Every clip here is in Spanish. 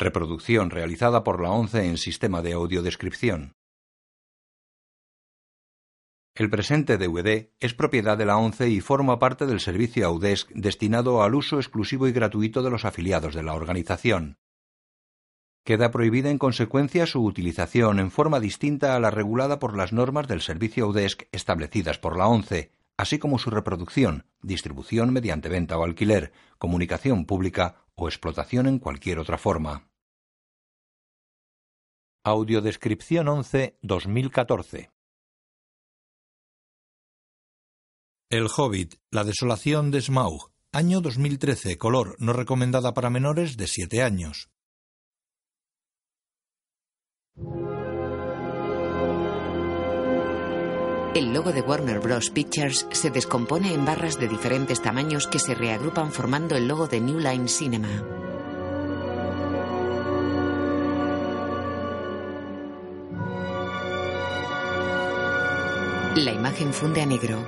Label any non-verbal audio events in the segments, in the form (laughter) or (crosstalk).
Reproducción realizada por la ONCE en sistema de audiodescripción. El presente DVD es propiedad de la ONCE y forma parte del servicio Audesc destinado al uso exclusivo y gratuito de los afiliados de la organización. Queda prohibida en consecuencia su utilización en forma distinta a la regulada por las normas del servicio Audesc establecidas por la ONCE, así como su reproducción, distribución mediante venta o alquiler, comunicación pública o explotación en cualquier otra forma. Audiodescripción 11 2014 El Hobbit, La desolación de Smaug, año 2013, color, no recomendada para menores de 7 años. El logo de Warner Bros. Pictures se descompone en barras de diferentes tamaños que se reagrupan formando el logo de New Line Cinema. La imagen funde a negro.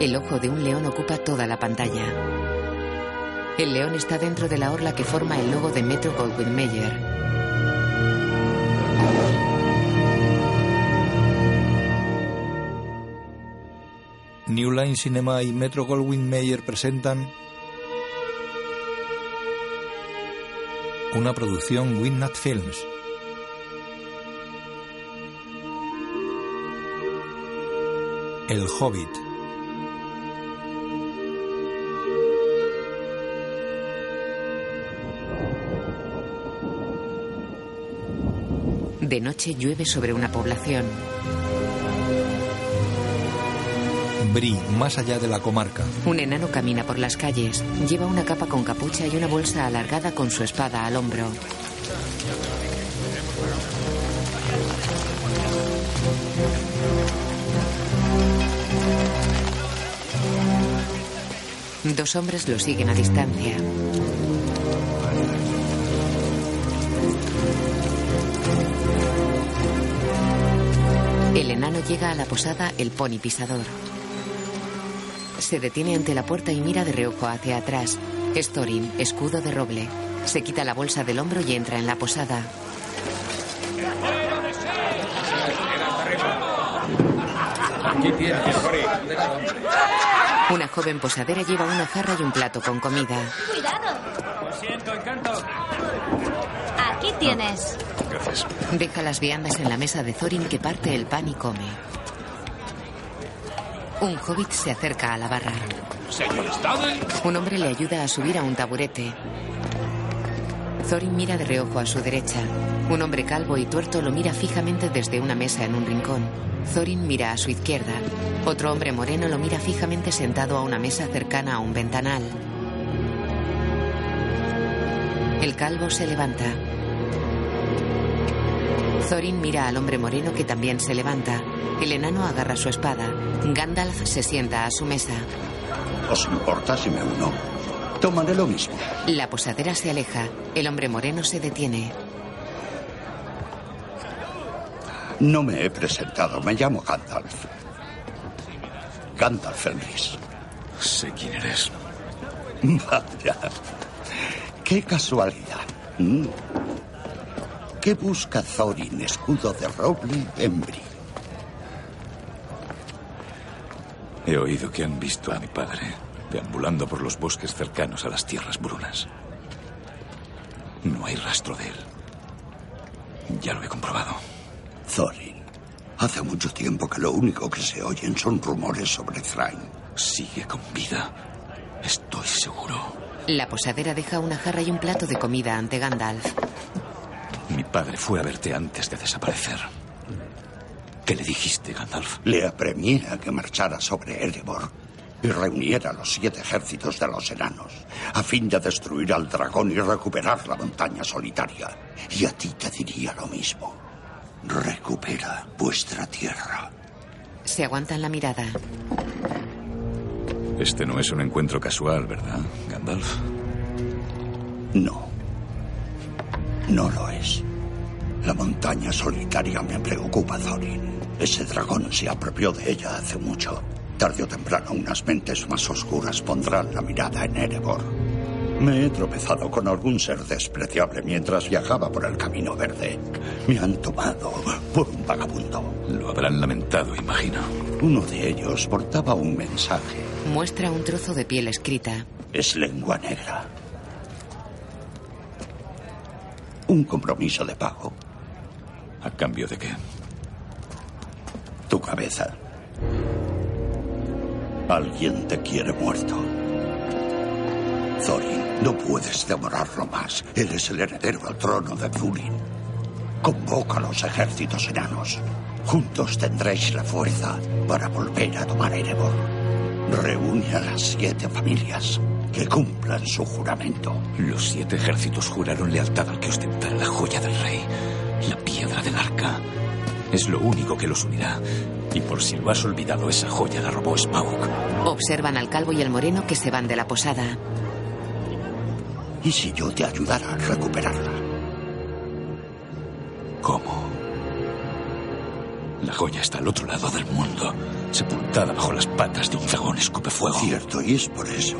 El ojo de un león ocupa toda la pantalla. El león está dentro de la orla que forma el logo de Metro Goldwyn Mayer. New Line Cinema y Metro Goldwyn Mayer presentan una producción Winnat Films. El Hobbit. De noche llueve sobre una población. Bri, más allá de la comarca. Un enano camina por las calles. Lleva una capa con capucha y una bolsa alargada con su espada al hombro. Dos hombres lo siguen a distancia. El enano llega a la posada El Pony Pisador. Se detiene ante la puerta y mira de reojo hacia atrás. Es Thorin, escudo de roble. Se quita la bolsa del hombro y entra en la posada. Una joven posadera lleva una jarra y un plato con comida. ¡Cuidado! Lo siento, encanto. Aquí tienes. Gracias. Deja las viandas en la mesa de Thorin que parte el pan y come. Un hobbit se acerca a la barra. Señor Un hombre le ayuda a subir a un taburete. Thorin mira de reojo a su derecha. Un hombre calvo y tuerto lo mira fijamente desde una mesa en un rincón. Thorin mira a su izquierda. Otro hombre moreno lo mira fijamente sentado a una mesa cercana a un ventanal. El calvo se levanta. Thorin mira al hombre moreno que también se levanta. El enano agarra su espada. Gandalf se sienta a su mesa. ¿Os importa si me uno? Tomaré lo mismo. La posadera se aleja. El hombre moreno se detiene. No me he presentado. Me llamo Gandalf. Gandalf Fenris. sé quién eres. Vaya. Qué casualidad. Mm. ¿Qué busca Thorin, escudo de roble en Bri? He oído que han visto a mi padre deambulando por los bosques cercanos a las tierras brunas. No hay rastro de él. Ya lo he comprobado. Thorin. Hace mucho tiempo que lo único que se oyen son rumores sobre Thrain. Sigue con vida. Estoy seguro. La posadera deja una jarra y un plato de comida ante Gandalf. Mi padre fue a verte antes de desaparecer. ¿Qué le dijiste, Gandalf? Le apremié a que marchara sobre Erebor y reuniera los siete ejércitos de los enanos a fin de destruir al dragón y recuperar la montaña solitaria. Y a ti te diría lo mismo. Recupera vuestra tierra. Se aguantan la mirada. Este no es un encuentro casual, ¿verdad, Gandalf? No. No lo es. La montaña solitaria me preocupa, Thorin. Ese dragón se apropió de ella hace mucho. Tarde o temprano unas mentes más oscuras pondrán la mirada en Erebor. Me he tropezado con algún ser despreciable mientras viajaba por el camino verde. Me han tomado por un vagabundo. Lo habrán lamentado, imagino. Uno de ellos portaba un mensaje. Muestra un trozo de piel escrita. Es lengua negra. Un compromiso de pago. ¿A cambio de qué? Tu cabeza. Alguien te quiere muerto. Thorin, no puedes demorarlo más. Eres el heredero al trono de Thurin. Convoca a los ejércitos enanos. Juntos tendréis la fuerza para volver a tomar Erebor. Reúne a las siete familias que cumplan su juramento. Los siete ejércitos juraron lealtad al que ostentara la joya del rey, la piedra del arca. Es lo único que los unirá. Y por si lo has olvidado, esa joya la robó Smaug. Observan al calvo y al moreno que se van de la posada. ¿Y si yo te ayudara a recuperarla? ¿Cómo? La joya está al otro lado del mundo, sepultada bajo las patas de un dragón escupefuego. Cierto, y es por eso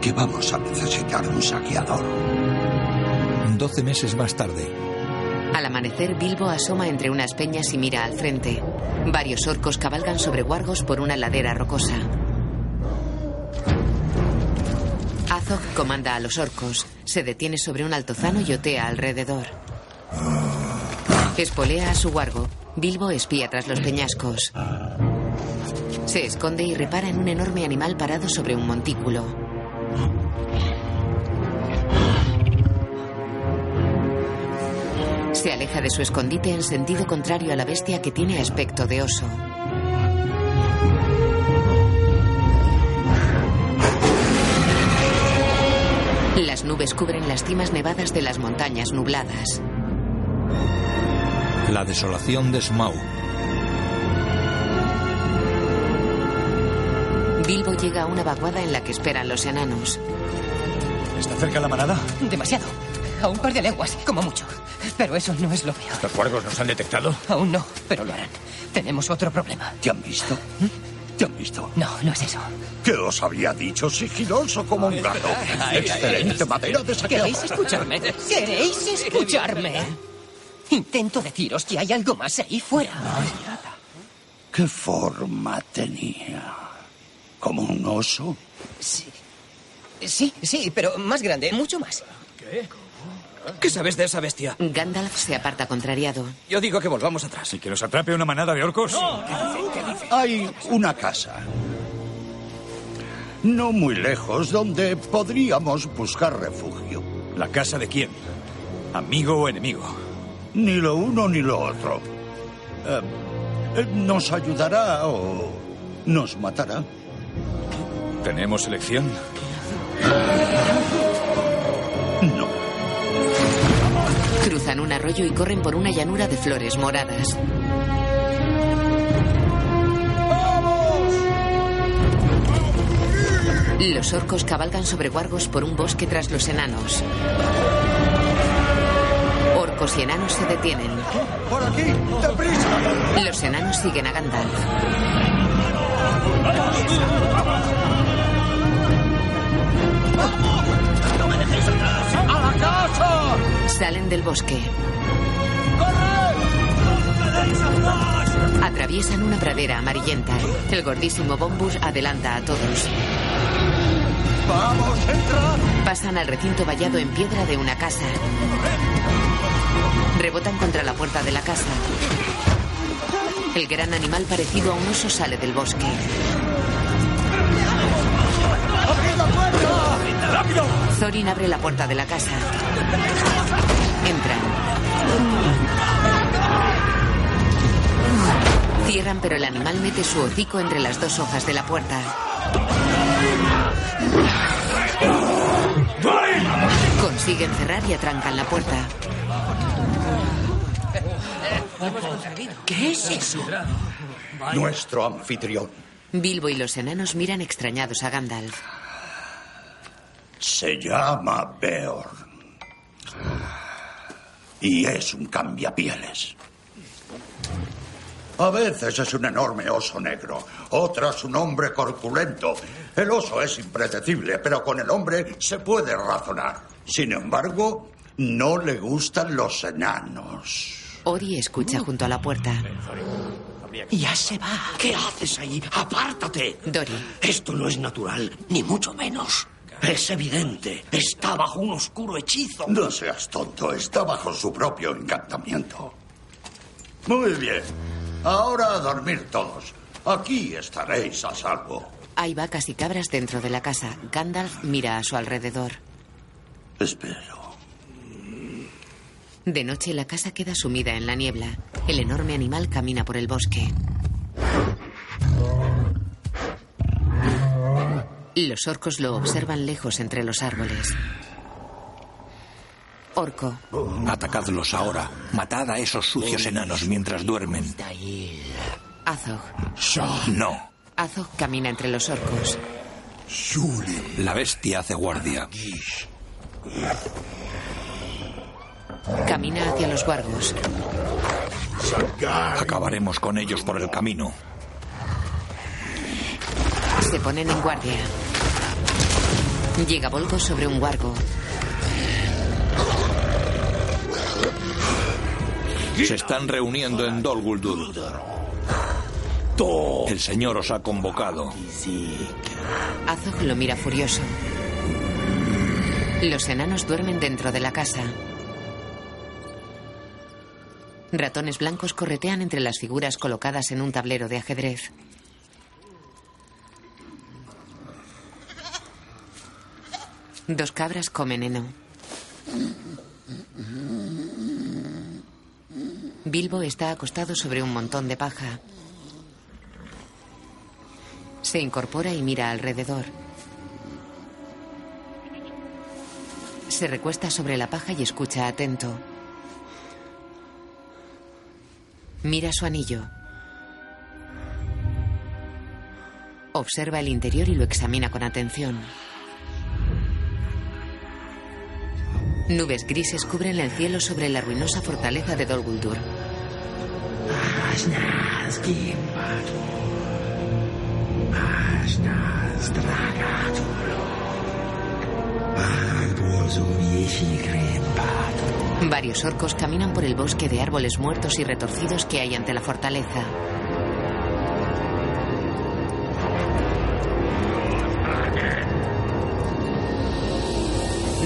que vamos a necesitar un saqueador. Doce meses más tarde. Al amanecer, Bilbo asoma entre unas peñas y mira al frente. Varios orcos cabalgan sobre guargos por una ladera rocosa. Comanda a los orcos. Se detiene sobre un altozano y otea alrededor. Espolea a su guargo. Bilbo espía tras los peñascos. Se esconde y repara en un enorme animal parado sobre un montículo. Se aleja de su escondite en sentido contrario a la bestia que tiene aspecto de oso. Nubes cubren las cimas nevadas de las montañas nubladas. La desolación de Smaug. Bilbo llega a una vaguada en la que esperan los enanos. ¿Está cerca la manada? Demasiado. A un par de leguas, como mucho. Pero eso no es lo peor. ¿Los cuervos nos han detectado? Aún no, pero lo harán. Tenemos otro problema. ¿Te han visto? ¿Te han visto? No, no es eso. ¿Qué os había dicho? Sigiloso como un gato. Excelente madera de saqueador. ¿Queréis escucharme? ¿Queréis escucharme? Intento deciros que hay algo más ahí fuera. ¿Qué forma tenía? ¿Como un oso? Sí. Sí, sí, pero más grande, mucho más. ¿Qué? ¿Qué sabes de esa bestia? Gandalf se aparta contrariado. Yo digo que volvamos atrás. ¿Y que nos atrape una manada de orcos? Hay una casa. No muy lejos donde podríamos buscar refugio. ¿La casa de quién? ¿Amigo o enemigo? Ni lo uno ni lo otro. Eh, eh, ¿Nos ayudará o nos matará? ¿Tenemos elección? Cruzan un arroyo y corren por una llanura de flores moradas. Los orcos cabalgan sobre guargos por un bosque tras los enanos. Orcos y enanos se detienen. ¡Por aquí! ¡Deprisa! Los enanos siguen a Gandalf. ¡A la Salen del bosque. Atraviesan una pradera amarillenta. El gordísimo Bombus adelanta a todos. ¡Vamos, entra! Pasan al recinto vallado en piedra de una casa. Rebotan contra la puerta de la casa. El gran animal parecido a un oso sale del bosque. ¡Abrid la puerta! ¡Rápido! Thorin abre la puerta de la casa. Entran. Cierran, pero el animal mete su hocico entre las dos hojas de la puerta. Consiguen cerrar y atrancan la puerta. ¿Qué es eso? Nuestro anfitrión. Bilbo y los enanos miran extrañados a Gandalf. Se llama Beorn. Y es un cambiapieles. A veces es un enorme oso negro, otras un hombre corpulento. El oso es impredecible, pero con el hombre se puede razonar. Sin embargo, no le gustan los enanos. Ori escucha junto a la puerta. Ya se va. ¿Qué haces ahí? ¡Apártate! Dory. Esto no es natural, ni mucho menos. Es evidente. Está bajo un oscuro hechizo. No seas tonto, está bajo su propio encantamiento. Muy bien. Ahora a dormir todos. Aquí estaréis a salvo. Hay vacas y cabras dentro de la casa. Gandalf mira a su alrededor. Espero. De noche la casa queda sumida en la niebla. El enorme animal camina por el bosque. Los orcos lo observan lejos entre los árboles. Orco. Atacadlos ahora. Matad a esos sucios enanos mientras duermen. Azog. No. Azog camina entre los orcos. La bestia hace guardia. Camina hacia los guargos. Acabaremos con ellos por el camino. Se ponen en guardia. Llega Volgo sobre un guargo. Se están reuniendo en Dol Guldur. El señor os ha convocado. Azog lo mira furioso. Los enanos duermen dentro de la casa. Ratones blancos corretean entre las figuras colocadas en un tablero de ajedrez. Dos cabras comen heno. Bilbo está acostado sobre un montón de paja. Se incorpora y mira alrededor. Se recuesta sobre la paja y escucha atento. Mira su anillo. Observa el interior y lo examina con atención. Nubes grises cubren el cielo sobre la ruinosa fortaleza de Dol Guldur. Varios orcos caminan por el bosque de árboles muertos y retorcidos que hay ante la fortaleza.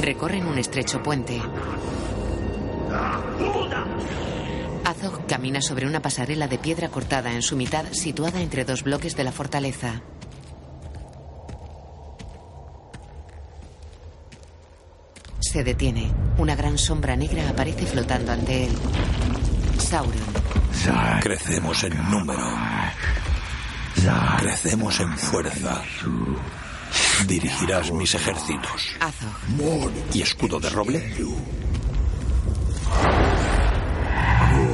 Recorren un estrecho puente. Azog camina sobre una pasarela de piedra cortada en su mitad, situada entre dos bloques de la fortaleza. Se detiene. Una gran sombra negra aparece flotando ante él. Sauron. Crecemos en número. Crecemos en fuerza. Dirigirás mis ejércitos. Azog. ¿Y escudo de roble?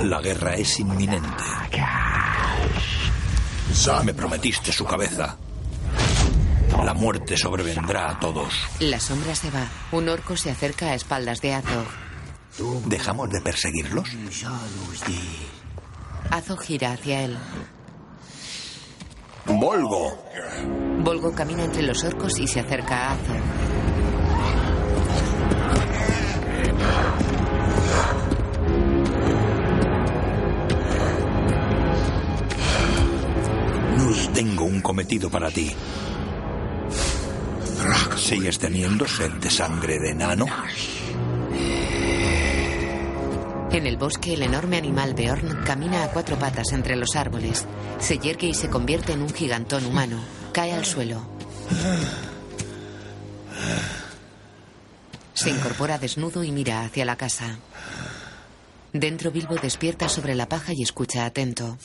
La guerra es inminente. Me prometiste su cabeza. La muerte sobrevendrá a todos. La sombra se va. Un orco se acerca a espaldas de Azog. ¿Dejamos de perseguirlos? Azog gira hacia él. Volgo. Volgo camina entre los orcos y se acerca a Azog. Tengo un cometido para ti. ¿Sigues teniendo sed de sangre de enano? En el bosque, el enorme animal Beorn camina a cuatro patas entre los árboles. Se yergue y se convierte en un gigantón humano. Cae al suelo. Se incorpora desnudo y mira hacia la casa. Dentro Bilbo despierta sobre la paja y escucha atento.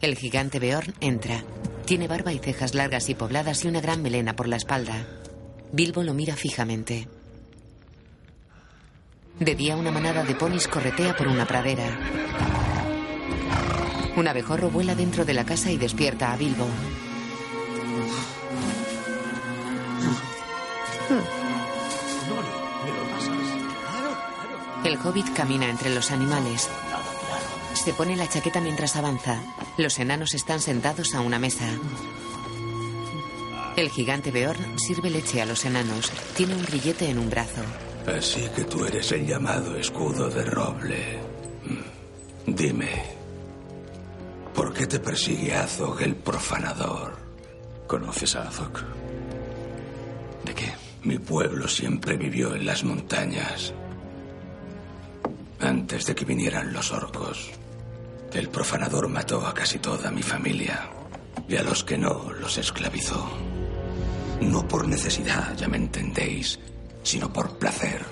El gigante Beorn entra. Tiene barba y cejas largas y pobladas y una gran melena por la espalda. Bilbo lo mira fijamente. De día una manada de ponis corretea por una pradera. Un abejorro vuela dentro de la casa y despierta a Bilbo. El hobbit camina entre los animales. Se pone la chaqueta mientras avanza. Los enanos están sentados a una mesa. El gigante Beorn sirve leche a los enanos. Tiene un grillete en un brazo. Así que tú eres el llamado escudo de roble. Mm. Dime, ¿por qué te persigue Azog el profanador? ¿Conoces a Azog? ¿De qué? Mi pueblo siempre vivió en las montañas. Antes de que vinieran los orcos, el profanador mató a casi toda mi familia y a los que no los esclavizó. No por necesidad, ya me entendéis, sino por placer.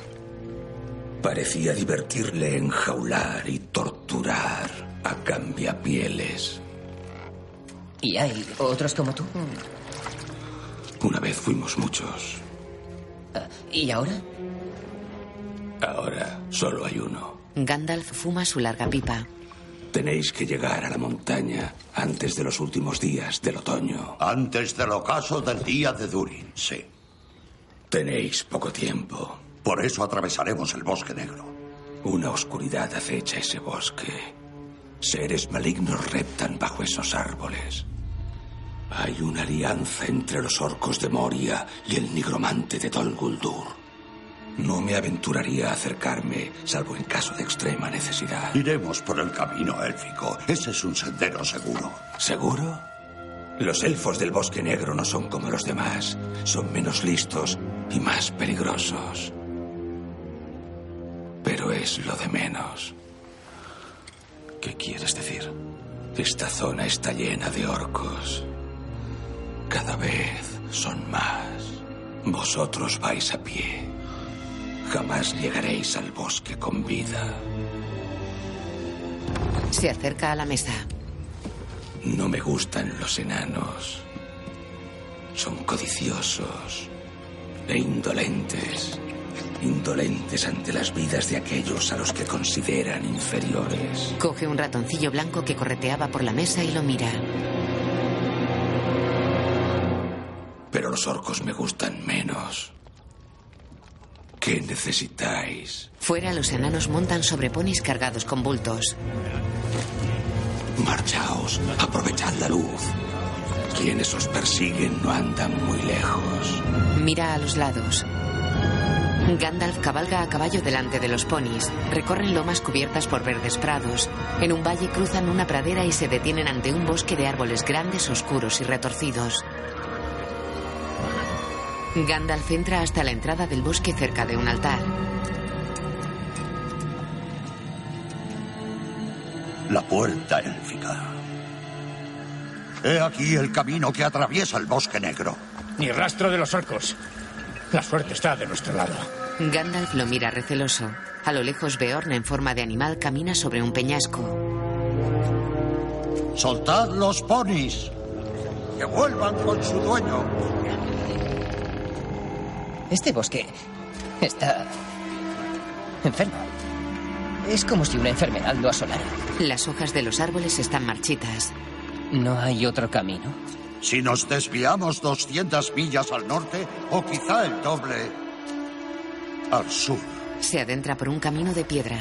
Parecía divertirle enjaular y torturar a cambiapieles. ¿Y hay otros como tú? Una vez fuimos muchos. Ah, ¿Y ahora? Ahora solo hay uno. Gandalf fuma su larga pipa. Tenéis que llegar a la montaña antes de los últimos días del otoño. Antes del ocaso del día de Durin, sí. Tenéis poco tiempo. Por eso atravesaremos el bosque negro. Una oscuridad acecha ese bosque. Seres malignos reptan bajo esos árboles. Hay una alianza entre los orcos de Moria y el nigromante de Dol Guldur. No me aventuraría a acercarme, salvo en caso de extrema necesidad. Iremos por el camino élfico. Ese es un sendero seguro. ¿Seguro? Los elfos del bosque negro no son como los demás. Son menos listos y más peligrosos. Pero es lo de menos. ¿Qué quieres decir? Esta zona está llena de orcos. Cada vez son más. Vosotros vais a pie. Jamás llegaréis al bosque con vida. Se acerca a la mesa. No me gustan los enanos. Son codiciosos e indolentes. Indolentes ante las vidas de aquellos a los que consideran inferiores. Coge un ratoncillo blanco que correteaba por la mesa y lo mira. Pero los orcos me gustan menos. ¿Qué necesitáis? Fuera los enanos montan sobre ponis cargados con bultos. Marchaos, aprovechad la luz. Quienes os persiguen no andan muy lejos. Mira a los lados. Gandalf cabalga a caballo delante de los ponis. Recorren lomas cubiertas por verdes prados. En un valle cruzan una pradera y se detienen ante un bosque de árboles grandes, oscuros y retorcidos. Gandalf entra hasta la entrada del bosque cerca de un altar. La puerta élfica. He aquí el camino que atraviesa el bosque negro. Ni rastro de los orcos. La suerte está de nuestro lado. Gandalf lo mira receloso. A lo lejos Beorn en forma de animal camina sobre un peñasco. Soltad los ponis. Que vuelvan con su dueño. Este bosque está enfermo. Es como si una enfermedad lo asolara. Las hojas de los árboles están marchitas. ¿No hay otro camino? Si nos desviamos 200 millas al norte o quizá el doble al sur. Se adentra por un camino de piedra.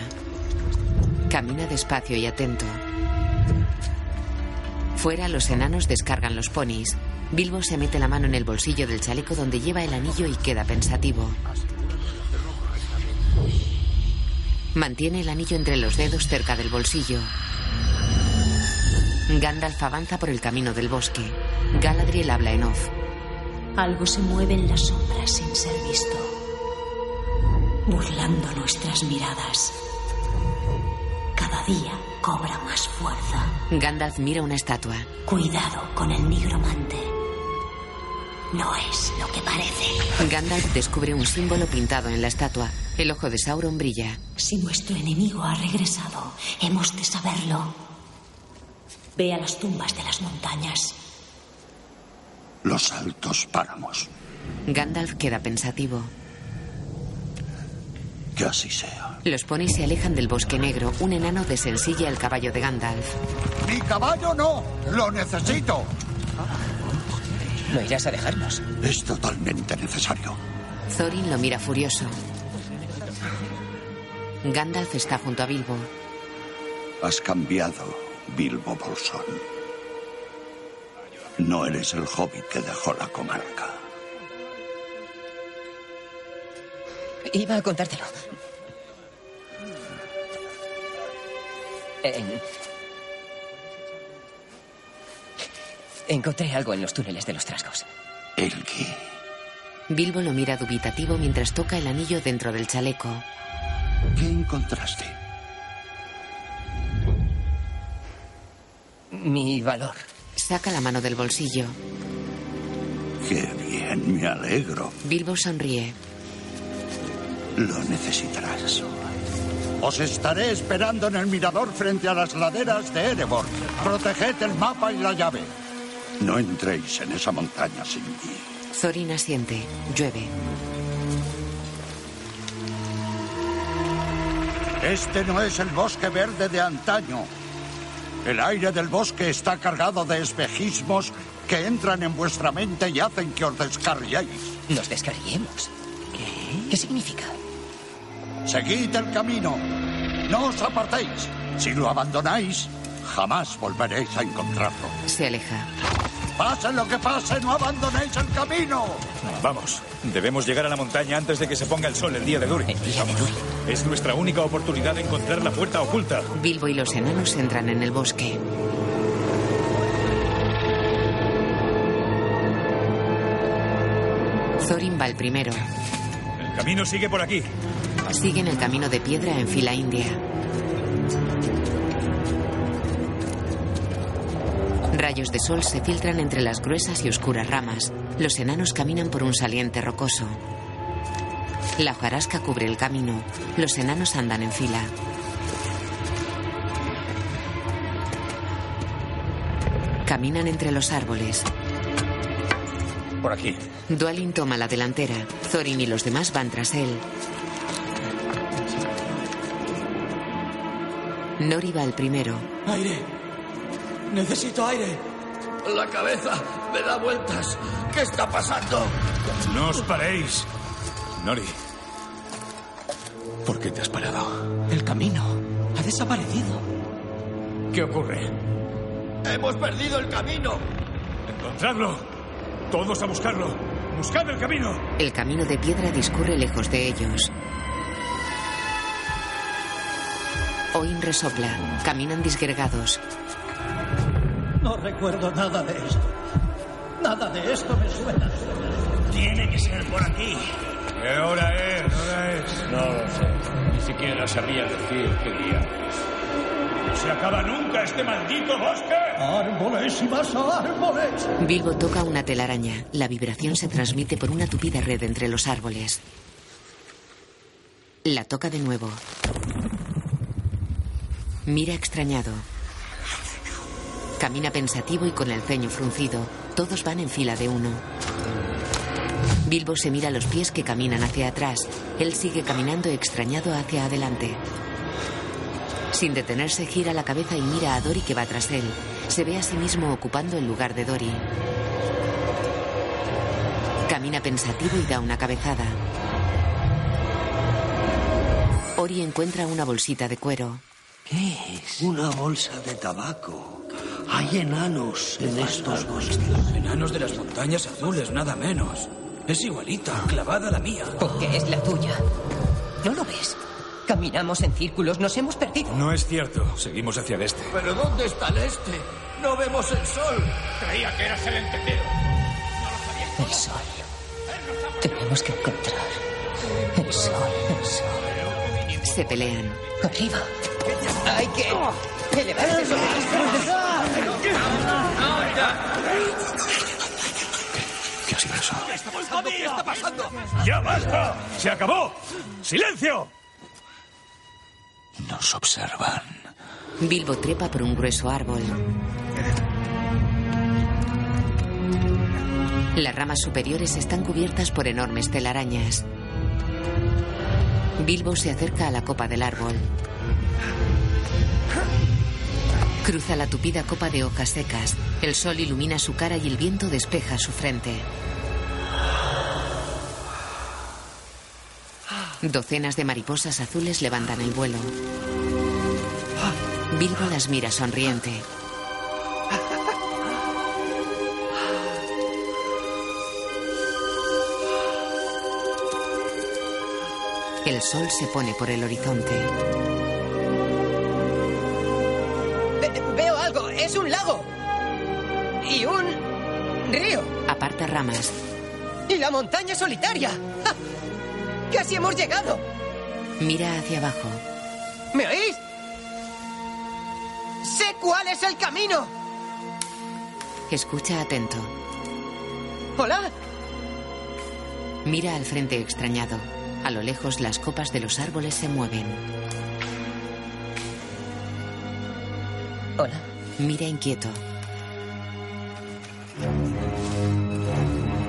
Camina despacio y atento. Fuera los enanos descargan los ponis. Bilbo se mete la mano en el bolsillo del chaleco donde lleva el anillo y queda pensativo. Mantiene el anillo entre los dedos cerca del bolsillo. Gandalf avanza por el camino del bosque. Galadriel habla en off. Algo se mueve en las sombras sin ser visto, burlando nuestras miradas. Cada día cobra más fuerza. Gandalf mira una estatua. Cuidado con el nigromante. No es lo que parece. Gandalf descubre un símbolo pintado en la estatua. El ojo de Sauron brilla. Si nuestro enemigo ha regresado, hemos de saberlo. Ve a las tumbas de las montañas. Los altos páramos. Gandalf queda pensativo. Que así sea. Los ponis se alejan del bosque negro. Un enano desensilla el caballo de Gandalf. ¡Mi caballo no! ¡Lo necesito! No irás a dejarnos. Es totalmente necesario. Thorin lo mira furioso. Gandalf está junto a Bilbo. Has cambiado, Bilbo Bolsón. No eres el hobbit que dejó la comarca. Iba a contártelo. En- Encontré algo en los túneles de los trasgos. ¿El qué? Bilbo lo mira dubitativo mientras toca el anillo dentro del chaleco. ¿Qué encontraste? Mi valor. Saca la mano del bolsillo. Qué bien, me alegro. Bilbo sonríe. Lo necesitarás. Os estaré esperando en el mirador frente a las laderas de Erebor. Proteged el mapa y la llave. No entréis en esa montaña sin mí. Thorin asiente. Llueve. Este no es el bosque verde de antaño. El aire del bosque está cargado de espejismos que entran en vuestra mente y hacen que os descarriéis. Nos descarriemos. ¿Qué? ¿Qué significa? Seguid el camino. No os apartéis. Si lo abandonáis, jamás volveréis a encontrarlo. Se aleja. Pase lo que pase, no abandonéis el camino. Vamos, debemos llegar a la montaña antes de que se ponga el sol el día de Durin. (laughs) Vamos. Es nuestra única oportunidad de encontrar la puerta oculta. Bilbo y los enanos entran en el bosque. Thorin va el primero. El camino sigue por aquí. Siguen el camino de piedra en fila india. Rayos de sol se filtran entre las gruesas y oscuras ramas. Los enanos caminan por un saliente rocoso. La hojarasca cubre el camino. Los enanos andan en fila. Caminan entre los árboles. Por aquí. Dualin toma la delantera. Thorin y los demás van tras él. Nori va el primero. Aire. Necesito aire. La cabeza me da vueltas. ¿Qué está pasando? No os paréis. Nori. ¿Por qué te has parado? El camino ha desaparecido. ¿Qué ocurre? Hemos perdido el camino. Encontradlo. Todos a buscarlo. Buscad el camino. El camino de piedra discurre lejos de ellos. Oin resopla. Caminan disgregados. No recuerdo nada de esto. Nada de esto me suena. Tiene que ser por aquí. ¿Qué hora es? ¿Qué hora es? No lo sé. Ni siquiera sabría decir qué día es. No se acaba nunca este maldito bosque. ¡Árboles y más árboles! Bilbo toca una telaraña. La vibración se transmite por una tupida red entre los árboles. La toca de nuevo. Mira extrañado. Camina pensativo y con el ceño fruncido. Todos van en fila de uno. Bilbo se mira los pies que caminan hacia atrás. Él sigue caminando extrañado hacia adelante. Sin detenerse, gira la cabeza y mira a Dori que va tras él. Se ve a sí mismo ocupando el lugar de Dori. Camina pensativo y da una cabezada. Ori encuentra una bolsita de cuero. ¿Qué es? Una bolsa de tabaco. Hay enanos en estos bosques. Enanos de las montañas azules, nada menos. Es igualita, clavada a la mía. Porque es la tuya. ¿No lo ves? Caminamos en círculos, nos hemos perdido. No es cierto. Seguimos hacia el este. ¿Pero dónde está el este? No vemos el sol. Creía que eras el entendido. El sol. Tenemos que encontrar el sol, el sol. Se pelean. Arriba. Hay que elevarse sobre ¿Qué ha sido eso? ¿Qué está pasando? ¡Ya basta! ¡Se acabó! ¡Silencio! Nos observan. Bilbo trepa por un grueso árbol. Las ramas superiores están cubiertas por enormes telarañas. Bilbo se acerca a la copa del árbol. Cruza la tupida copa de hojas secas. El sol ilumina su cara y el viento despeja su frente. Docenas de mariposas azules levantan el vuelo. Bilbo las mira sonriente. El sol se pone por el horizonte. Ramas. Y la montaña solitaria. ¡Ja! Casi hemos llegado. Mira hacia abajo. ¿Me oís? Sé cuál es el camino. Escucha atento. Hola. Mira al frente extrañado. A lo lejos las copas de los árboles se mueven. Hola. Mira inquieto.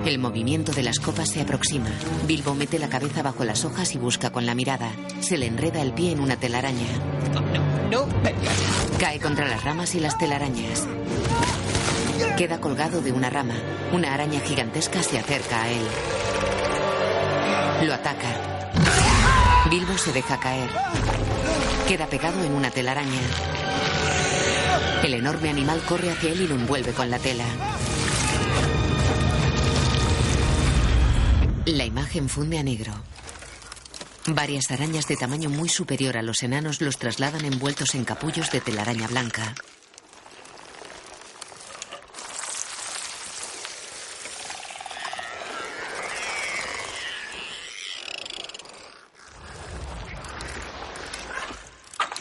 El movimiento de las copas se aproxima. Bilbo mete la cabeza bajo las hojas y busca con la mirada. Se le enreda el pie en una telaraña. No. Cae contra las ramas y las telarañas. Queda colgado de una rama. Una araña gigantesca se acerca a él. Lo ataca. Bilbo se deja caer. Queda pegado en una telaraña. El enorme animal corre hacia él y lo envuelve con la tela. La imagen funde a negro. Varias arañas de tamaño muy superior a los enanos los trasladan envueltos en capullos de telaraña blanca.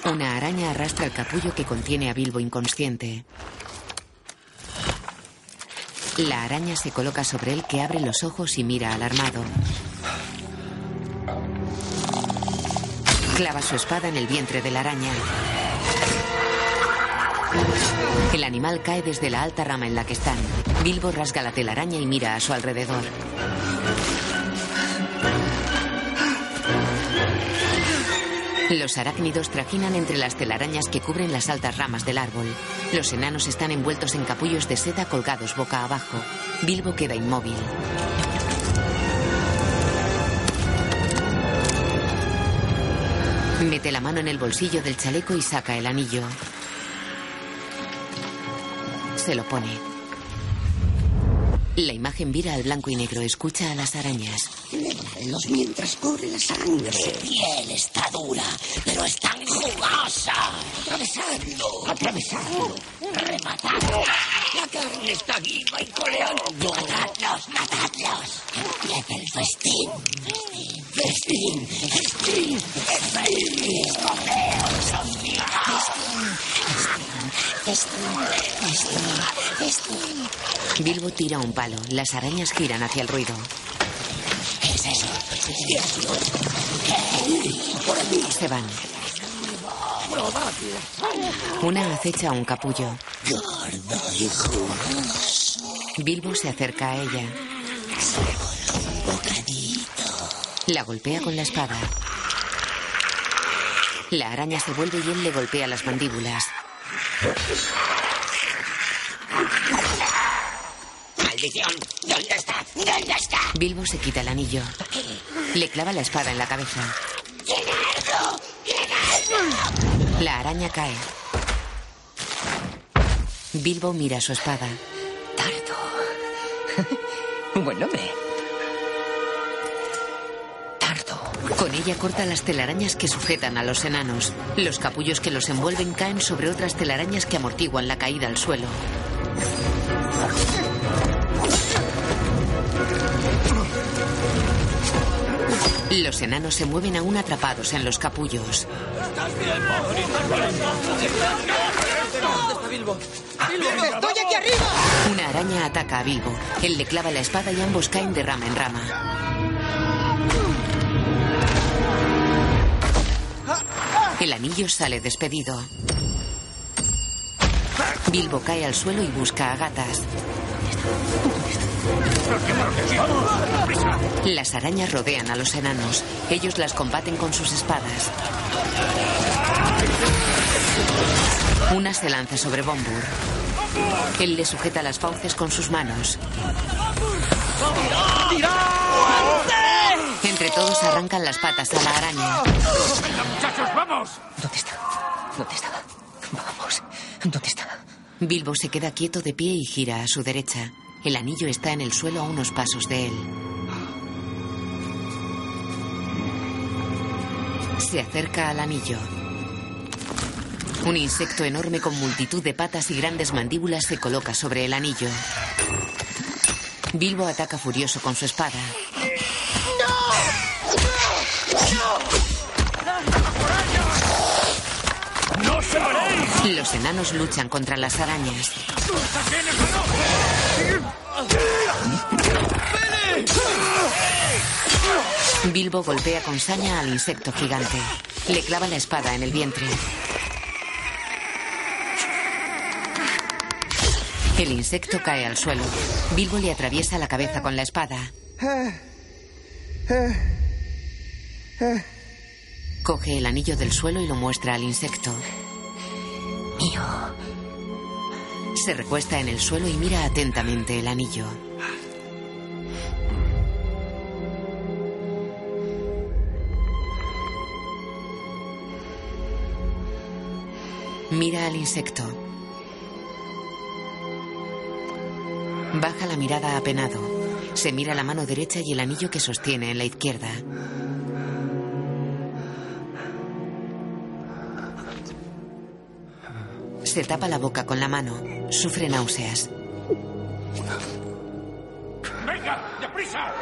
Una araña arrastra el capullo que contiene a Bilbo inconsciente. La araña se coloca sobre él que abre los ojos y mira alarmado. Clava su espada en el vientre de la araña. El animal cae desde la alta rama en la que están. Bilbo rasga la telaraña y mira a su alrededor. Los arácnidos trajinan entre las telarañas que cubren las altas ramas del árbol. Los enanos están envueltos en capullos de seda colgados boca abajo. Bilbo queda inmóvil. Mete la mano en el bolsillo del chaleco y saca el anillo. Se lo pone. La imagen vira al blanco y negro, escucha a las arañas. Los mientras corre la sangre. Su piel está dura, pero es tan jugosa. Atravesarlo, atravesarlo, rematarlo. La carne está viva y coleando. Matadlos, matadlos. Empieza el festín. Festín, festín, festín. Escogeos, Festín, Bilbo tira un palo. Las arañas giran hacia el ruido. ¿Qué es eso? Se van. Una acecha un capullo. Bilbo se acerca a ella. La golpea con la espada. La araña se vuelve y él le golpea las mandíbulas. ¡Maldición! ¿Dónde está? ¿Dónde está? Bilbo se quita el anillo. Le clava la espada en la cabeza. ¡Llenarlo! ¡Llenarlo! La araña cae. Bilbo mira su espada. (laughs) Buen nombre. Con ella corta las telarañas que sujetan a los enanos. Los capullos que los envuelven caen sobre otras telarañas que amortiguan la caída al suelo. Los enanos se mueven aún atrapados en los capullos. ¡Estoy aquí arriba! Una araña ataca a Bilbo. Él le clava la espada y ambos caen de rama en rama. El anillo sale despedido. Bilbo cae al suelo y busca a gatas. Las arañas rodean a los enanos. Ellos las combaten con sus espadas. Una se lanza sobre Bombur. Él le sujeta las fauces con sus manos. Entre todos arrancan las patas a la araña. muchachos, vamos! ¿Dónde está? ¿Dónde estaba? ¿Dónde está? Bilbo se queda quieto de pie y gira a su derecha. El anillo está en el suelo a unos pasos de él. Se acerca al anillo. Un insecto enorme con multitud de patas y grandes mandíbulas se coloca sobre el anillo. Bilbo ataca furioso con su espada. Los enanos luchan contra las arañas. Bilbo golpea con saña al insecto gigante. Le clava la espada en el vientre. El insecto cae al suelo. Bilbo le atraviesa la cabeza con la espada. Coge el anillo del suelo y lo muestra al insecto. Se recuesta en el suelo y mira atentamente el anillo. Mira al insecto. Baja la mirada apenado. Se mira la mano derecha y el anillo que sostiene en la izquierda. Se tapa la boca con la mano. Sufre náuseas. ¡Venga, deprisa!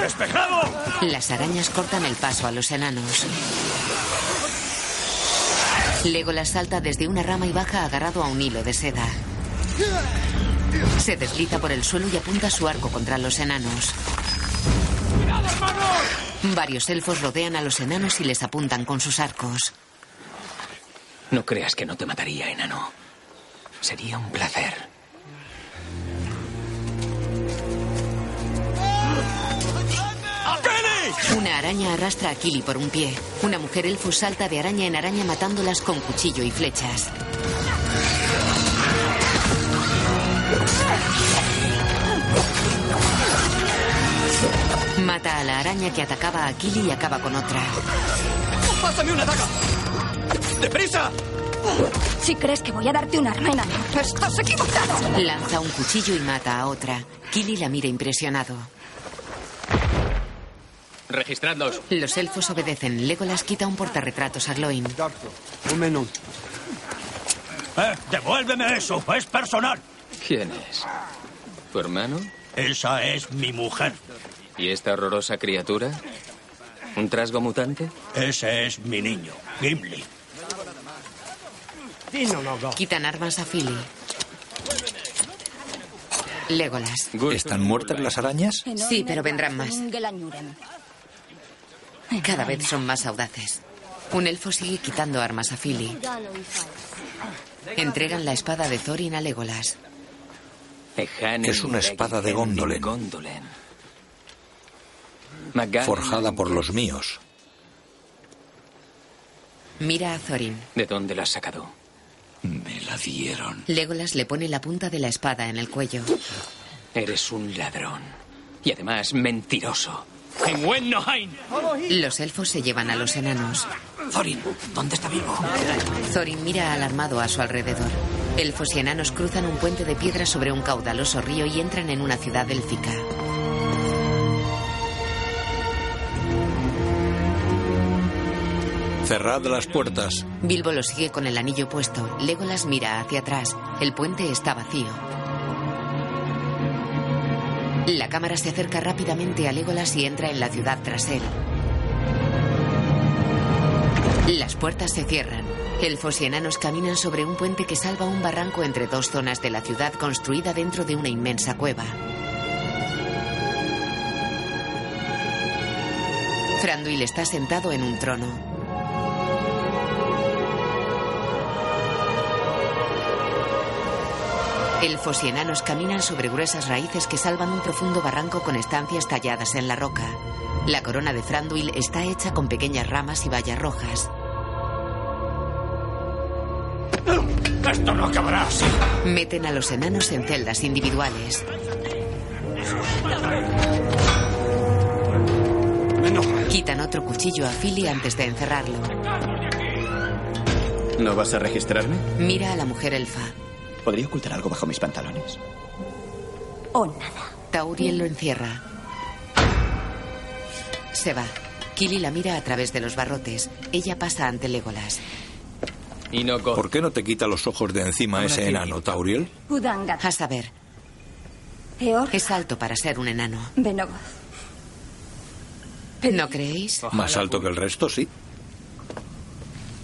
¡Despejado! Las arañas cortan el paso a los enanos. Legolas salta desde una rama y baja agarrado a un hilo de seda. Se desliza por el suelo y apunta su arco contra los enanos. Varios elfos rodean a los enanos y les apuntan con sus arcos. No creas que no te mataría, enano. Sería un placer. Una araña arrastra a Kili por un pie. Una mujer elfo salta de araña en araña matándolas con cuchillo y flechas. Mata a la araña que atacaba a Kili y acaba con otra. ¡Pásame una daga! ¡Deprisa! Si crees que voy a darte una arma, enano, estás equivocado. Lanza un cuchillo y mata a otra. Kili la mira impresionado. Registradlos. Los elfos obedecen. Legolas quita un portarretratos a Gloin. Un menú. Eh, devuélveme eso, es personal. ¿Quién es? ¿Tu hermano? Esa es mi mujer. ¿Y esta horrorosa criatura? ¿Un trasgo mutante? Ese es mi niño, Gimli. Quitan armas a Philly. Legolas. ¿Están muertas las arañas? Sí, pero vendrán más. Cada vez son más audaces. Un elfo sigue quitando armas a Philly. Entregan la espada de Thorin a Legolas. Es una espada de Gondolen. Forjada por los míos. Mira a Thorin. ¿De dónde la has sacado? Me la dieron. Legolas le pone la punta de la espada en el cuello. Eres un ladrón. Y además mentiroso. ¡En Wennohain! Los elfos se llevan a los enanos. Thorin, ¿dónde está vivo? Thorin mira alarmado a su alrededor. Elfos y enanos cruzan un puente de piedra sobre un caudaloso río y entran en una ciudad élfica. Cerrad las puertas. Bilbo lo sigue con el anillo puesto. Legolas mira hacia atrás. El puente está vacío. La cámara se acerca rápidamente a Legolas y entra en la ciudad tras él. Las puertas se cierran. Elfos y enanos caminan sobre un puente que salva un barranco entre dos zonas de la ciudad construida dentro de una inmensa cueva. Thranduil está sentado en un trono. Elfos y enanos caminan sobre gruesas raíces que salvan un profundo barranco con estancias talladas en la roca. La corona de Thranduil está hecha con pequeñas ramas y bayas rojas. Esto no acabará así. Meten a los enanos en celdas individuales. Quitan otro cuchillo a Philly antes de encerrarlo. ¿No vas a registrarme? Mira a la mujer elfa. ¿Podría ocultar algo bajo mis pantalones? O nada. Tauriel lo encierra. Se va. Kili la mira a través de los barrotes. Ella pasa ante Legolas. ¿Por qué no te quita los ojos de encima ese enano, Tauriel? A saber. Es alto para ser un enano. ¿No creéis? Más alto que el resto, sí.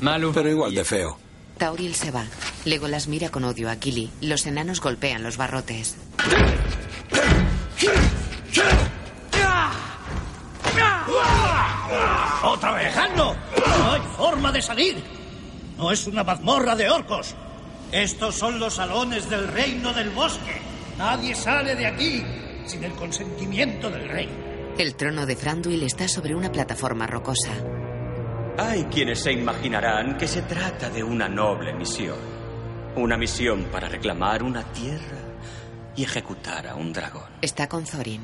Pero igual de feo. Tauriel se va. Legolas mira con odio a Kili. Los enanos golpean los barrotes. ¡Otra vez! ¡No hay forma de salir! No es una mazmorra de orcos. Estos son los salones del reino del bosque. Nadie sale de aquí sin el consentimiento del rey. El trono de Franduil está sobre una plataforma rocosa. Hay quienes se imaginarán que se trata de una noble misión. Una misión para reclamar una tierra y ejecutar a un dragón. Está con Thorin.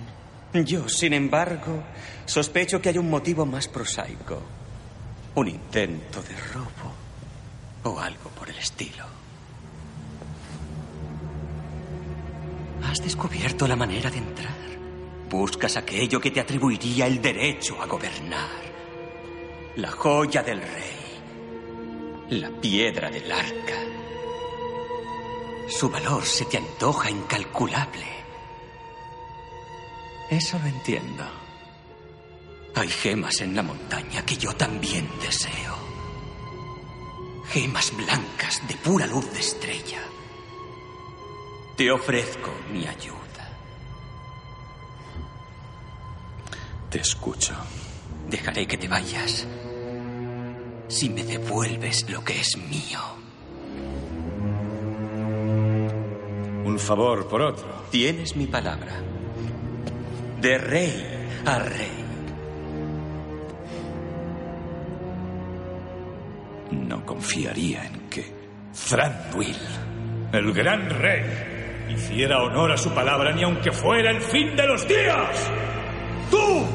Yo, sin embargo, sospecho que hay un motivo más prosaico. Un intento de robo o algo por el estilo. Has descubierto la manera de entrar. Buscas aquello que te atribuiría el derecho a gobernar. La joya del rey. La piedra del arca. Su valor se te antoja incalculable. Eso lo entiendo. Hay gemas en la montaña que yo también deseo. Gemas blancas de pura luz de estrella. Te ofrezco mi ayuda. Te escucho. Dejaré que te vayas si me devuelves lo que es mío. Un favor por otro. Tienes mi palabra. De rey a rey. No confiaría en que Thranduil, el gran rey, hiciera honor a su palabra ni aunque fuera el fin de los días. ¡Tú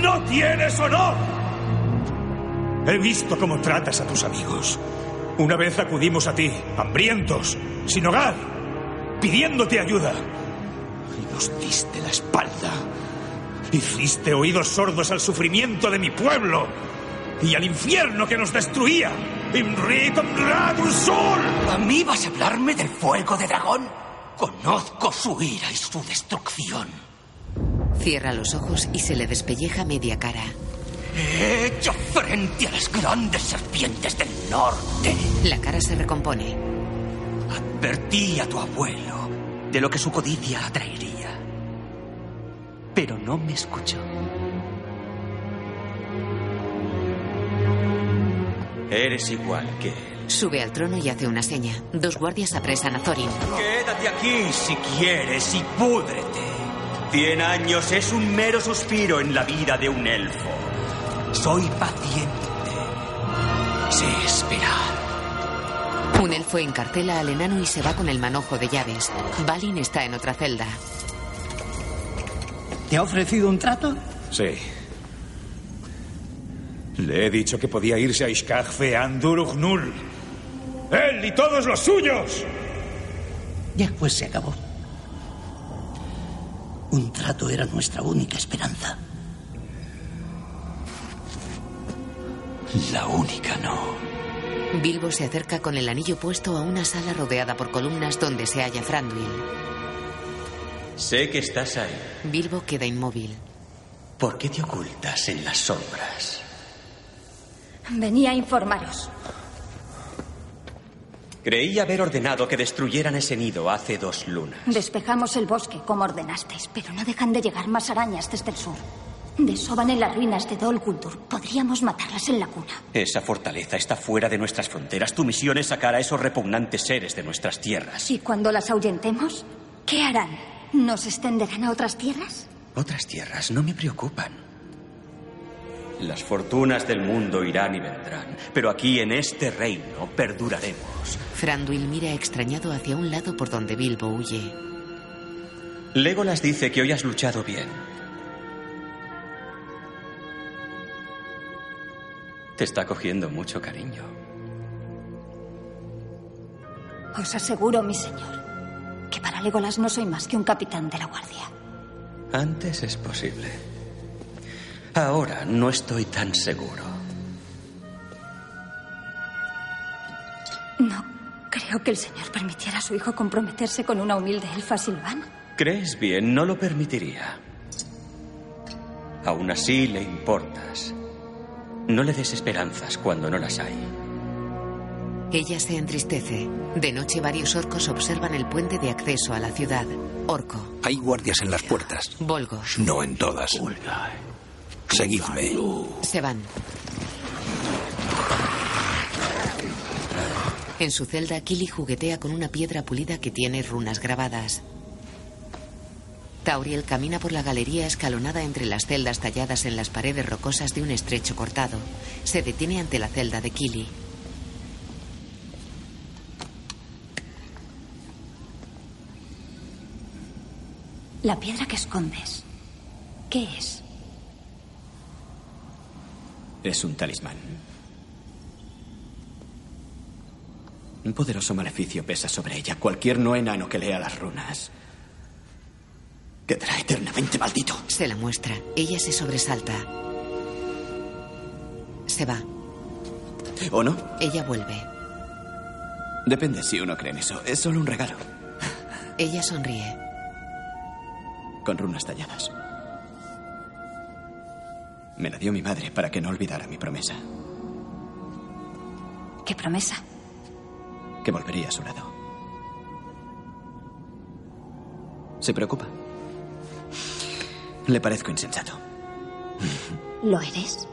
no tienes honor! He visto cómo tratas a tus amigos. Una vez acudimos a ti, hambrientos, sin hogar, pidiéndote ayuda. Y nos diste la espalda. Hiciste oídos sordos al sufrimiento de mi pueblo y al infierno que nos destruía. ¿A mí vas a hablarme del fuego de dragón? Conozco su ira y su destrucción. Cierra los ojos y se le despelleja media cara. He hecho frente a las grandes serpientes del norte. La cara se recompone. Advertí a tu abuelo de lo que su codicia atraería. Pero no me escuchó. Eres igual que él. Sube al trono y hace una seña. Dos guardias apresan a Thorin. Quédate aquí si quieres y púdrete. Cien años es un mero suspiro en la vida de un elfo. Soy paciente. Sé esperar. Un elfo encarcela al enano y se va con el manojo de llaves. Balin está en otra celda. ¿Te ha ofrecido un trato? Sí. Le he dicho que podía irse a Ishkagfe Andurughnul. ¡Él y todos los suyos! Ya, pues se acabó. Un trato era nuestra única esperanza. La única no. Bilbo se acerca con el anillo puesto a una sala rodeada por columnas donde se halla Thranduil. Sé que estás ahí. Bilbo queda inmóvil. ¿Por qué te ocultas en las sombras? Venía a informaros. Creí haber ordenado que destruyeran ese nido hace dos lunas. Despejamos el bosque, como ordenasteis, pero no dejan de llegar más arañas desde el sur. Desoban en las ruinas de Dol Guldur. Podríamos matarlas en la cuna. Esa fortaleza está fuera de nuestras fronteras. Tu misión es sacar a esos repugnantes seres de nuestras tierras. ¿Y cuando las ahuyentemos? ¿Qué harán? ¿Nos extenderán a otras tierras? Otras tierras no me preocupan. Las fortunas del mundo irán y vendrán, pero aquí en este reino perduraremos. Franduil mira extrañado hacia un lado por donde Bilbo huye. Legolas dice que hoy has luchado bien. Te está cogiendo mucho cariño. Os aseguro, mi señor, que para Legolas no soy más que un capitán de la guardia. Antes es posible. Ahora no estoy tan seguro. No creo que el señor permitiera a su hijo comprometerse con una humilde elfa silvana. Crees bien, no lo permitiría. Aún así le importas. No le des esperanzas cuando no las hay. Ella se entristece. De noche varios orcos observan el puente de acceso a la ciudad. Orco. Hay guardias en las puertas. Volgos. No en todas. Seguidme. Se van. En su celda, Kili juguetea con una piedra pulida que tiene runas grabadas. Tauriel camina por la galería escalonada entre las celdas talladas en las paredes rocosas de un estrecho cortado. Se detiene ante la celda de Kili. La piedra que escondes, ¿qué es? Es un talismán. Un poderoso maleficio pesa sobre ella. Cualquier no enano que lea las runas quedará eternamente maldito. Se la muestra. Ella se sobresalta. Se va. ¿O no? Ella vuelve. Depende si uno cree en eso. Es solo un regalo. Ella sonríe. Con runas talladas. Me la dio mi madre para que no olvidara mi promesa. ¿Qué promesa? Que volvería a su lado. ¿Se preocupa? Le parezco insensato. ¿Lo eres?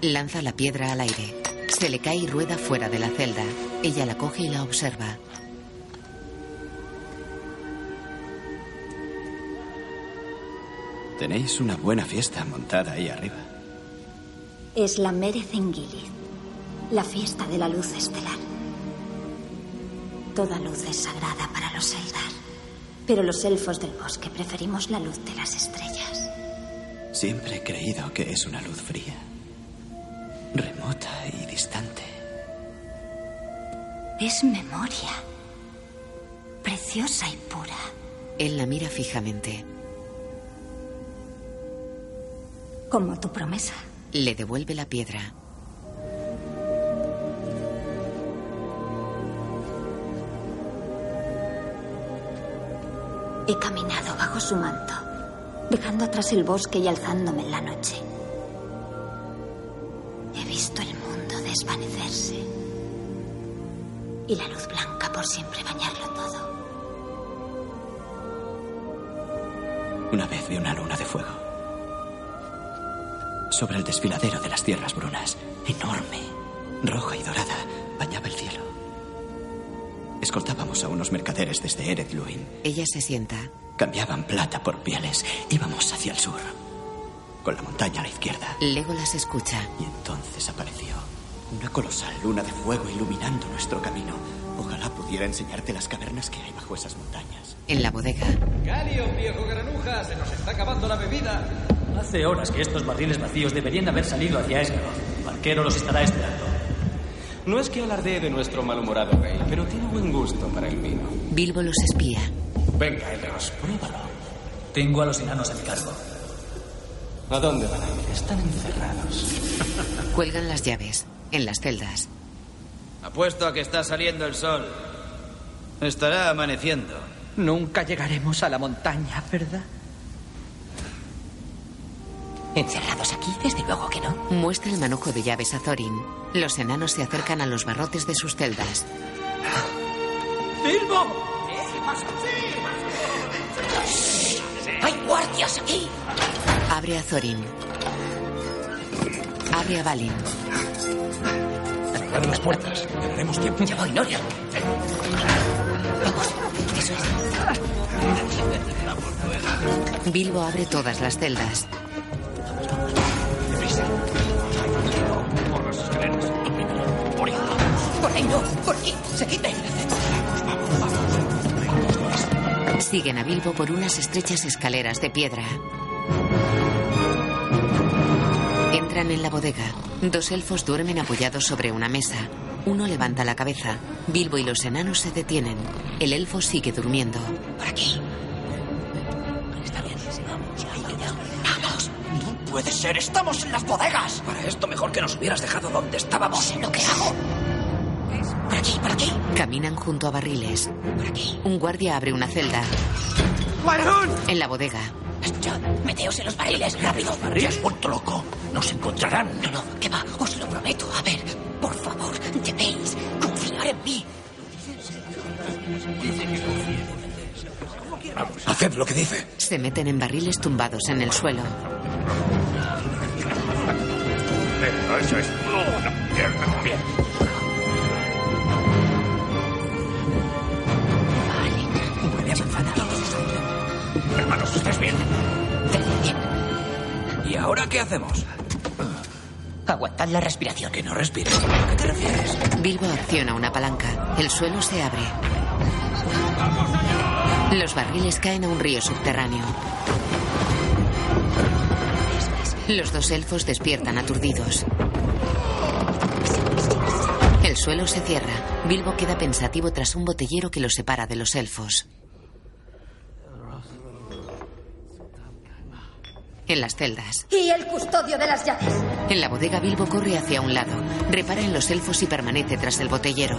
Lanza la piedra al aire. Se le cae y rueda fuera de la celda. Ella la coge y la observa. Tenéis una buena fiesta montada ahí arriba. Es la Merecengilith, la fiesta de la luz estelar. Toda luz es sagrada para los Eldar, pero los elfos del bosque preferimos la luz de las estrellas. Siempre he creído que es una luz fría, remota y distante. Es memoria, preciosa y pura. Él la mira fijamente. Como tu promesa. Le devuelve la piedra. He caminado bajo su manto, dejando atrás el bosque y alzándome en la noche. He visto el mundo desvanecerse y la luz blanca por siempre bañarlo todo. Una vez vi una luna de fuego. Sobre el desfiladero de las tierras brunas. Enorme, roja y dorada, bañaba el cielo. Escoltábamos a unos mercaderes desde Ered Luin. Ella se sienta. Cambiaban plata por pieles. Íbamos hacia el sur. Con la montaña a la izquierda. Legolas escucha. Y entonces apareció una colosal luna de fuego iluminando nuestro camino. Ojalá pudiera enseñarte las cavernas que hay bajo esas montañas. En la bodega. Galion, viejo granuja, se nos está acabando la bebida. Hace horas que estos barriles vacíos deberían haber salido hacia Esgaroth. El barquero los estará esperando. No es que alardee de nuestro malhumorado rey, pero tiene buen gusto para el vino. Bilbo los espía. Venga, Elos, pruébalo. Tengo a los enanos a mi cargo. ¿A dónde van a ir? Están encerrados. (laughs) Cuelgan las llaves. En las celdas. Apuesto a que está saliendo el sol. Estará amaneciendo. Nunca llegaremos a la montaña, ¿verdad? ¿Encerrados aquí? Desde luego que no. Muestra el manojo de llaves a Thorin. Los enanos se acercan a los barrotes de sus celdas. ¡Bilbo! ¡Hay guardias aquí! Abre a Thorin. Abre a Balin. Cerrad las puertas. Ganaremos tiempo. Ya voy, Noria. Vamos, eso es. Bilbo abre todas las celdas. Por no. Por aquí. Seguidme. Siguen a Bilbo por unas estrechas escaleras de piedra. Entran en la bodega. Dos elfos duermen apoyados sobre una mesa. Uno levanta la cabeza. Bilbo y los enanos se detienen. El elfo sigue durmiendo. Por aquí. Está bien. Vamos. No puede ser. Estamos en las bodegas. Para esto mejor que nos hubieras dejado donde estábamos. Sé lo que hago. Caminan junto a barriles. Un guardia abre una celda. En la bodega. John, meteos en los barriles, rápido. ¿Te has vuelto loco? Nos encontrarán. No, no, que va, os lo prometo. A ver, por favor, debéis confiar en mí. Haced lo que dice. Se meten en barriles tumbados en el suelo. Eso es. Bien. Ahora qué hacemos? Aguantad la respiración. Que no respires. ¿A qué te refieres? Bilbo acciona una palanca. El suelo se abre. Los barriles caen a un río subterráneo. Los dos elfos despiertan aturdidos. El suelo se cierra. Bilbo queda pensativo tras un botellero que lo separa de los elfos. En las celdas. Y el custodio de las llaves. En la bodega Bilbo corre hacia un lado. Repara en los elfos y permanece tras el botellero.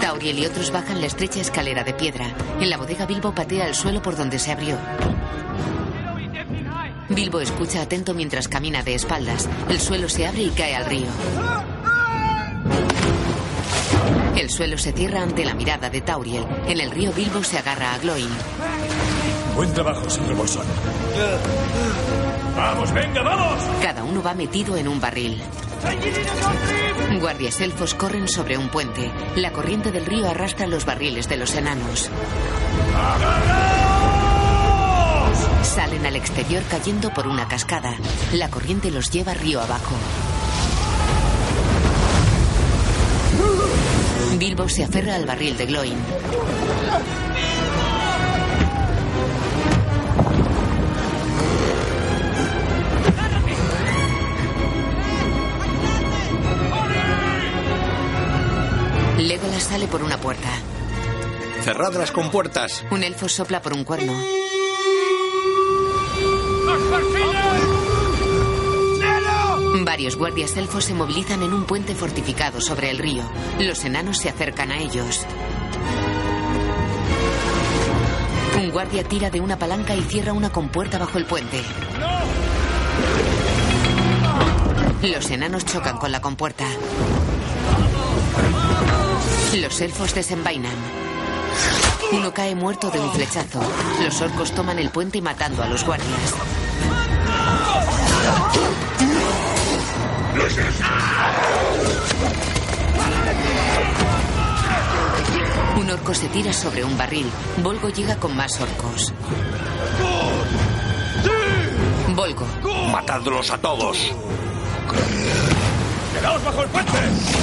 Tauriel y otros bajan la estrecha escalera de piedra. En la bodega Bilbo patea el suelo por donde se abrió. Bilbo escucha atento mientras camina de espaldas. El suelo se abre y cae al río. El suelo se cierra ante la mirada de Tauriel. En el río Bilbo se agarra a Gloin. Buen trabajo, señor Bolsón. ¡Vamos, venga, vamos! Cada uno va metido en un barril. Guardias elfos corren sobre un puente. La corriente del río arrastra los barriles de los enanos. Salen al exterior cayendo por una cascada. La corriente los lleva río abajo. Bilbo se aferra al barril de Gloin. Legolas sale por una puerta. Cerrad las compuertas. Un elfo sopla por un cuerno. Varios guardias elfos se movilizan en un puente fortificado sobre el río. Los enanos se acercan a ellos. Un guardia tira de una palanca y cierra una compuerta bajo el puente. Los enanos chocan con la compuerta. Los elfos desenvainan. Uno cae muerto de un flechazo. Los orcos toman el puente matando a los guardias. Un orco se tira sobre un barril. Volgo llega con más orcos. Volgo. Matadlos a todos. ¡Quedaos bajo el puente!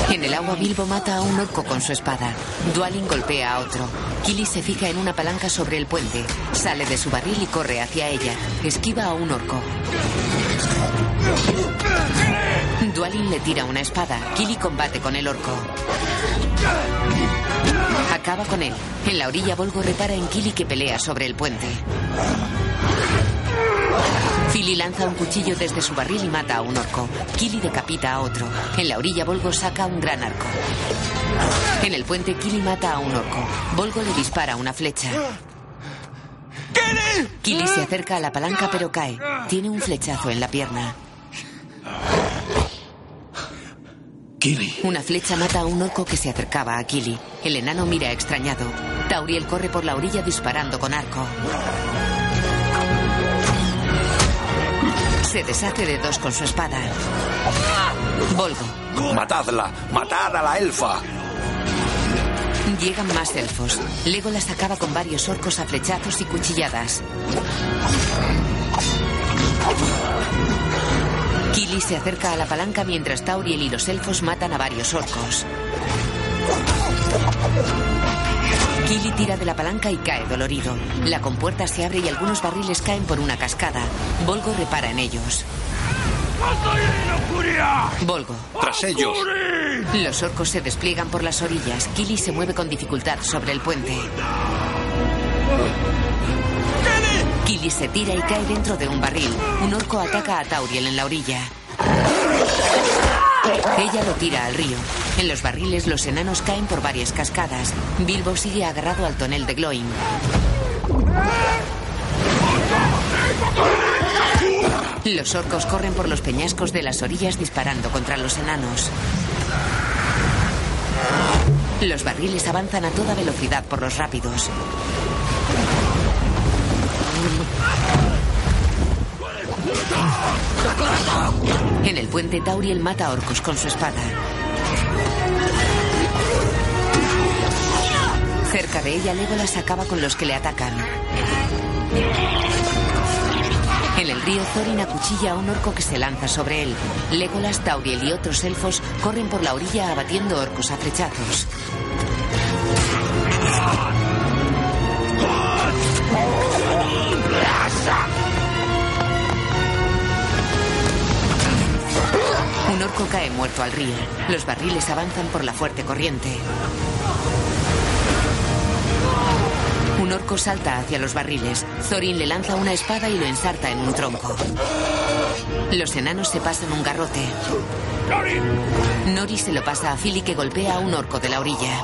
En el agua Bilbo mata a un orco con su espada. Dualin golpea a otro. Kili se fija en una palanca sobre el puente. Sale de su barril y corre hacia ella. Esquiva a un orco. Dualin le tira una espada. Kili combate con el orco. Acaba con él. En la orilla Volgo repara en Kili que pelea sobre el puente. Fili lanza un cuchillo desde su barril y mata a un orco. Kili decapita a otro. En la orilla Volgo saca un gran arco. En el puente Kili mata a un orco. Volgo le dispara una flecha. Kili se acerca a la palanca pero cae. Tiene un flechazo en la pierna. Kili. Una flecha mata a un orco que se acercaba a Kili. El enano mira extrañado. Tauriel corre por la orilla disparando con arco. Se deshace de dos con su espada. Volgo. Matadla. Matad a la elfa. Llegan más elfos. Legolas acaba con varios orcos a flechazos y cuchilladas. Kili se acerca a la palanca mientras Tauriel y los elfos matan a varios orcos. Kili tira de la palanca y cae dolorido. La compuerta se abre y algunos barriles caen por una cascada. Volgo repara en ellos. Volgo. Tras ellos. Los orcos se despliegan por las orillas. Killy se mueve con dificultad sobre el puente. Killy se tira y cae dentro de un barril. Un orco ataca a Tauriel en la orilla. Ella lo tira al río. En los barriles los enanos caen por varias cascadas. Bilbo sigue agarrado al tonel de Gloin. Los orcos corren por los peñascos de las orillas disparando contra los enanos. Los barriles avanzan a toda velocidad por los rápidos. En el puente Tauriel mata a orcos con su espada. Cerca de ella Legolas acaba con los que le atacan. En el río Thorin acuchilla a un orco que se lanza sobre él. Legolas, Tauriel y otros elfos corren por la orilla abatiendo orcos a flechazos. Un orco cae muerto al río. Los barriles avanzan por la fuerte corriente. Un orco salta hacia los barriles. Thorin le lanza una espada y lo ensarta en un tronco. Los enanos se pasan un garrote. Nori se lo pasa a Philly que golpea a un orco de la orilla.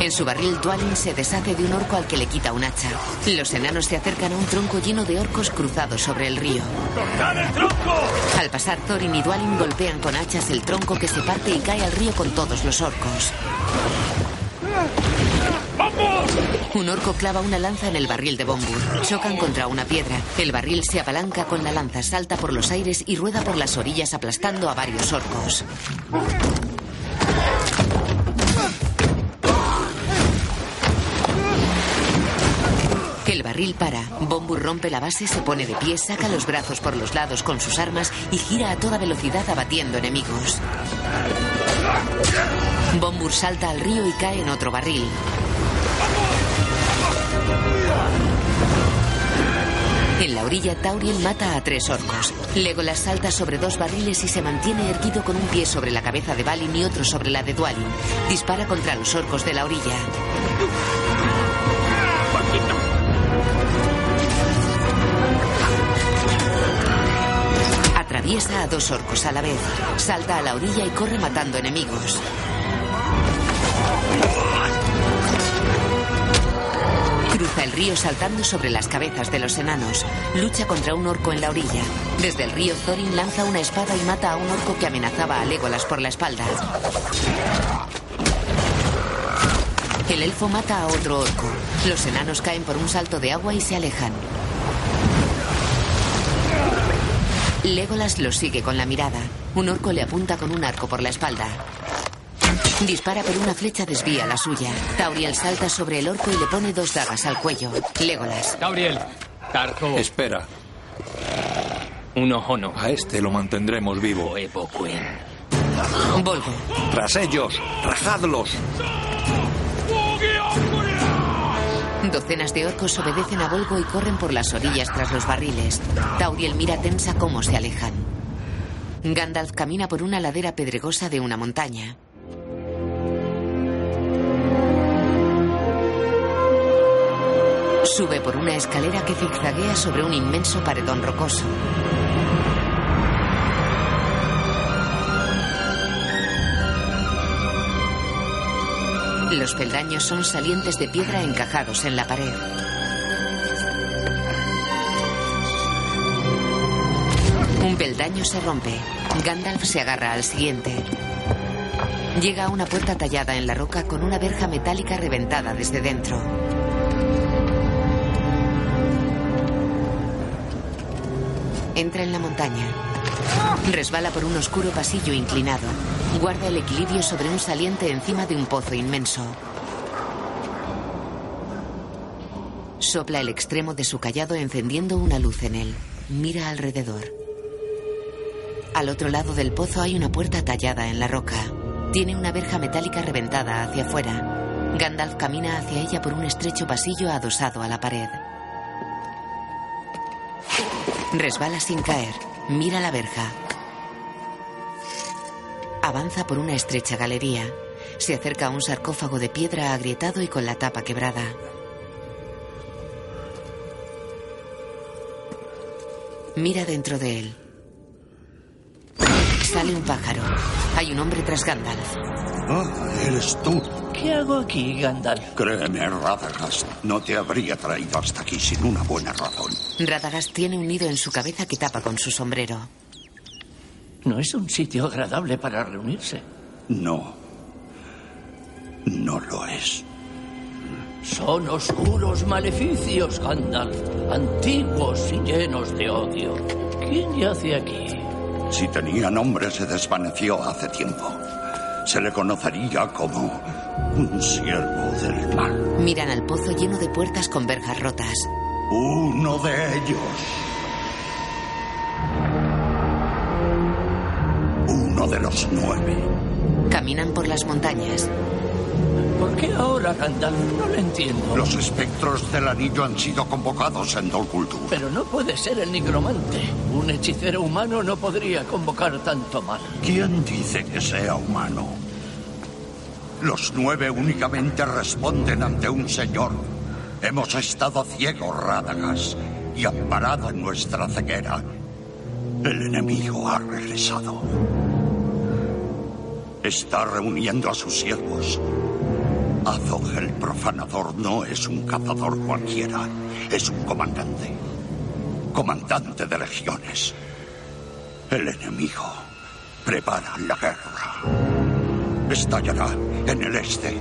En su barril, Dwalin se deshace de un orco al que le quita un hacha. Los enanos se acercan a un tronco lleno de orcos cruzados sobre el río. el tronco! Al pasar, Thorin y Dwalin golpean con hachas el tronco que se parte y cae al río con todos los orcos. Un orco clava una lanza en el barril de Bombur. Chocan contra una piedra. El barril se apalanca con la lanza, salta por los aires y rueda por las orillas aplastando a varios orcos. El barril para. Bombur rompe la base, se pone de pie, saca los brazos por los lados con sus armas y gira a toda velocidad abatiendo enemigos. Bombur salta al río y cae en otro barril. En la orilla, Tauriel mata a tres orcos. Legolas salta sobre dos barriles y se mantiene erguido con un pie sobre la cabeza de Balin y otro sobre la de Dwalin. Dispara contra los orcos de la orilla. Atraviesa a dos orcos a la vez. Salta a la orilla y corre matando enemigos. Cruza el río saltando sobre las cabezas de los enanos. Lucha contra un orco en la orilla. Desde el río Thorin lanza una espada y mata a un orco que amenazaba a Legolas por la espalda. El elfo mata a otro orco. Los enanos caen por un salto de agua y se alejan. Legolas los sigue con la mirada. Un orco le apunta con un arco por la espalda. Dispara pero una flecha desvía la suya. Tauriel salta sobre el orco y le pone dos dagas al cuello. Legolas. Tauriel, Tarko. Espera. Un ojo no. A este lo mantendremos vivo. Volgo. Tras ellos, rajadlos. Docenas de orcos obedecen a Volgo y corren por las orillas tras los barriles. Tauriel mira tensa cómo se alejan. Gandalf camina por una ladera pedregosa de una montaña. Sube por una escalera que zigzaguea sobre un inmenso paredón rocoso. Los peldaños son salientes de piedra encajados en la pared. Un peldaño se rompe. Gandalf se agarra al siguiente. Llega a una puerta tallada en la roca con una verja metálica reventada desde dentro. Entra en la montaña. Resbala por un oscuro pasillo inclinado. Guarda el equilibrio sobre un saliente encima de un pozo inmenso. Sopla el extremo de su callado encendiendo una luz en él. Mira alrededor. Al otro lado del pozo hay una puerta tallada en la roca. Tiene una verja metálica reventada hacia afuera. Gandalf camina hacia ella por un estrecho pasillo adosado a la pared. Resbala sin caer. Mira la verja. Avanza por una estrecha galería. Se acerca a un sarcófago de piedra agrietado y con la tapa quebrada. Mira dentro de él. Sale un pájaro. Hay un hombre tras Gandalf. Ah, eres tú. ¿Qué hago aquí, Gandalf? Créeme, Radagast, no te habría traído hasta aquí sin una buena razón. Radagast tiene un nido en su cabeza que tapa con su sombrero. No es un sitio agradable para reunirse. No. No lo es. Son oscuros maleficios, Gandalf. Antiguos y llenos de odio. ¿Quién yace aquí? Si tenía nombre, se desvaneció hace tiempo. Se le conocería como un siervo del mal. Miran al pozo lleno de puertas con verjas rotas. Uno de ellos. Uno de los nueve. Caminan por las montañas. ¿Por qué ahora, Gandalf? No lo entiendo. Los espectros del anillo han sido convocados en Dol Guldur. Pero no puede ser el nigromante. Un hechicero humano no podría convocar tanto mal. ¿Quién dice que sea humano? Los nueve únicamente responden ante un señor. Hemos estado ciegos, Rádagas, y amparado en nuestra ceguera. El enemigo ha regresado. Está reuniendo a sus siervos. Azog el profanador no es un cazador cualquiera, es un comandante. Comandante de legiones. El enemigo prepara la guerra. Estallará en el este.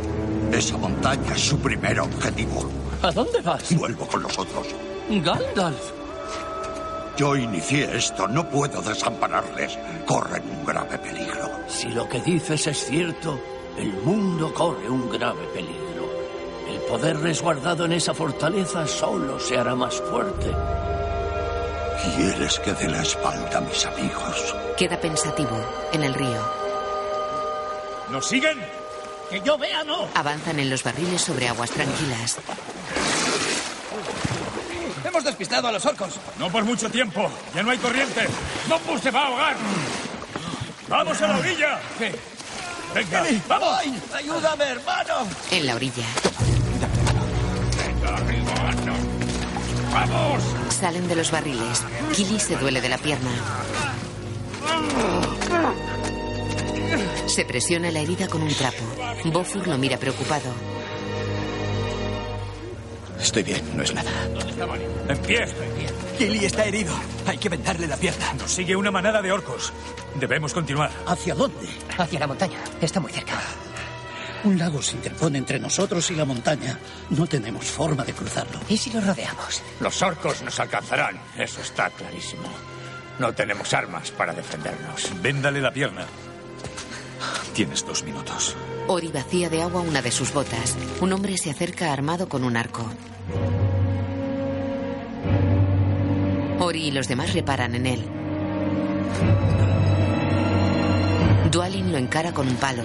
Esa montaña es su primer objetivo. ¿A dónde vas? Vuelvo con los otros. Gandalf. Yo inicié esto, no puedo desampararles. Corren un grave peligro. Si lo que dices es cierto, el mundo corre un grave peligro. El poder resguardado en esa fortaleza solo se hará más fuerte. ¿Quieres que dé la espalda a mis amigos? Queda pensativo en el río. ¿Nos siguen? Que yo vea, no. Avanzan en los barriles sobre aguas tranquilas. Hemos despistado a los orcos. No por mucho tiempo. Ya no hay corriente. ¡No se va a ahogar! ¡Vamos a la orilla! Venga, vamos. Ay, ¡Ayúdame, hermano! En la orilla. Venga, arriba. ¡Vamos! Salen de los barriles. Killy se duele de la pierna. Se presiona la herida con un trapo. Bofur lo mira preocupado. Estoy bien, no es nada. En pie. Killy está herido. Hay que vendarle la pierna. Nos sigue una manada de orcos. Debemos continuar. ¿Hacia dónde? Hacia la montaña. Está muy cerca. Un lago se interpone entre nosotros y la montaña. No tenemos forma de cruzarlo. ¿Y si lo rodeamos? Los orcos nos alcanzarán. Eso está clarísimo. No tenemos armas para defendernos. Véndale la pierna. Tienes dos minutos. Ori vacía de agua una de sus botas. Un hombre se acerca armado con un arco. Ori y los demás reparan en él. Dualin lo encara con un palo.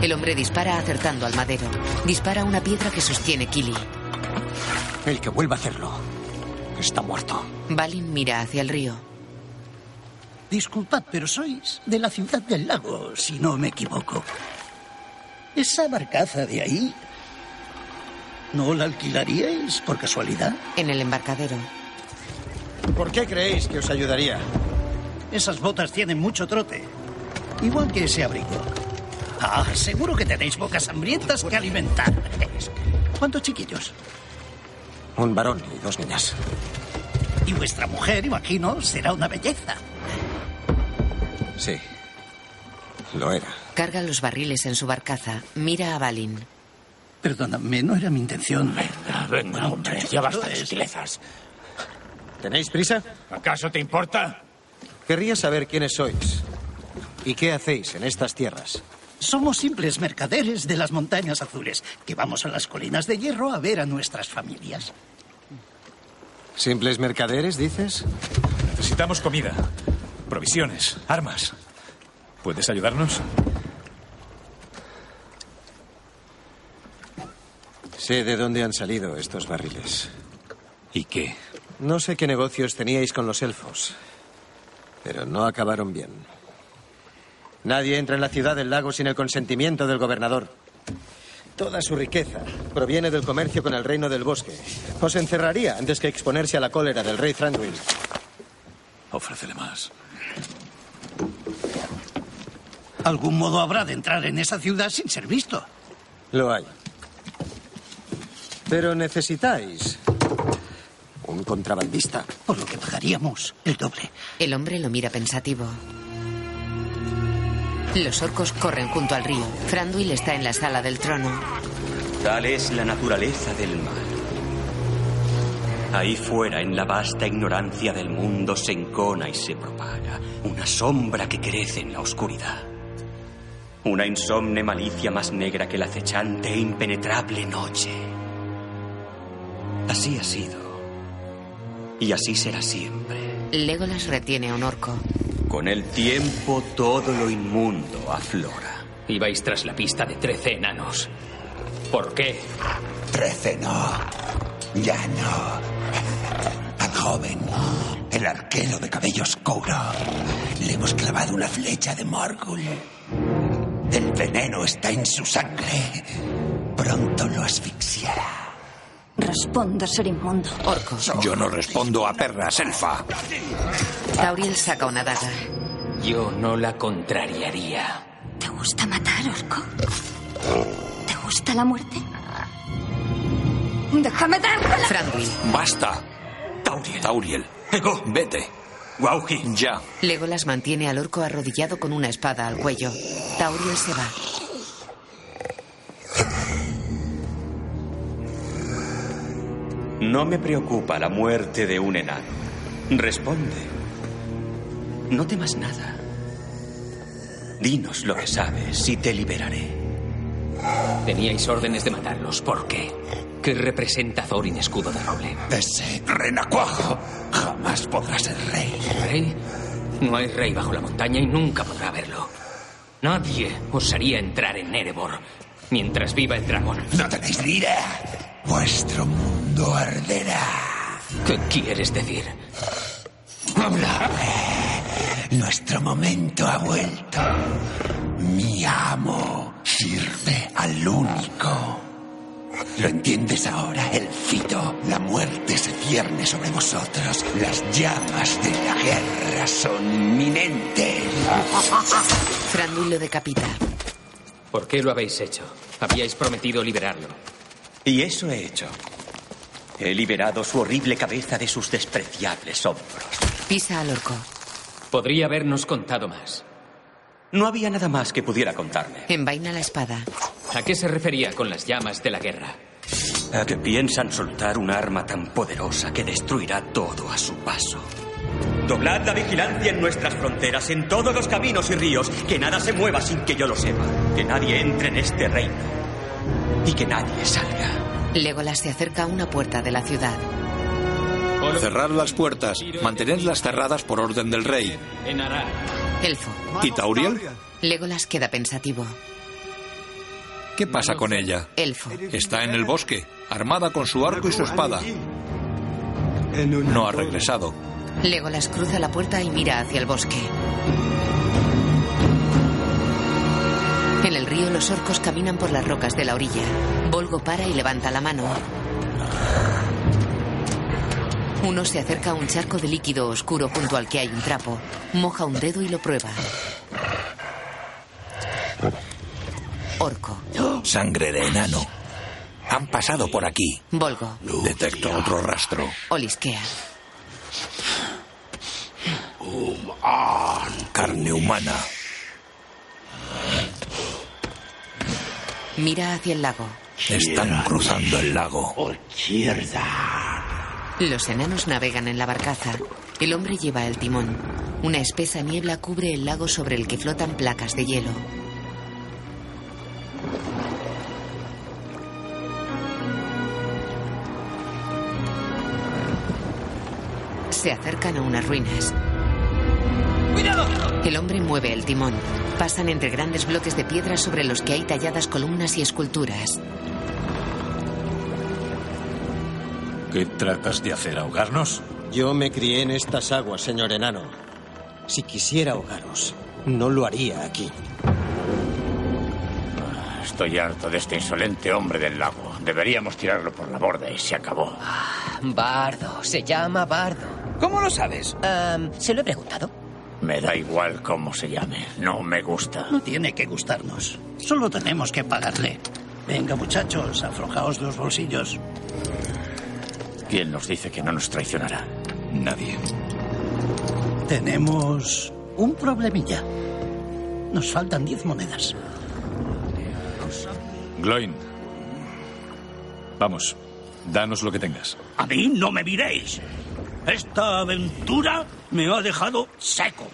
El hombre dispara acertando al madero. Dispara una piedra que sostiene Kili. El que vuelva a hacerlo está muerto. Balin mira hacia el río. Disculpad, pero sois de la ciudad del lago, si no me equivoco. ¿Esa barcaza de ahí no la alquilaríais por casualidad? En el embarcadero. ¿Por qué creéis que os ayudaría? Esas botas tienen mucho trote. Igual que ese abrigo. Ah, seguro que tenéis bocas hambrientas que alimentar. ¿Cuántos chiquillos? Un varón y dos niñas. Y vuestra mujer, imagino, será una belleza. Sí. Lo era. Carga los barriles en su barcaza. Mira a Balin. Perdóname, no era mi intención. Venga, venga, hombre. Ya basta de sutilezas. ¿Tenéis prisa? ¿Acaso te importa? Querría saber quiénes sois. ¿Y qué hacéis en estas tierras? Somos simples mercaderes de las montañas azules, que vamos a las colinas de hierro a ver a nuestras familias. ¿Simples mercaderes, dices? Necesitamos comida, provisiones, armas. ¿Puedes ayudarnos? Sé de dónde han salido estos barriles. ¿Y qué? No sé qué negocios teníais con los elfos, pero no acabaron bien. Nadie entra en la ciudad del lago sin el consentimiento del gobernador. Toda su riqueza proviene del comercio con el reino del bosque. Os encerraría antes que exponerse a la cólera del rey Thranduil. Ofrécele más. Algún modo habrá de entrar en esa ciudad sin ser visto. Lo hay. Pero necesitáis un contrabandista. Por lo que pagaríamos el doble. El hombre lo mira pensativo. Los orcos corren junto al río. Franduil está en la sala del trono. Tal es la naturaleza del mal. Ahí fuera, en la vasta ignorancia del mundo, se encona y se propaga una sombra que crece en la oscuridad. Una insomne malicia más negra que la acechante e impenetrable noche. Así ha sido. Y así será siempre. Legolas retiene a un orco. Con el tiempo todo lo inmundo aflora. Ibais tras la pista de trece enanos. ¿Por qué? Trece no. Ya no. Al joven, el arquero de cabello oscuro, le hemos clavado una flecha de Morgul. El veneno está en su sangre. Pronto lo asfixiará. Responda, ser inmundo. Orco. Yo no respondo a perras, elfa. Tauriel saca una daga. Yo no la contrariaría. ¿Te gusta matar, Orco? ¿Te gusta la muerte? ¡Déjame dártela! Franduil. Basta. Tauriel. Tauriel. Ego. Vete. Wauji. Ya. Legolas mantiene al orco arrodillado con una espada al cuello. Tauriel se va. No me preocupa la muerte de un enano. Responde. No temas nada. Dinos lo que sabes y te liberaré. Teníais órdenes de matarlos. ¿Por qué? ¿Qué representa Thorin escudo de roble? Ese renacuajo jamás podrá ser rey. ¿Rey? No hay rey bajo la montaña y nunca podrá verlo. Nadie osaría entrar en Erebor mientras viva el dragón. No tenéis ni idea. Vuestro mundo arderá. ¿Qué quieres decir? Habla. Nuestro momento ha vuelto. Mi amo sirve al único. ¿Lo entiendes ahora, Elfito? La muerte se cierne sobre vosotros. Las llamas de la guerra son inminentes. Franduil lo decapita. ¿Por qué lo habéis hecho? Habíais prometido liberarlo. Y eso he hecho. He liberado su horrible cabeza de sus despreciables hombros. Pisa al orco. Podría habernos contado más. No había nada más que pudiera contarme. Envaina la espada. ¿A qué se refería con las llamas de la guerra? A que piensan soltar un arma tan poderosa que destruirá todo a su paso. Doblad la vigilancia en nuestras fronteras, en todos los caminos y ríos. Que nada se mueva sin que yo lo sepa. Que nadie entre en este reino. Y que nadie salga. Legolas se acerca a una puerta de la ciudad. Cerrar las puertas. Mantenedlas cerradas por orden del rey. Elfo. ¿Y Tauriel? Legolas queda pensativo. ¿Qué pasa con ella? Elfo. Está en el bosque, armada con su arco y su espada. No ha regresado. Legolas cruza la puerta y mira hacia el bosque. Río los orcos caminan por las rocas de la orilla. Volgo para y levanta la mano. Uno se acerca a un charco de líquido oscuro junto al que hay un trapo. Moja un dedo y lo prueba. Orco. Sangre de enano. Han pasado por aquí. Volgo. Detecto otro rastro. Olisquea. Carne humana. Mira hacia el lago. Están cruzando el lago. Los enanos navegan en la barcaza. El hombre lleva el timón. Una espesa niebla cubre el lago sobre el que flotan placas de hielo. Se acercan a unas ruinas. ¡Cuidado! El hombre mueve el timón. Pasan entre grandes bloques de piedra sobre los que hay talladas columnas y esculturas. ¿Qué tratas de hacer? ¿Ahogarnos? Yo me crié en estas aguas, señor enano. Si quisiera ahogaros, no lo haría aquí. Estoy harto de este insolente hombre del lago. Deberíamos tirarlo por la borda y se acabó. Bardo, se llama Bardo. ¿Cómo lo sabes? Se lo he preguntado. Me da igual cómo se llame. No me gusta. No tiene que gustarnos. Solo tenemos que pagarle. Venga, muchachos, aflojaos los bolsillos. ¿Quién nos dice que no nos traicionará? Nadie. Tenemos un problemilla. Nos faltan diez monedas. Gloin. Vamos, danos lo que tengas. A mí no me miréis. Esta aventura me ha dejado seco.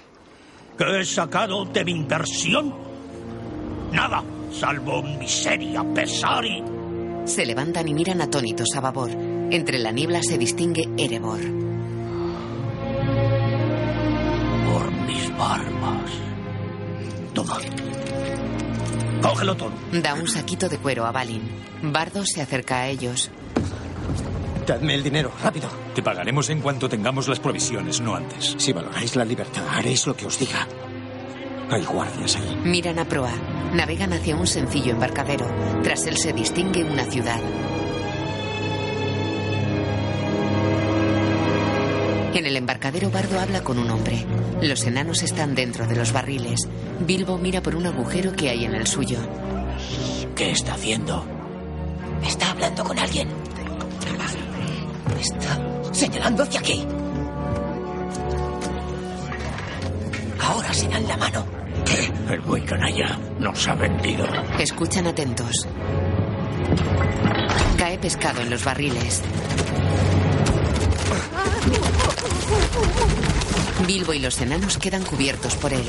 ¿Qué he sacado de mi inversión? Nada, salvo miseria, pesar y... Se levantan y miran atónitos a babor. Entre la niebla se distingue Erebor. Por mis barbas. Toma. Cógelo todo. Da un saquito de cuero a Balin. Bardo se acerca a ellos. Dadme el dinero, rápido. Te pagaremos en cuanto tengamos las provisiones, no antes. Si valoráis la libertad, haréis lo que os diga. Hay guardias ahí. Miran a proa. Navegan hacia un sencillo embarcadero. Tras él se distingue una ciudad. En el embarcadero Bardo habla con un hombre. Los enanos están dentro de los barriles. Bilbo mira por un agujero que hay en el suyo. ¿Qué está haciendo? Está hablando con alguien. Está señalando hacia aquí. Ahora se dan la mano. El buey canalla nos ha vendido. Escuchan atentos. Cae pescado en los barriles. Bilbo y los enanos quedan cubiertos por él.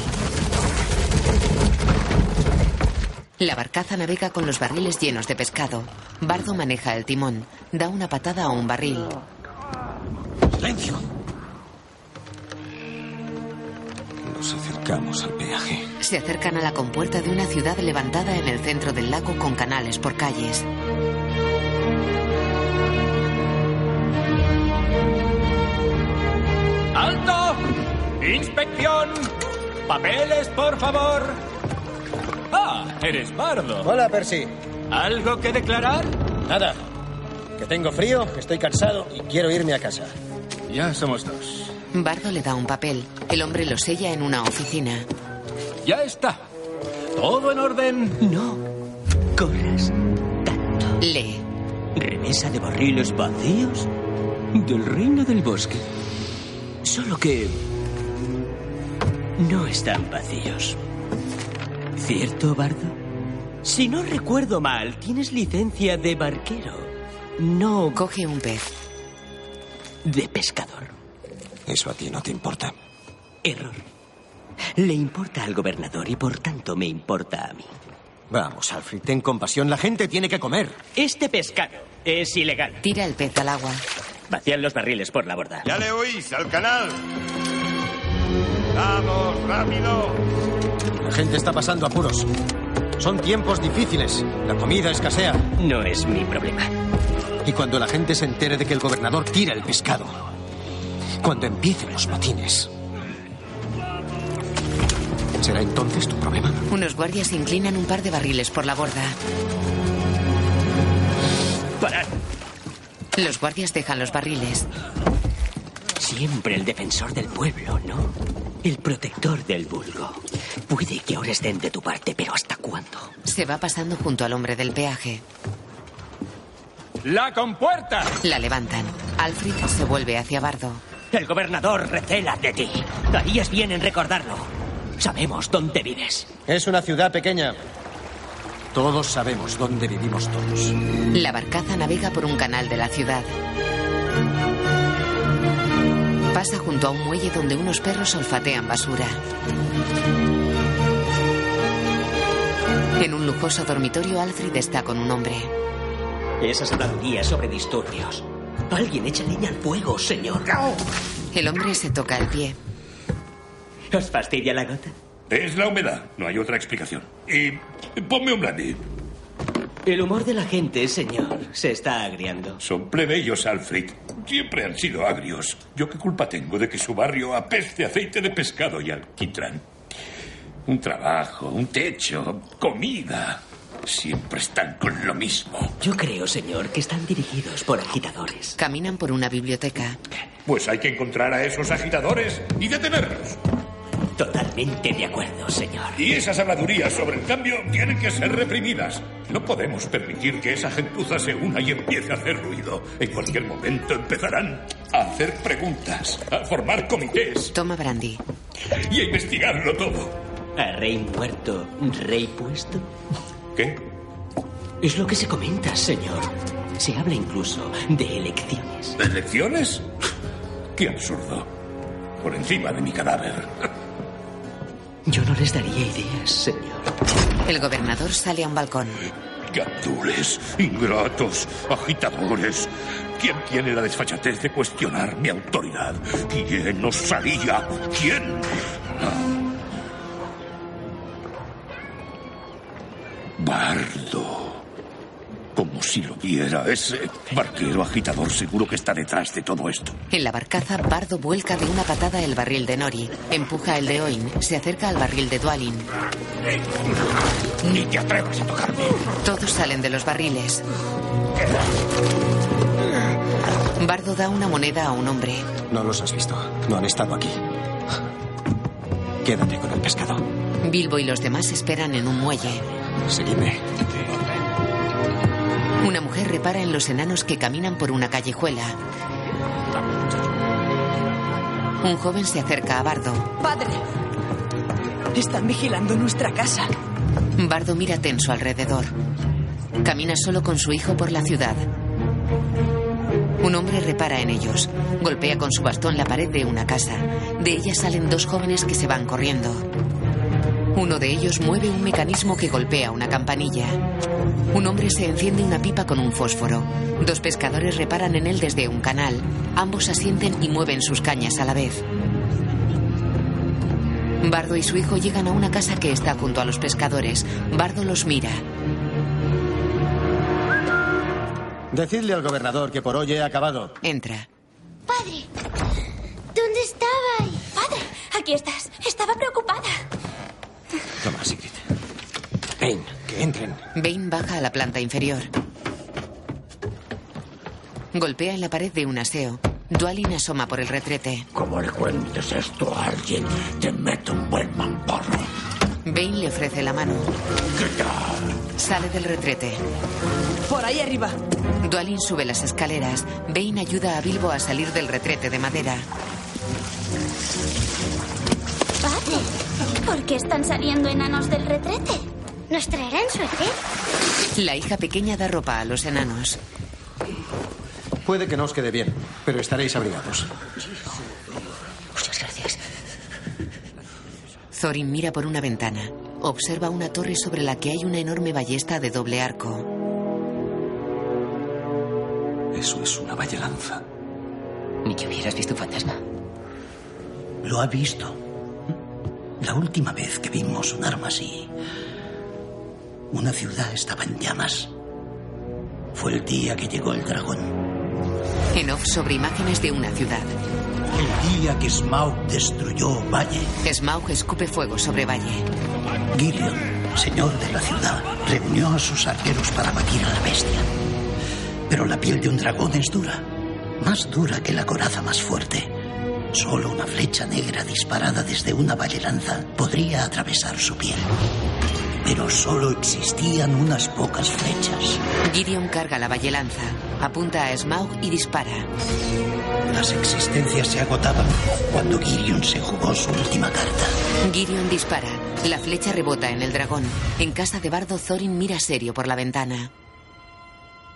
La barcaza navega con los barriles llenos de pescado. Bardo maneja el timón. Da una patada a un barril. ¡Silencio! Nos acercamos al peaje. Se acercan a la compuerta de una ciudad levantada en el centro del lago con canales por calles. ¡Alto! ¡Inspección! ¡Papeles, por favor! Ah, eres Bardo. Hola, Percy. ¿Algo que declarar? Nada. Que tengo frío, estoy cansado y quiero irme a casa. Ya somos dos. Bardo le da un papel. El hombre lo sella en una oficina. Ya está. ¿Todo en orden? No. Corras. Lee. Remesa de barriles vacíos del reino del bosque. Solo que... No están vacíos. ¿Cierto, Bardo? Si no recuerdo mal, tienes licencia de barquero. No... Coge un pez. De pescador. Eso a ti no te importa. Error. Le importa al gobernador y por tanto me importa a mí. Vamos, Alfred, ten compasión. La gente tiene que comer. Este pescado es ilegal. Tira el pez al agua. Vacían los barriles por la borda. Ya le oís, al canal. ¡Vamos, rápido! La gente está pasando apuros. Son tiempos difíciles. La comida escasea. No es mi problema. Y cuando la gente se entere de que el gobernador tira el pescado, cuando empiecen los motines, ¿será entonces tu problema? Unos guardias inclinan un par de barriles por la borda. ¡Parad! Los guardias dejan los barriles. Siempre el defensor del pueblo, ¿no? El protector del vulgo. Puede que ahora estén de tu parte, pero ¿hasta cuándo? Se va pasando junto al hombre del peaje. ¡La compuerta! La levantan. Alfred se vuelve hacia Bardo. El gobernador recela de ti. Harías bien en recordarlo. Sabemos dónde vives. Es una ciudad pequeña. Todos sabemos dónde vivimos todos. La barcaza navega por un canal de la ciudad. Pasa junto a un muelle donde unos perros olfatean basura. En un lujoso dormitorio, Alfred está con un hombre. Esas habladurías sobre disturbios. Alguien echa leña al fuego, señor. El hombre se toca el pie. ¿Os fastidia la gota? Es la humedad, no hay otra explicación. Y ponme un brandy. El humor de la gente, señor, se está agriando. Son plebeyos, Alfred. Siempre han sido agrios. ¿Yo qué culpa tengo de que su barrio apeste aceite de pescado y alquitrán? Un trabajo, un techo, comida. Siempre están con lo mismo. Yo creo, señor, que están dirigidos por agitadores. Caminan por una biblioteca. Pues hay que encontrar a esos agitadores y detenerlos. Totalmente de acuerdo, señor. Y esas habladurías sobre el cambio tienen que ser reprimidas. No podemos permitir que esa gentuza se una y empiece a hacer ruido. En cualquier momento empezarán a hacer preguntas, a formar comités Toma brandy. y a investigarlo todo. ¿A rey muerto, rey puesto? ¿Qué? Es lo que se comenta, señor. Se habla incluso de elecciones. ¿Elecciones? Qué absurdo. Por encima de mi cadáver. Yo no les daría ideas, señor. El gobernador sale a un balcón. Gandules, ingratos, agitadores. ¿Quién tiene la desfachatez de cuestionar mi autoridad? ¿Quién osaría? ¿Quién? Bardo. Como si lo viera. Ese barquero agitador seguro que está detrás de todo esto. En la barcaza, Bardo vuelca de una patada el barril de Nori. Empuja el de Oin. Se acerca al barril de Dualin. Ni te atrevas a tocarme. Todos salen de los barriles. Bardo da una moneda a un hombre. No los has visto. No han estado aquí. Quédate con el pescado. Bilbo y los demás esperan en un muelle. Seguidme. Una mujer repara en los enanos que caminan por una callejuela. Un joven se acerca a Bardo. Padre, están vigilando nuestra casa. Bardo mira tenso alrededor. Camina solo con su hijo por la ciudad. Un hombre repara en ellos. Golpea con su bastón la pared de una casa. De ella salen dos jóvenes que se van corriendo. Uno de ellos mueve un mecanismo que golpea una campanilla. Un hombre se enciende una pipa con un fósforo. Dos pescadores reparan en él desde un canal. Ambos asienten y mueven sus cañas a la vez. Bardo y su hijo llegan a una casa que está junto a los pescadores. Bardo los mira. Decidle al gobernador que por hoy he acabado. Entra. Padre, ¿dónde estabais? Padre, aquí estás. Estaba preocupada. Toma, Sigrid. Ven, que entren. Bane baja a la planta inferior. Golpea en la pared de un aseo. Dualin asoma por el retrete. Como le cuentes esto a alguien, te meto un buen mamporro. Bane le ofrece la mano. Sale del retrete. Por ahí arriba. Dualin sube las escaleras. Bane ayuda a Bilbo a salir del retrete de madera. Padre, ¿por qué están saliendo enanos del retrete? ¿Nos traerán suerte? La hija pequeña da ropa a los enanos. Puede que no os quede bien, pero estaréis abrigados. Muchas gracias. Thorin mira por una ventana. Observa una torre sobre la que hay una enorme ballesta de doble arco. Eso es una vallelanza. Ni que hubieras visto un fantasma. Lo ha visto. La última vez que vimos un arma así, una ciudad estaba en llamas. Fue el día que llegó el dragón. En off sobre imágenes de una ciudad. El día que Smaug destruyó Valle. Smaug escupe fuego sobre Valle. Gillion, señor de la ciudad, reunió a sus arqueros para batir a la bestia. Pero la piel de un dragón es dura, más dura que la coraza más fuerte. Solo una flecha negra disparada desde una vallelanza podría atravesar su piel. Pero solo existían unas pocas flechas. Gideon carga la vallelanza. Apunta a Smaug y dispara. Las existencias se agotaban cuando Girion se jugó su última carta. Gideon dispara. La flecha rebota en el dragón. En casa de Bardo, Thorin mira serio por la ventana.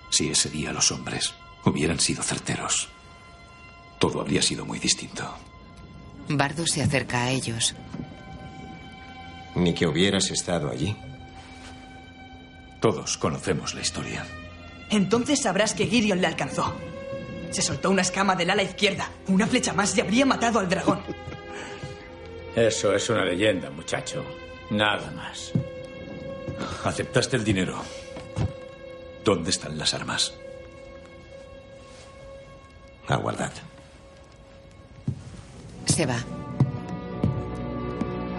Si ese día los hombres hubieran sido certeros, todo habría sido muy distinto. Bardo se acerca a ellos. Ni que hubieras estado allí. Todos conocemos la historia. Entonces sabrás que Gideon le alcanzó. Se soltó una escama del ala izquierda. Una flecha más y habría matado al dragón. (laughs) Eso es una leyenda, muchacho. Nada más. Aceptaste el dinero. ¿Dónde están las armas? Aguardad. Se va.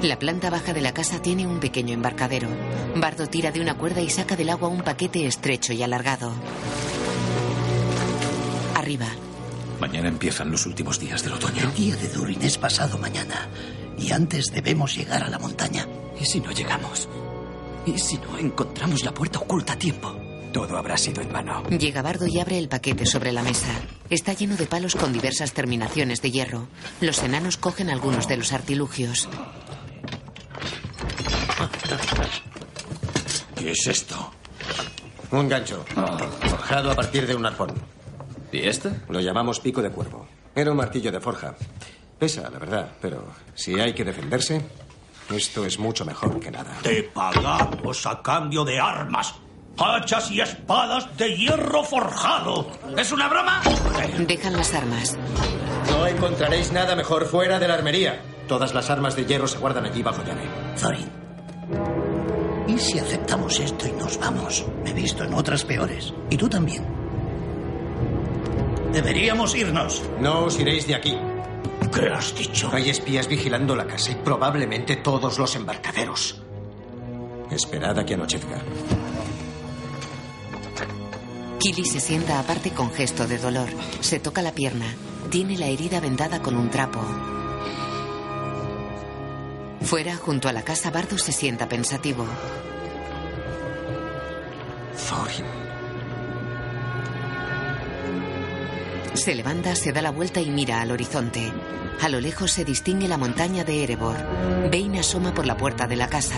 La planta baja de la casa tiene un pequeño embarcadero. Bardo tira de una cuerda y saca del agua un paquete estrecho y alargado. Arriba. Mañana empiezan los últimos días del otoño. El día de Durin es pasado mañana. Y antes debemos llegar a la montaña. ¿Y si no llegamos? ¿Y si no encontramos la puerta oculta a tiempo? Todo habrá sido en vano. Llega Bardo y abre el paquete sobre la mesa. Está lleno de palos con diversas terminaciones de hierro. Los enanos cogen algunos de los artilugios. ¿Qué es esto? Un gancho. Forjado a partir de un arpón. ¿Y este? Lo llamamos pico de cuervo. Era un martillo de forja. Pesa, la verdad, pero si hay que defenderse, esto es mucho mejor que nada. Te pagamos a cambio de armas. Hachas y espadas de hierro forjado. ¿Es una broma? Dejan las armas. No encontraréis nada mejor fuera de la armería. Todas las armas de hierro se guardan allí bajo llave. Thorin. ¿Y si aceptamos esto y nos vamos? Me he visto en otras peores. Y tú también. Deberíamos irnos. No os iréis de aquí. ¿Qué has dicho? Hay espías vigilando la casa y probablemente todos los embarcaderos. Esperad a que anochezca. Kili se sienta aparte con gesto de dolor. Se toca la pierna. Tiene la herida vendada con un trapo. Fuera, junto a la casa, Bardo se sienta pensativo. Thorin. Se levanta, se da la vuelta y mira al horizonte. A lo lejos se distingue la montaña de Erebor. Bane asoma por la puerta de la casa.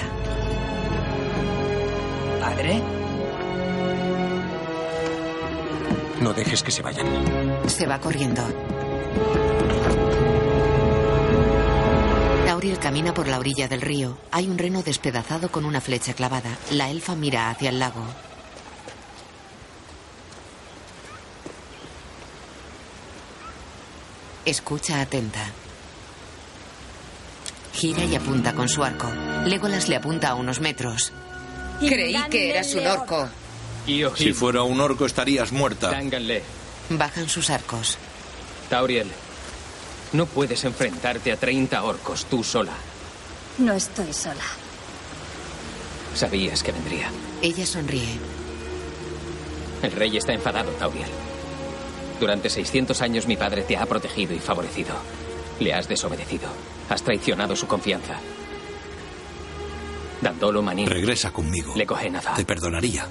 ¿Padre? No dejes que se vayan. Se va corriendo. Tauriel camina por la orilla del río. Hay un reno despedazado con una flecha clavada. La elfa mira hacia el lago. Escucha atenta. Gira y apunta con su arco. Legolas le apunta a unos metros. Creí que eras un orco. Si fuera un orco estarías muerta. Tánganle. Bajan sus arcos. Tauriel, no puedes enfrentarte a 30 orcos tú sola. No estoy sola. Sabías que vendría. Ella sonríe. El rey está enfadado, Tauriel. Durante 600 años mi padre te ha protegido y favorecido. Le has desobedecido. Has traicionado su confianza. Dandolo Manín. Regresa conmigo. Le coge nada. Te perdonaría.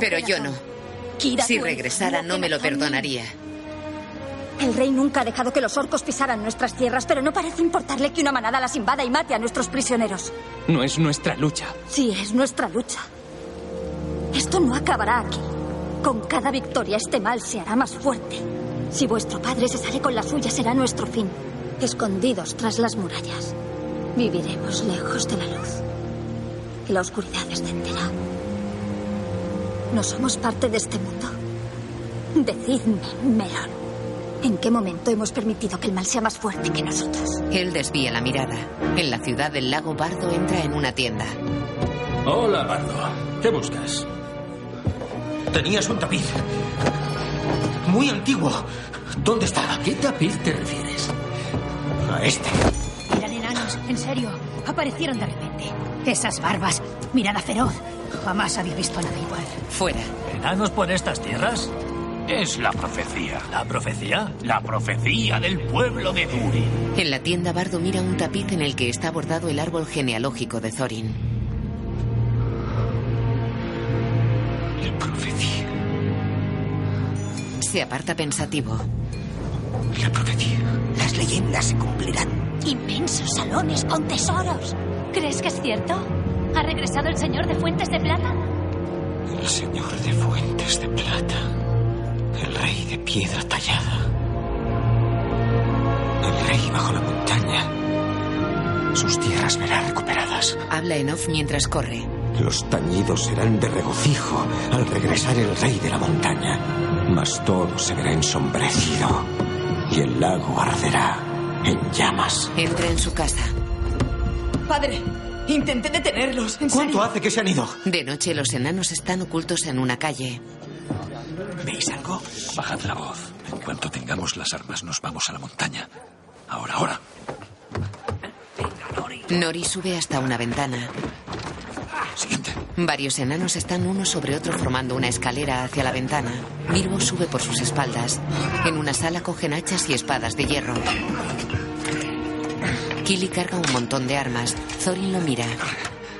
Pero yo no. Si regresara, no me lo perdonaría. El rey nunca ha dejado que los orcos pisaran nuestras tierras, pero no parece importarle que una manada las invada y mate a nuestros prisioneros. No es nuestra lucha. Sí, es nuestra lucha. Esto no acabará aquí. Con cada victoria este mal se hará más fuerte. Si vuestro padre se sale con la suya será nuestro fin. Escondidos tras las murallas. Viviremos lejos de la luz. La oscuridad descenderá. ¿No somos parte de este mundo? Decidme, Melon. ¿En qué momento hemos permitido que el mal sea más fuerte que nosotros? Él desvía la mirada. En la ciudad del lago, Bardo entra en una tienda. Hola, Bardo. ¿Qué buscas? Tenías un tapiz. Muy antiguo. ¿Dónde está? ¿A qué tapiz te refieres? A este. Eran enanos, en serio. Aparecieron de repente. Esas barbas, mirada feroz. Jamás había visto nada igual. Fuera. ¿Enanos por estas tierras? Es la profecía. ¿La profecía? La profecía del pueblo de Durin. En la tienda, Bardo mira un tapiz en el que está bordado el árbol genealógico de Thorin. La profecía. Se aparta pensativo. La profecía. Las leyendas se cumplirán. Inmensos salones con tesoros. ¿Crees que es cierto? ¿Ha regresado el señor de Fuentes de Plata? El señor de Fuentes de Plata. El rey de piedra tallada. El rey bajo la montaña. Sus tierras verá recuperadas. Habla en off mientras corre. Los tañidos serán de regocijo al regresar el rey de la montaña. Mas todo se verá ensombrecido y el lago arderá en llamas. Entra en su casa. Padre, intenté detenerlos. ¿en ¿Cuánto serio? hace que se han ido? De noche, los enanos están ocultos en una calle. ¿Veis algo? Bajad la voz. En cuanto tengamos las armas, nos vamos a la montaña. Ahora, ahora. Nori sube hasta una ventana. Siguiente. Varios enanos están uno sobre otro formando una escalera hacia la ventana. Bilbo sube por sus espaldas. En una sala cogen hachas y espadas de hierro. Kili carga un montón de armas. Thorin lo mira.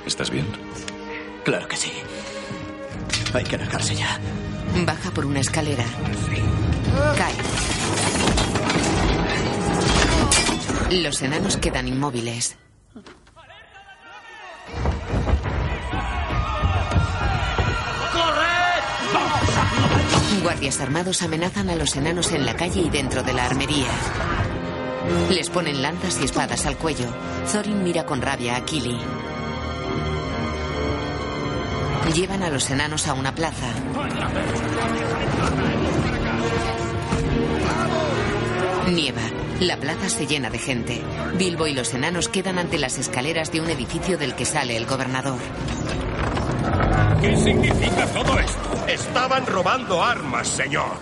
¿Estás bien? Claro que sí. Hay que alejarse ya. Baja por una escalera. Cae. Los enanos quedan inmóviles. Guardias armados amenazan a los enanos en la calle y dentro de la armería. Les ponen lanzas y espadas al cuello. Thorin mira con rabia a Kili. Llevan a los enanos a una plaza. Nieva. La plaza se llena de gente. Bilbo y los enanos quedan ante las escaleras de un edificio del que sale el gobernador. ¿Qué significa todo esto? Estaban robando armas, señor.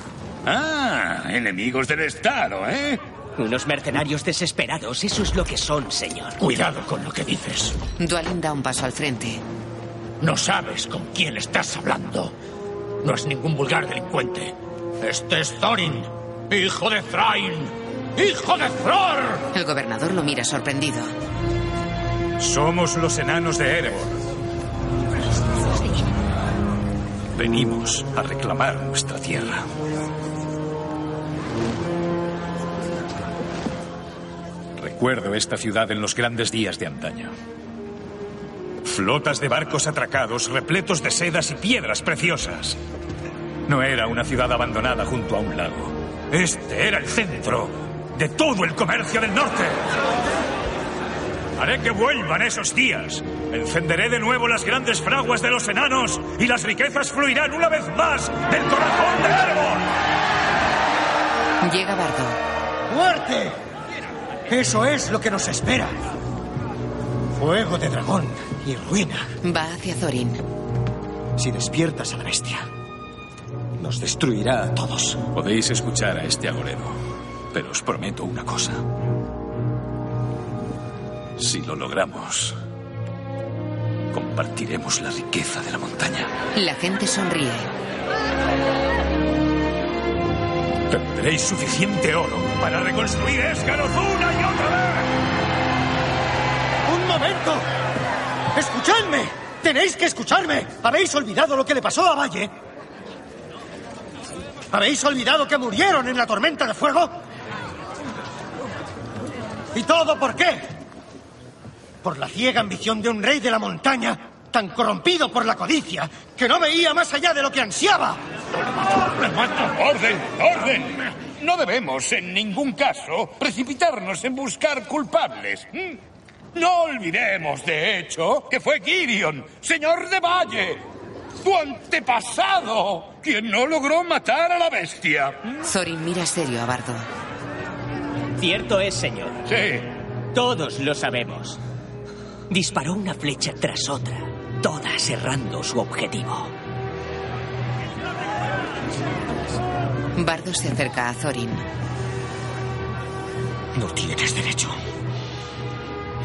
Ah, enemigos del Estado, ¿eh? Unos mercenarios desesperados, eso es lo que son, señor. Cuidado con lo que dices. Dwalin da un paso al frente. No sabes con quién estás hablando. No es ningún vulgar delincuente. Este es Thorin, hijo de Thrain, hijo de Thror. El gobernador lo mira sorprendido. Somos los enanos de Erebor. Venimos a reclamar nuestra tierra. Recuerdo esta ciudad en los grandes días de antaño. Flotas de barcos atracados, repletos de sedas y piedras preciosas. No era una ciudad abandonada junto a un lago. Este era el centro de todo el comercio del norte. Haré que vuelvan esos días. Encenderé de nuevo las grandes fraguas de los enanos y las riquezas fluirán una vez más del corazón de Erebor. Llega Bardo. ¡Muerte! Eso es lo que nos espera. Fuego de dragón y ruina. Va hacia Thorin. Si despiertas a la bestia, nos destruirá a todos. Podéis escuchar a este agorero, pero os prometo una cosa. Si lo logramos, compartiremos la riqueza de la montaña. La gente sonríe. Tendréis suficiente oro para reconstruir Escaroz una y otra vez. ¡Un momento! ¡Escuchadme! ¡Tenéis que escucharme! ¿Habéis olvidado lo que le pasó a Valle? ¿Habéis olvidado que murieron en la tormenta de fuego? ¿Y todo por qué? Por la ciega ambición de un rey de la montaña, tan corrompido por la codicia, que no veía más allá de lo que ansiaba. ¡Orden! ¡Orden! No debemos, en ningún caso, precipitarnos en buscar culpables. ¿m? No olvidemos, de hecho, que fue Gideon, señor de Valle, tu antepasado, quien no logró matar a la bestia. Thorin mira serio a Bardo. Cierto es, señor. Sí. Todos lo sabemos. Disparó una flecha tras otra, todas errando su objetivo. Bardo se acerca a Thorin. No tienes derecho.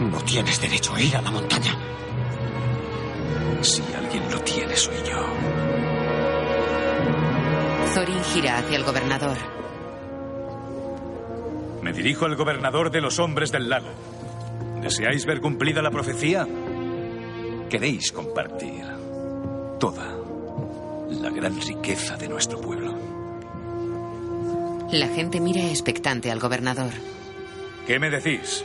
No tienes derecho a ir a la montaña. Si alguien lo tiene, soy yo. Thorin gira hacia el gobernador. Me dirijo al gobernador de los hombres del lago. ¿Deseáis ver cumplida la profecía? Queréis compartir toda la gran riqueza de nuestro pueblo. La gente mira expectante al gobernador. ¿Qué me decís?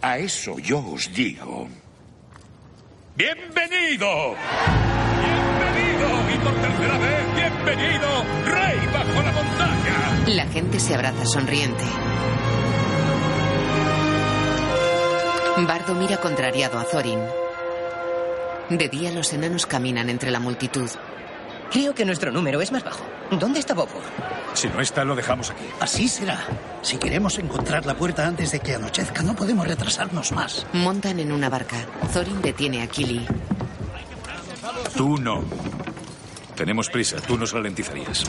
A eso yo os digo. ¡Bienvenido! ¡Bienvenido! Y por tercera vez, ¡bienvenido! ¡Rey bajo la montaña! La gente se abraza sonriente. Bardo mira contrariado a Thorin. De día los enanos caminan entre la multitud. Creo que nuestro número es más bajo. ¿Dónde está Bofur? Si no está, lo dejamos aquí. Así será. Si queremos encontrar la puerta antes de que anochezca, no podemos retrasarnos más. Montan en una barca. Thorin detiene a Kili. Tú no. Tenemos prisa, tú nos ralentizarías.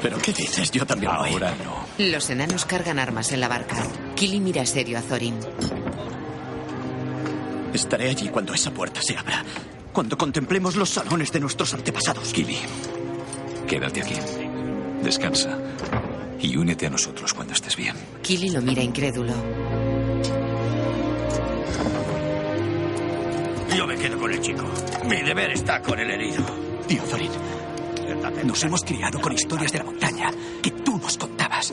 ¿Pero qué dices? Yo también Ahora no. Los enanos cargan armas en la barca. Killy mira serio a Thorin. Estaré allí cuando esa puerta se abra. Cuando contemplemos los salones de nuestros antepasados. Killy, quédate aquí. Descansa. Y únete a nosotros cuando estés bien. Killy lo mira incrédulo. Yo me quedo con el chico. Mi deber está con el herido. Tío Thorin, nos hemos criado con historias de la montaña que tú nos contabas.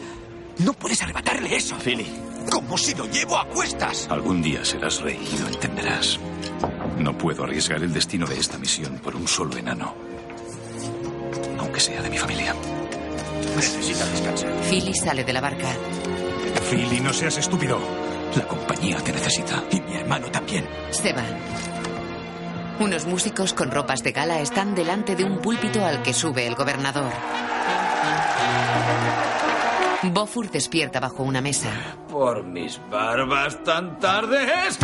No puedes arrebatarle eso. Philly. Como si lo llevo a cuestas. Algún día serás rey y lo entenderás. No puedo arriesgar el destino de esta misión por un solo enano. Aunque sea de mi familia. Necesita descansar. Philly sale de la barca. Philly, no seas estúpido. La compañía te necesita. Y mi hermano también. Se va. Unos músicos con ropas de gala están delante de un púlpito al que sube el gobernador. Bofur despierta bajo una mesa. Por mis barbas tan tardes.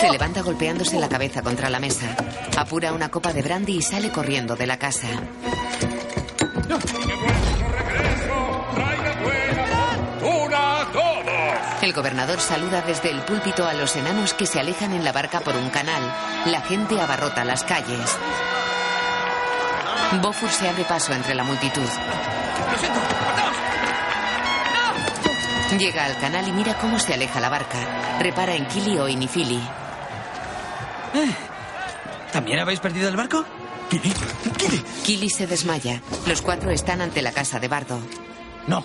Se levanta golpeándose la cabeza contra la mesa. Apura una copa de brandy y sale corriendo de la casa. ¡Una a todos! El gobernador saluda desde el púlpito a los enanos que se alejan en la barca por un canal. La gente abarrota las calles. Bofur se abre paso entre la multitud. Lo siento. Llega al canal y mira cómo se aleja la barca. Repara en Kili, Oin y Philly. ¿También habéis perdido el barco? Kili, Kili. Kili se desmaya. Los cuatro están ante la casa de Bardo. No.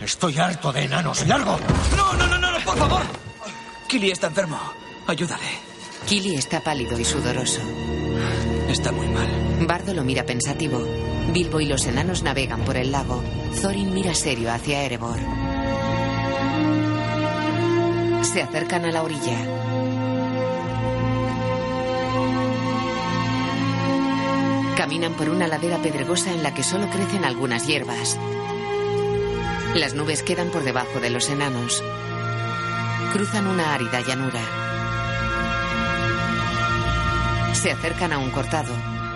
Estoy harto de enanos. ¡Largo! No, no, no, no, no, por favor. Kili está enfermo. Ayúdale. Kili está pálido y sudoroso. Está muy mal. Bardo lo mira pensativo. Bilbo y los enanos navegan por el lago. Thorin mira serio hacia Erebor. Se acercan a la orilla. Caminan por una ladera pedregosa en la que solo crecen algunas hierbas. Las nubes quedan por debajo de los enanos. Cruzan una árida llanura. Se acercan a un cortado.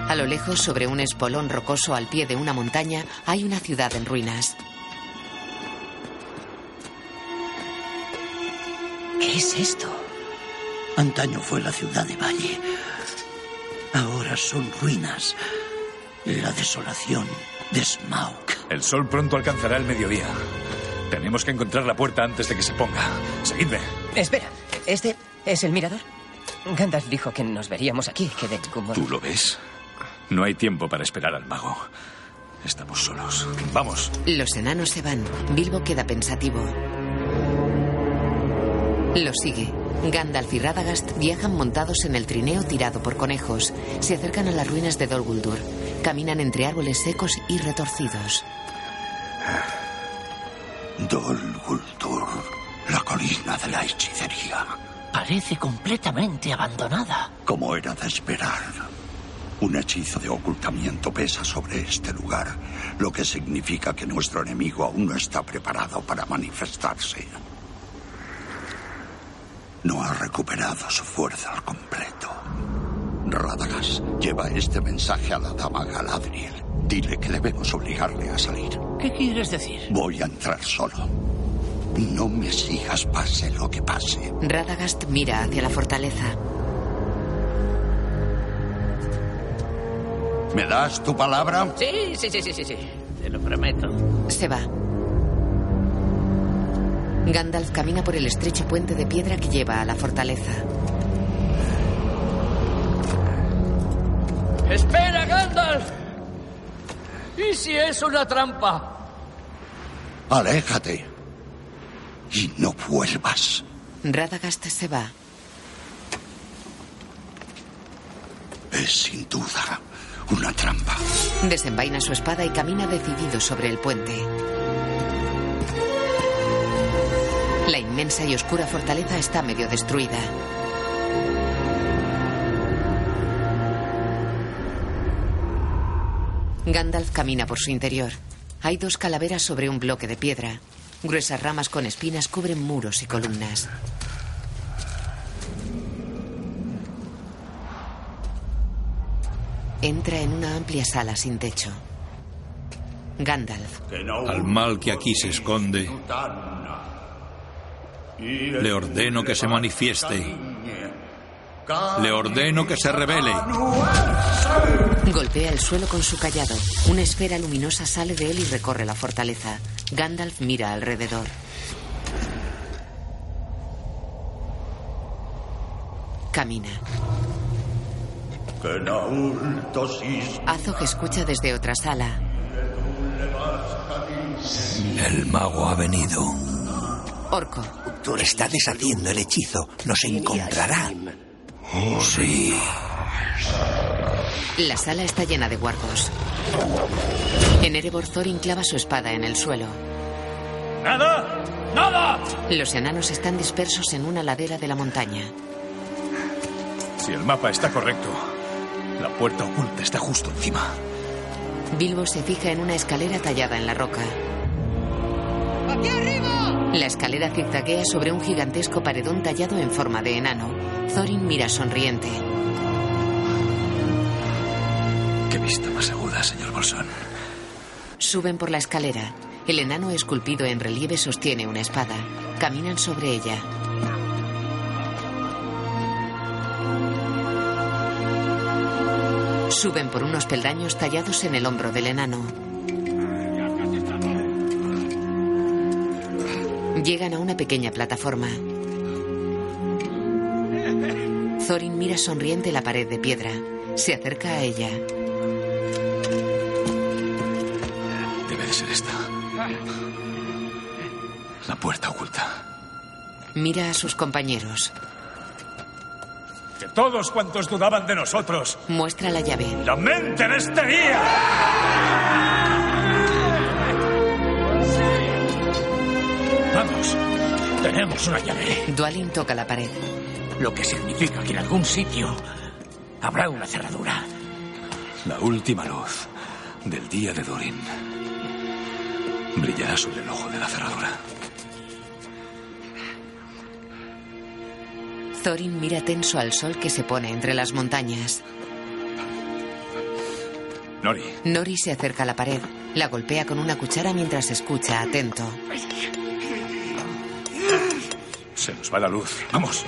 A lo lejos, sobre un espolón rocoso al pie de una montaña, hay una ciudad en ruinas. ¿Qué es esto? Antaño fue la ciudad de Valle. Ahora son ruinas. La desolación de Smaug. El sol pronto alcanzará el mediodía. Tenemos que encontrar la puerta antes de que se ponga. Seguidme. Espera, ¿este es el mirador? Gandalf dijo que nos veríamos aquí, que de como... ¿Tú lo ves? No hay tiempo para esperar al mago. Estamos solos. Vamos. Los enanos se van. Bilbo queda pensativo. Lo sigue. Gandalf y Radagast viajan montados en el trineo tirado por conejos. Se acercan a las ruinas de Dol Guldur. Caminan entre árboles secos y retorcidos. Dol Guldur, la colina de la hechicería. Parece completamente abandonada. Como era de esperar. Un hechizo de ocultamiento pesa sobre este lugar, lo que significa que nuestro enemigo aún no está preparado para manifestarse. No ha recuperado su fuerza al completo. Radagast, lleva este mensaje a la dama Galadriel. Dile que debemos obligarle a salir. ¿Qué quieres decir? Voy a entrar solo. No me sigas pase lo que pase. Radagast mira hacia la fortaleza. ¿Me das tu palabra? Sí, sí, sí, sí, sí, sí. Te lo prometo. Se va. Gandalf camina por el estrecho puente de piedra que lleva a la fortaleza. ¡Espera, Gandalf! ¿Y si es una trampa? Aléjate. Y no vuelvas. Radagast se va. Es sin duda una trampa. Desenvaina su espada y camina decidido sobre el puente. La inmensa y oscura fortaleza está medio destruida. Gandalf camina por su interior. Hay dos calaveras sobre un bloque de piedra. Gruesas ramas con espinas cubren muros y columnas. Entra en una amplia sala sin techo. Gandalf. Al mal que aquí se esconde, le ordeno que se manifieste. Le ordeno que se revele. Golpea el suelo con su callado. Una esfera luminosa sale de él y recorre la fortaleza. Gandalf mira alrededor. Camina. Azog escucha desde otra sala. El mago ha venido. Orco. Está deshaciendo el hechizo. Nos encontrará. Sí. La sala está llena de guardos. En Erebor Thorin clava su espada en el suelo. ¡Nada! ¡Nada! Los enanos están dispersos en una ladera de la montaña. Si el mapa está correcto, la puerta oculta está justo encima. Bilbo se fija en una escalera tallada en la roca. ¡Aquí arriba! La escalera zigzaguea sobre un gigantesco paredón tallado en forma de enano. Thorin mira sonriente. Qué vista más aguda, señor Bolsón. Suben por la escalera. El enano esculpido en relieve sostiene una espada. Caminan sobre ella. Suben por unos peldaños tallados en el hombro del enano. Llegan a una pequeña plataforma. Thorin mira sonriente la pared de piedra. Se acerca a ella. Debe de ser esta. La puerta oculta. Mira a sus compañeros. Que todos cuantos dudaban de nosotros. Muestra la llave. ¡La mente de este día! Tenemos una llave. Dwalin toca la pared. Lo que significa que en algún sitio habrá una cerradura. La última luz del día de Durin brillará sobre el ojo de la cerradura. Thorin mira tenso al sol que se pone entre las montañas. Nori, Nori se acerca a la pared. La golpea con una cuchara mientras escucha atento. Se nos va la luz. Vamos.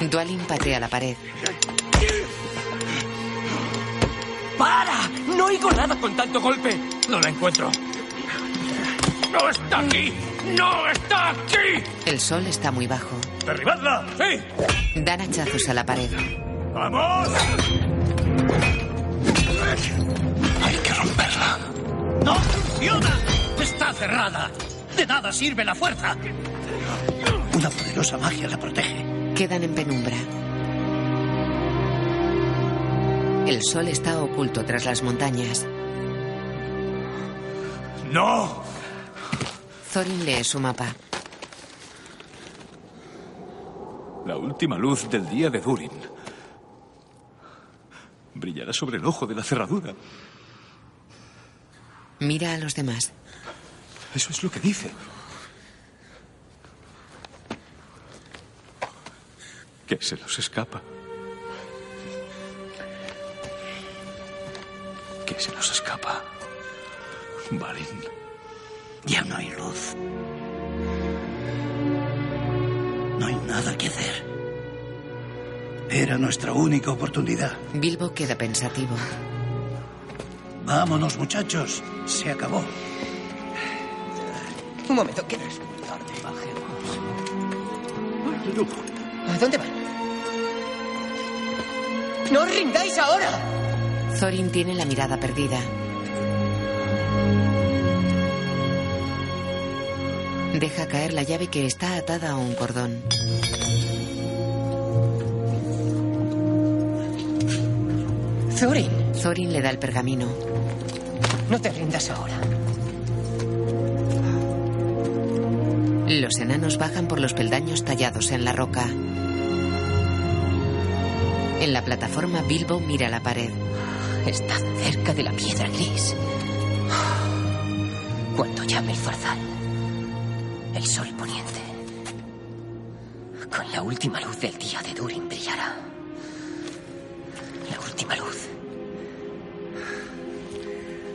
Dwalin patea la pared. ¡Para! No oigo nada con tanto golpe. No la encuentro. ¡No está aquí! ¡No está aquí! El sol está muy bajo. ¡Derribadla! ¡Sí! Dan hachazos a la pared. ¡Vamos! Hay que romperla. ¡No funciona! ¡Está cerrada! De nada sirve la fuerza. Una poderosa magia la protege. Quedan en penumbra. El sol está oculto tras las montañas. ¡No! Thorin lee su mapa. La última luz del día de Durin brillará sobre el ojo de la cerradura. Mira a los demás. Eso es lo que dice. Que se nos escapa. Que se nos escapa. Balin. Ya no hay luz. No hay nada que hacer. Era nuestra única oportunidad. Bilbo queda pensativo. Vámonos, muchachos. Se acabó. Un momento, ¿qué? ¿A dónde van? ¡No os rindáis ahora! Thorin tiene la mirada perdida. Deja caer la llave que está atada a un cordón. Thorin, Thorin le da el pergamino. no te rindas ahora. Los enanos bajan por los peldaños tallados en la roca. En la plataforma Bilbo mira la pared. Está cerca de la piedra gris. Cuando llame el zorzal, el sol poniente, con la última luz del día de Durin brillará. La última luz.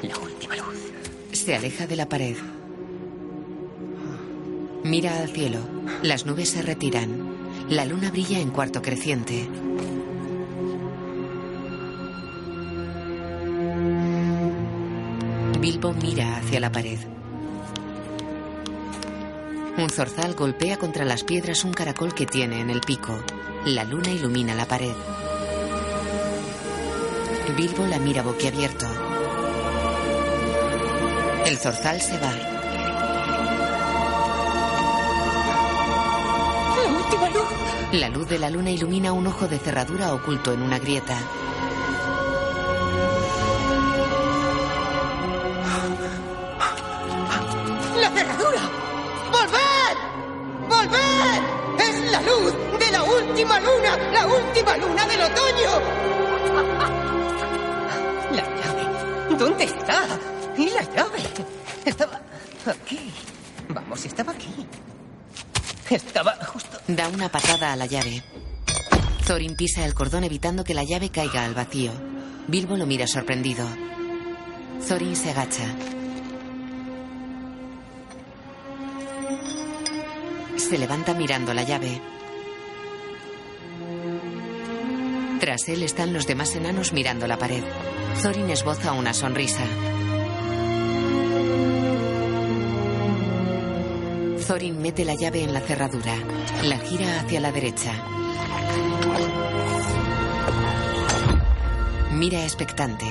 La última luz. Se aleja de la pared. Mira al cielo. Las nubes se retiran. La luna brilla en cuarto creciente. Bilbo mira hacia la pared. Un zorzal golpea contra las piedras un caracol que tiene en el pico. La luna ilumina la pared. Bilbo la mira boquiabierto. El zorzal se va. La luz de la luna ilumina un ojo de cerradura oculto en una grieta. ¡La cerradura! ¡Volved! ¡Volved! ¡Es la luz de la última luna! ¡La última luna del otoño! (laughs) La llave. ¿Dónde está? ¿Y la llave? Estaba aquí. Vamos, estaba aquí. Estaba. Da una patada a la llave. Thorin pisa el cordón evitando que la llave caiga al vacío. Bilbo lo mira sorprendido. Thorin se agacha. Se levanta mirando la llave. Tras él están los demás enanos mirando la pared. Thorin esboza una sonrisa. Thorin mete la llave en la cerradura. La gira hacia la derecha. Mira expectante.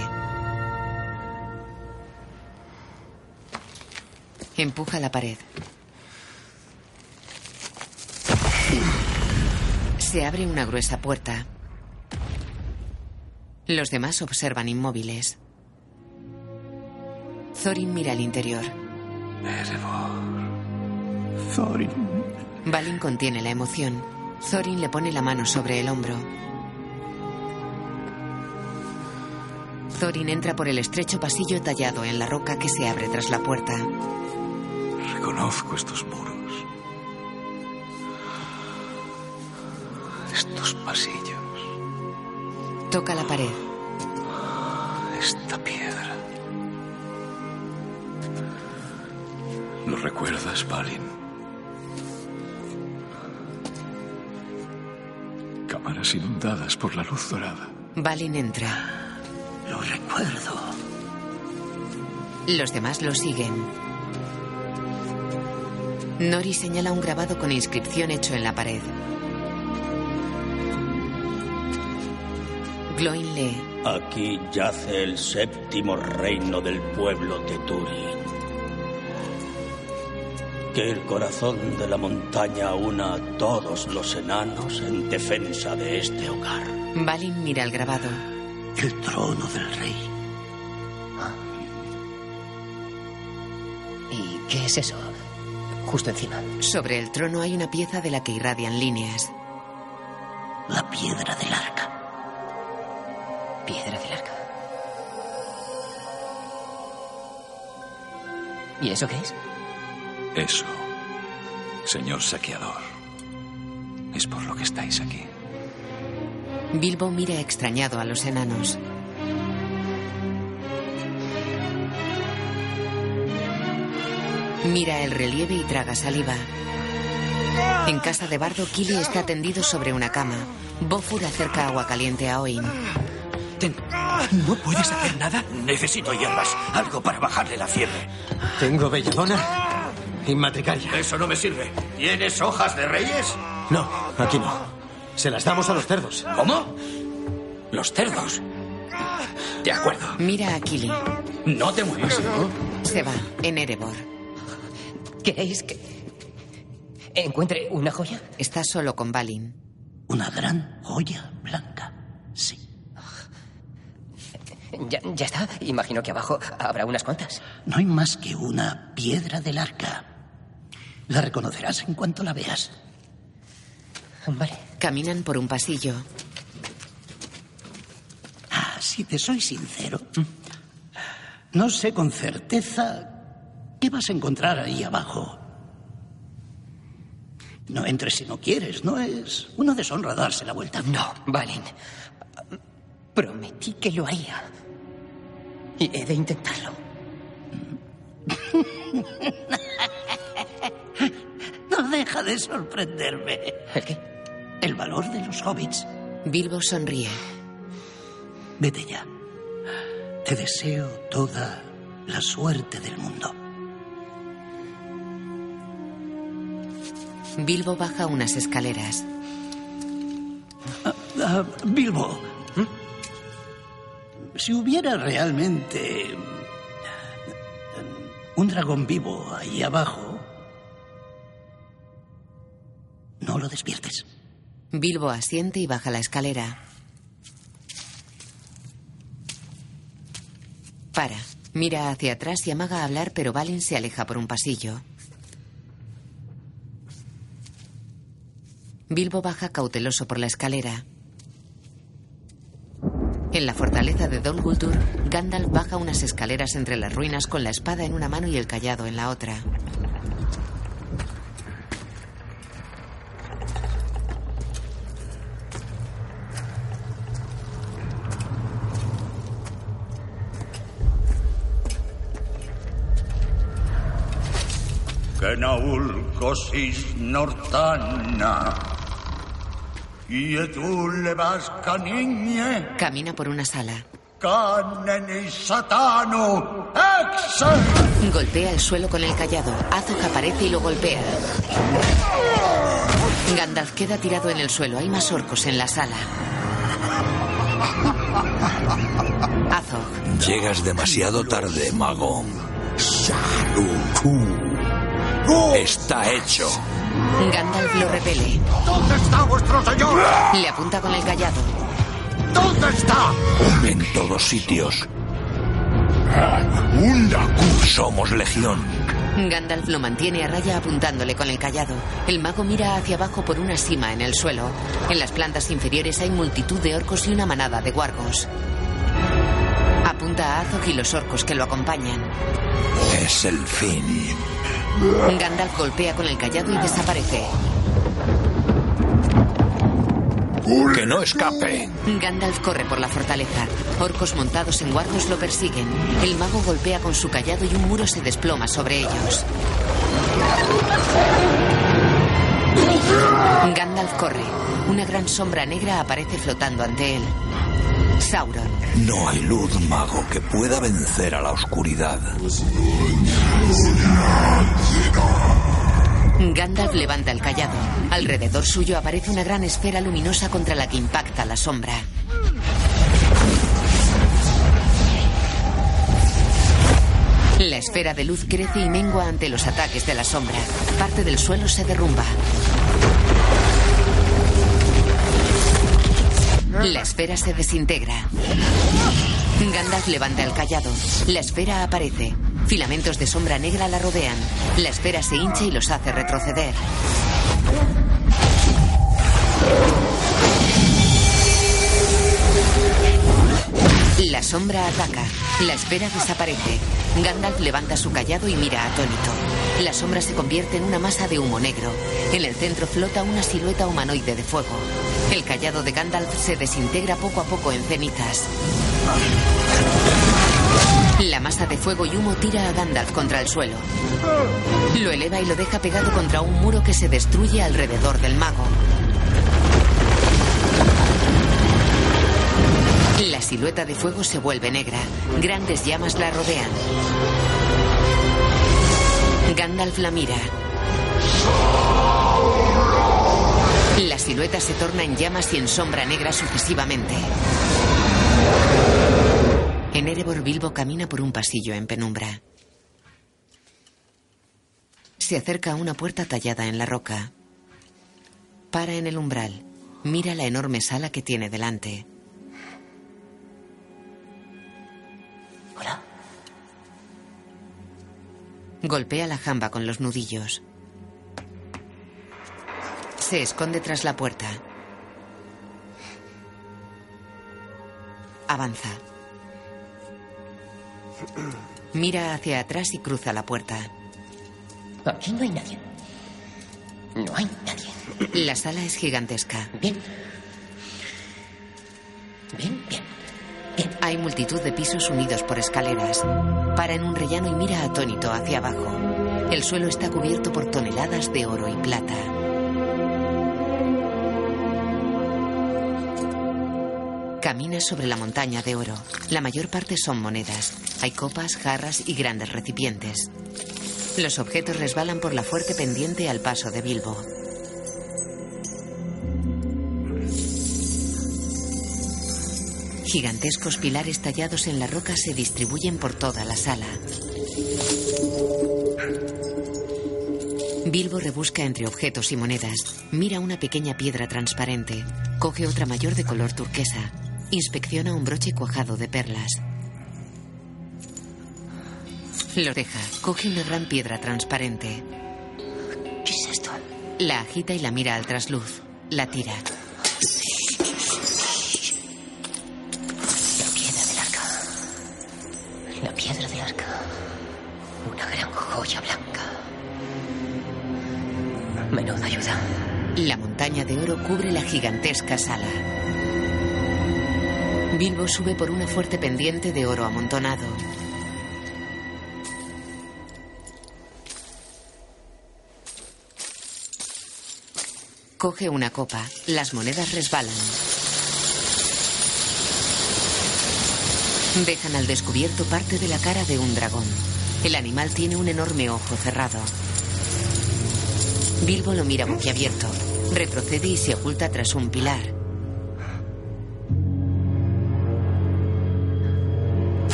Empuja la pared. Se abre una gruesa puerta. Los demás observan inmóviles. Thorin mira al interior. Thorin. Balin contiene la emoción. Thorin le pone la mano sobre el hombro. Thorin entra por el estrecho pasillo tallado en la roca que se abre tras la puerta. Reconozco estos muros. Estos pasillos. Toca la pared. Esta piedra. ¿Lo recuerdas, Balin? Inundadas por la luz dorada. Balin entra. Lo recuerdo. Los demás lo siguen. Nori señala un grabado con inscripción hecho en la pared. Gloin lee. Aquí yace el séptimo reino del pueblo de Turin. Que el corazón de la montaña una a todos los enanos en defensa de este hogar. Balin mira el grabado. El trono del rey. ¿Y qué es eso? Justo encima. Sobre el trono hay una pieza de la que irradian líneas. La piedra del arca. Piedra del arca. ¿Y eso qué es? Eso, señor saqueador, es por lo que estáis aquí. Bilbo mira extrañado a los enanos. Mira el relieve y traga saliva. En casa de Bardo, Kili está tendido sobre una cama. Bofur acerca agua caliente a Oin. ¿No puedes hacer nada? Necesito hierbas. Algo para bajarle la fiebre. Tengo belladona y matricaria. Eso no me sirve. ¿Tienes hojas de reyes? No, aquí no. Se las damos a los cerdos. ¿Cómo? ¿Los cerdos? De acuerdo. Mira a Kili. No te muevas. Se va, en Erebor. ¿Queréis que encuentre una joya? Está solo con Balin. Una gran joya blanca. Sí. Ya, ya está. Imagino que abajo habrá unas cuantas. No hay más que una piedra del arca. La reconocerás en cuanto la veas. Vale. Caminan por un pasillo. Ah, si te soy sincero, no sé con certeza qué vas a encontrar ahí abajo. No entres si no quieres, no es una deshonra darse la vuelta. No, Balin. Prometí que lo haría. Y he de intentarlo. (laughs) No deja de sorprenderme. ¿El qué? El valor de los hobbits. Bilbo sonríe. Vete ya. Te deseo toda la suerte del mundo. Bilbo baja unas escaleras. Ah, ah, Bilbo, si hubiera realmente un dragón vivo ahí abajo, no lo despiertes. Bilbo asiente y baja la escalera. Para. Mira hacia atrás y amaga a hablar, pero Balin se aleja por un pasillo. Bilbo baja cauteloso por la escalera. En la fortaleza de Dol Guldur, Gandalf baja unas escaleras entre las ruinas con la espada en una mano y el callado en la otra. Kosis Nortana. Y tú le vas caniñe. Camina por una sala. Canen y satano. Exe. Golpea el suelo con el callado. Azog aparece y lo golpea. Gandalf queda tirado en el suelo. Hay más orcos en la sala. Azog. Llegas demasiado tarde, mago. Está hecho. Gandalf lo repele. ¿Dónde está vuestro señor? Le apunta con el callado. ¿Dónde está? En todos sitios. Somos legión. Gandalf lo mantiene a raya apuntándole con el callado. El mago mira hacia abajo por una cima en el suelo. En las plantas inferiores hay multitud de orcos y una manada de guargos. Apunta a Azog y los orcos que lo acompañan. Es el fin. Gandalf golpea con el callado y desaparece. Que no escape. Gandalf corre por la fortaleza. Orcos montados en guardos lo persiguen. El mago golpea con su callado y un muro se desploma sobre ellos. Gandalf corre. Una gran sombra negra aparece flotando ante él. Sauron. No hay luz, mago, que pueda vencer a la oscuridad. Gandalf levanta el callado. Alrededor suyo aparece una gran esfera luminosa contra la que impacta la sombra. La esfera de luz crece y mengua ante los ataques de la sombra. Parte del suelo se derrumba. La esfera se desintegra. Gandalf levanta el callado. La esfera aparece. Filamentos de sombra negra la rodean. La esfera se hincha y los hace retroceder. La sombra ataca. La esfera desaparece. Gandalf levanta su callado y mira atónito. La sombra se convierte en una masa de humo negro. En el centro flota una silueta humanoide de fuego. El callado de Gandalf se desintegra poco a poco en cenizas. La masa de fuego y humo tira a Gandalf contra el suelo. Lo eleva y lo deja pegado contra un muro que se destruye alrededor del mago. La silueta de fuego se vuelve negra. Grandes llamas la rodean. Gandalf la mira. La silueta se torna en llamas y en sombra negra sucesivamente. En Erebor, Bilbo camina por un pasillo en penumbra. Se acerca a una puerta tallada en la roca. Para en el umbral. Mira la enorme sala que tiene delante. Golpea la jamba con los nudillos. Se esconde tras la puerta. Avanza. Mira hacia atrás y cruza la puerta. Aquí no hay nadie. No hay nadie. La sala es gigantesca. Bien. Bien, bien. Hay multitud de pisos unidos por escaleras. Para en un rellano y mira atónito hacia abajo. El suelo está cubierto por toneladas de oro y plata. Camina sobre la montaña de oro. La mayor parte son monedas. Hay copas, jarras y grandes recipientes. Los objetos resbalan por la fuerte pendiente al paso de Bilbo. Gigantescos pilares tallados en la roca se distribuyen por toda la sala. Bilbo rebusca entre objetos y monedas. Mira una pequeña piedra transparente. Coge otra mayor de color turquesa. Inspecciona un broche cuajado de perlas. Lo deja. Coge una gran piedra transparente. ¿Qué es esto? La agita y la mira al trasluz. La tira. La piedra del arca. Una gran joya blanca. Menuda ayuda. La montaña de oro cubre la gigantesca sala. Bilbo sube por una fuerte pendiente de oro amontonado. Coge una copa. Las monedas resbalan. Dejan al descubierto parte de la cara de un dragón. El animal tiene un enorme ojo cerrado. Bilbo lo mira boquiabierto. Retrocede y se oculta tras un pilar.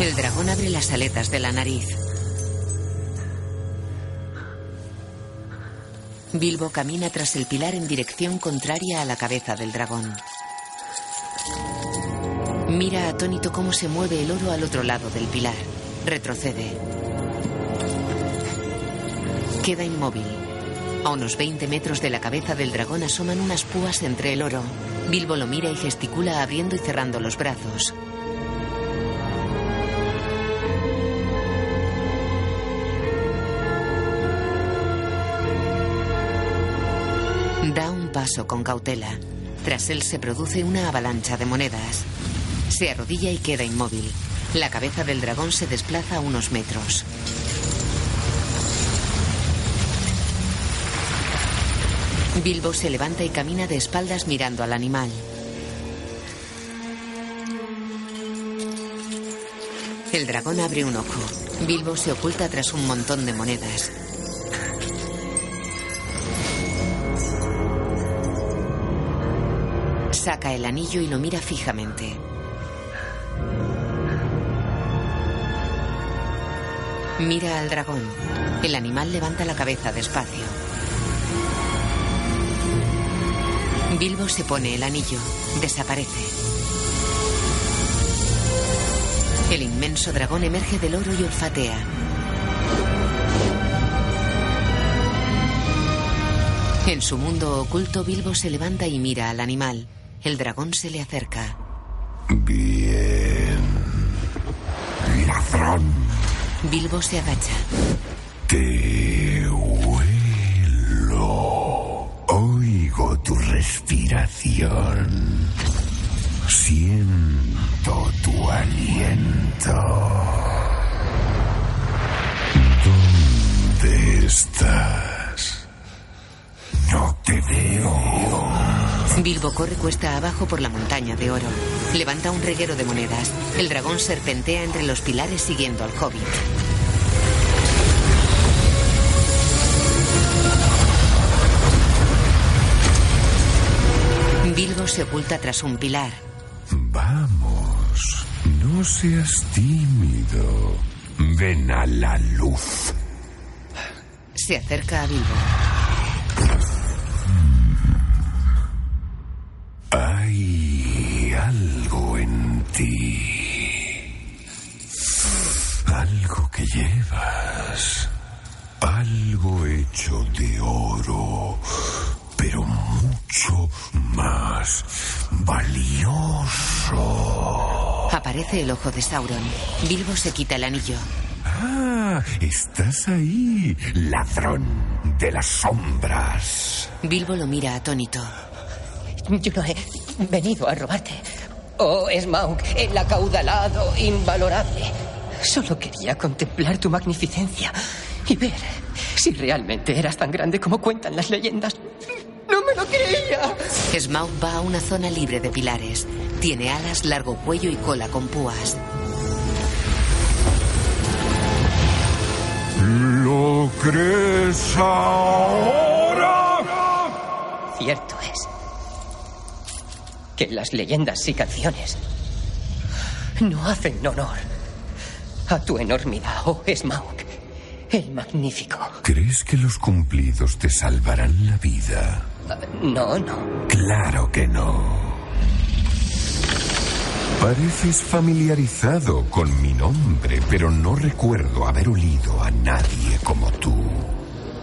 El dragón abre las aletas de la nariz. Bilbo camina tras el pilar en dirección contraria a la cabeza del dragón. Mira atónito cómo se mueve el oro al otro lado del pilar. Retrocede. Queda inmóvil. A unos 20 metros de la cabeza del dragón asoman unas púas entre el oro. Bilbo lo mira y gesticula abriendo y cerrando los brazos. Da un paso con cautela. Tras él se produce una avalancha de monedas. Se arrodilla y queda inmóvil. La cabeza del dragón se desplaza a unos metros. Bilbo se levanta y camina de espaldas mirando al animal. El dragón abre un ojo. Bilbo se oculta tras un montón de monedas. Saca el anillo y lo mira fijamente. Mira al dragón. El animal levanta la cabeza despacio. Bilbo se pone el anillo. Desaparece. El inmenso dragón emerge del oro y olfatea. En su mundo oculto, Bilbo se levanta y mira al animal. El dragón se le acerca. Bien. Ladrón. Bilbo se agacha. Te huelo. Oigo tu respiración. Siento tu aliento. ¿Dónde estás? No te veo. Bilbo corre cuesta abajo por la montaña de oro. Levanta un reguero de monedas. El dragón serpentea entre los pilares siguiendo al hobbit. Bilbo se oculta tras un pilar. Vamos, no seas tímido. Ven a la luz. Se acerca a Bilbo. Ti. Algo que llevas. Algo hecho de oro. Pero mucho más valioso. Aparece el ojo de Sauron. Bilbo se quita el anillo. Ah, estás ahí, ladrón de las sombras. Bilbo lo mira atónito. Yo no he venido a robarte. Oh, Smaug, el acaudalado, invalorable. Solo quería contemplar tu magnificencia y ver si realmente eras tan grande como cuentan las leyendas. ¡No me lo creía! Smaug va a una zona libre de pilares. Tiene alas, largo cuello y cola con púas. ¿Lo crees ahora? Cierto es que las leyendas y canciones no hacen honor a tu enormidad, oh Smaug, el magnífico. ¿Crees que los cumplidos te salvarán la vida? No, no. Claro que no. Pareces familiarizado con mi nombre, pero no recuerdo haber olido a nadie como tú.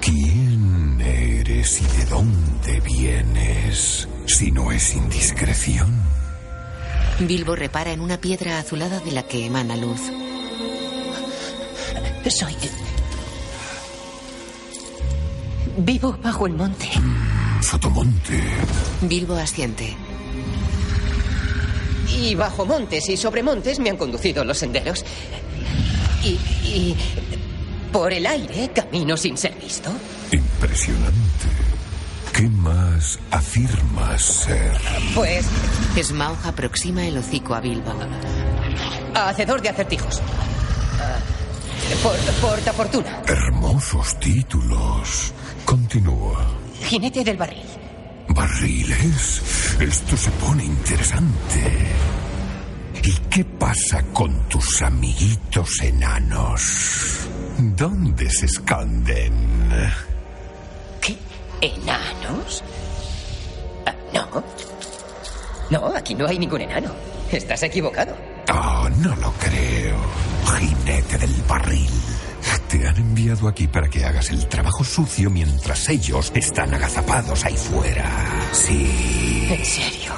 ¿Quién eres y de dónde vienes? Si no es indiscreción. Bilbo repara en una piedra azulada de la que emana luz. Soy. Vivo bajo el monte. Sotomonte. Bilbo asiente. Y bajo montes y sobre montes me han conducido los senderos. Y, y por el aire camino sin ser visto. Impresionante. ¿Qué más afirmas ser? Pues Smaug aproxima el hocico a Bilbo. hacedor de acertijos. Ah, Por, portafortuna. Hermosos títulos. Continúa. Jinete del barril. ¿Barriles? Esto se pone interesante. ¿Y qué pasa con tus amiguitos enanos? ¿Dónde se esconden? ¿Enanos? Ah, no. No, aquí no hay ningún enano. Estás equivocado. Oh, no lo creo. Jinete del barril. Te han enviado aquí para que hagas el trabajo sucio mientras ellos están agazapados ahí fuera. Sí. En serio.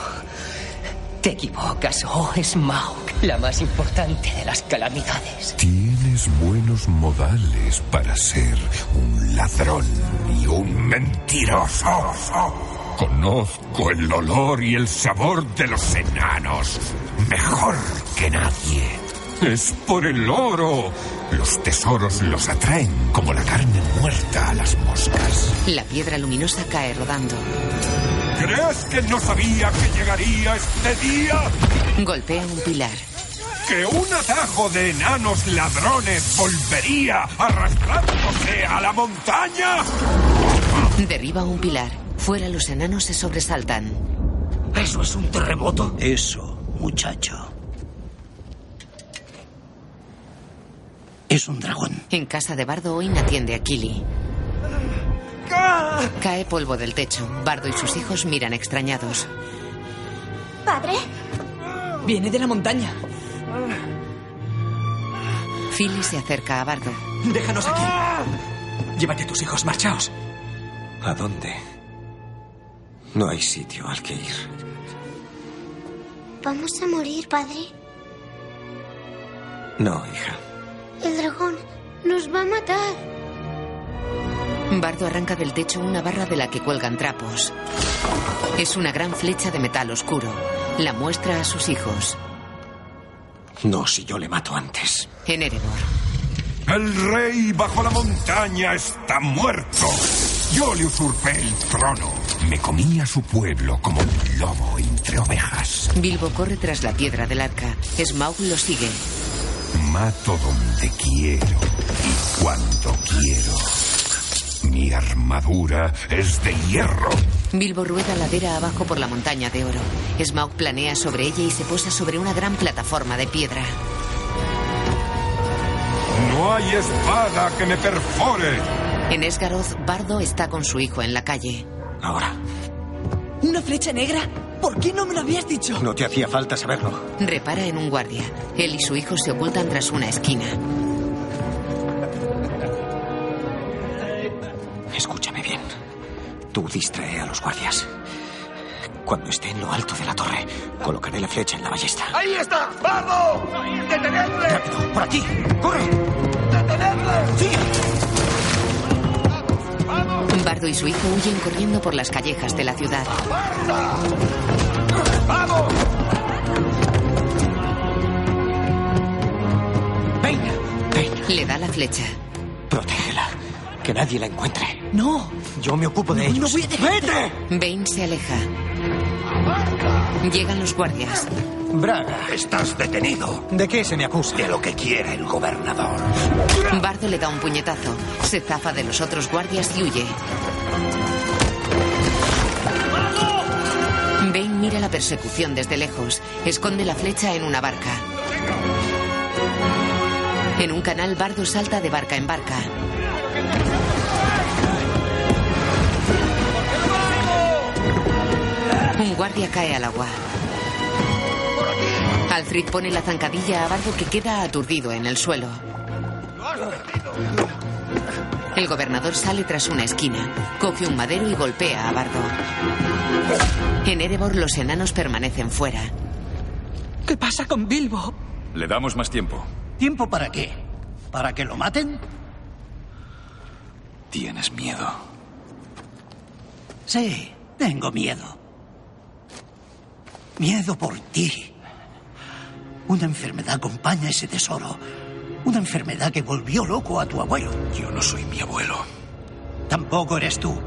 Te equivocas, oh Smaug, la más importante de las calamidades. Tienes buenos modales para ser un ladrón y un mentiroso. Conozco el olor y el sabor de los enanos mejor que nadie. Es por el oro. Los tesoros los atraen como la carne muerta a las moscas. La piedra luminosa cae rodando. ¿Crees que no sabía que llegaría este día? Golpea un pilar. ¿Que un atajo de enanos ladrones volvería arrastrándose a la montaña? Derriba un pilar. Fuera los enanos se sobresaltan. ¿Eso es un terremoto? Eso, muchacho. Es un dragón. En casa de Bardo, Oin atiende a Kili. Cae polvo del techo. Bardo y sus hijos miran extrañados. ¿Padre? Viene de la montaña. Philly se acerca a Bardo. Déjanos aquí. Llévate a tus hijos, marchaos. ¿A dónde? No hay sitio al que ir. Vamos a morir, padre. No, hija. El dragón nos va a matar. Bardo arranca del techo una barra de la que cuelgan trapos. Es una gran flecha de metal oscuro. La muestra a sus hijos. No, si yo le mato antes. En Erebor. El rey bajo la montaña está muerto. Yo le usurpé el trono. Me comí a su pueblo como un lobo entre ovejas. Bilbo corre tras la piedra del arca. Smaug lo sigue. Mato donde quiero y cuando quiero. Mi armadura es de hierro. Bilbo rueda ladera abajo por la montaña de oro. Smaug planea sobre ella y se posa sobre una gran plataforma de piedra. No hay espada que me perfore. En Esgaroth, Bardo está con su hijo en la calle. Ahora. ¿Una flecha negra? ¿Por qué no me lo habías dicho? No te hacía falta saberlo. Repara en un guardia. Él y su hijo se ocultan tras una esquina. Tú distrae a los guardias. Cuando esté en lo alto de la torre, colocaré la flecha en la ballesta. ¡Ahí está! ¡Vamos! ¡Detenedle! ¡Rápido! ¡Por aquí! ¡Corre! ¡Detenedle! ¡Sí! ¡Vamos! ¡Vamos! Bardo y su hijo huyen corriendo por las callejas de la ciudad. ¡Aparta! ¡Vamos! ¡Ven! ¡Ven! Le da la flecha. Protégela. Que nadie la encuentre. ¡No! Yo me ocupo de No, ellos. no voy a dejarte. ¡Vete! Bane se aleja. Llegan los guardias. Braga. Estás detenido. ¿De qué se me acusa? De lo que quiera el gobernador. Bardo le da un puñetazo. Se zafa de los otros guardias y huye. Bane mira la persecución desde lejos. Esconde la flecha en una barca. En un canal, Bardo salta de barca en barca. Un guardia cae al agua. Alfred pone la zancadilla a Bardo que queda aturdido en el suelo. El gobernador sale tras una esquina, coge un madero y golpea a Bardo. En Erebor los enanos permanecen fuera. ¿Qué pasa con Bilbo? Le damos más tiempo. ¿Tiempo para qué? ¿Para que lo maten? Tienes miedo. Sí, tengo miedo. Miedo por ti. Una enfermedad acompaña ese tesoro. Una enfermedad que volvió loco a tu abuelo. Yo no soy mi abuelo. Tampoco eres tú.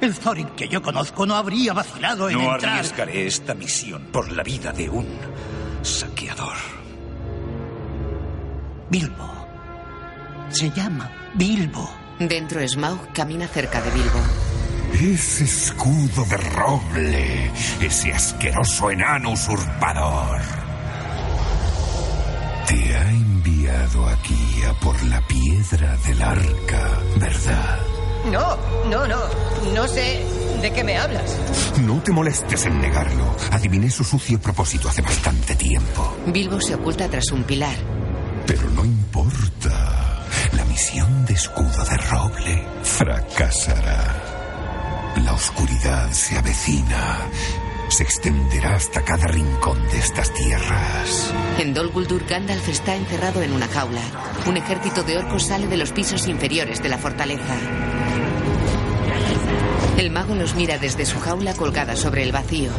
El Thorin que yo conozco no habría vacilado en No entrar. arriesgaré esta misión por la vida de un saqueador. Bilbo. Se llama Bilbo. Dentro Smaug camina cerca de Bilbo. Ese escudo de roble, ese asqueroso enano usurpador. Te ha enviado aquí a por la piedra del arca, ¿verdad? No, no, no. No sé de qué me hablas. No te molestes en negarlo. Adiviné su sucio propósito hace bastante tiempo. Bilbo se oculta tras un pilar. Pero no importa. La misión de escudo de roble fracasará. La oscuridad se avecina. Se extenderá hasta cada rincón de estas tierras. En Dol Guldur, Gandalf está encerrado en una jaula. Un ejército de orcos sale de los pisos inferiores de la fortaleza. El mago los mira desde su jaula colgada sobre el vacío.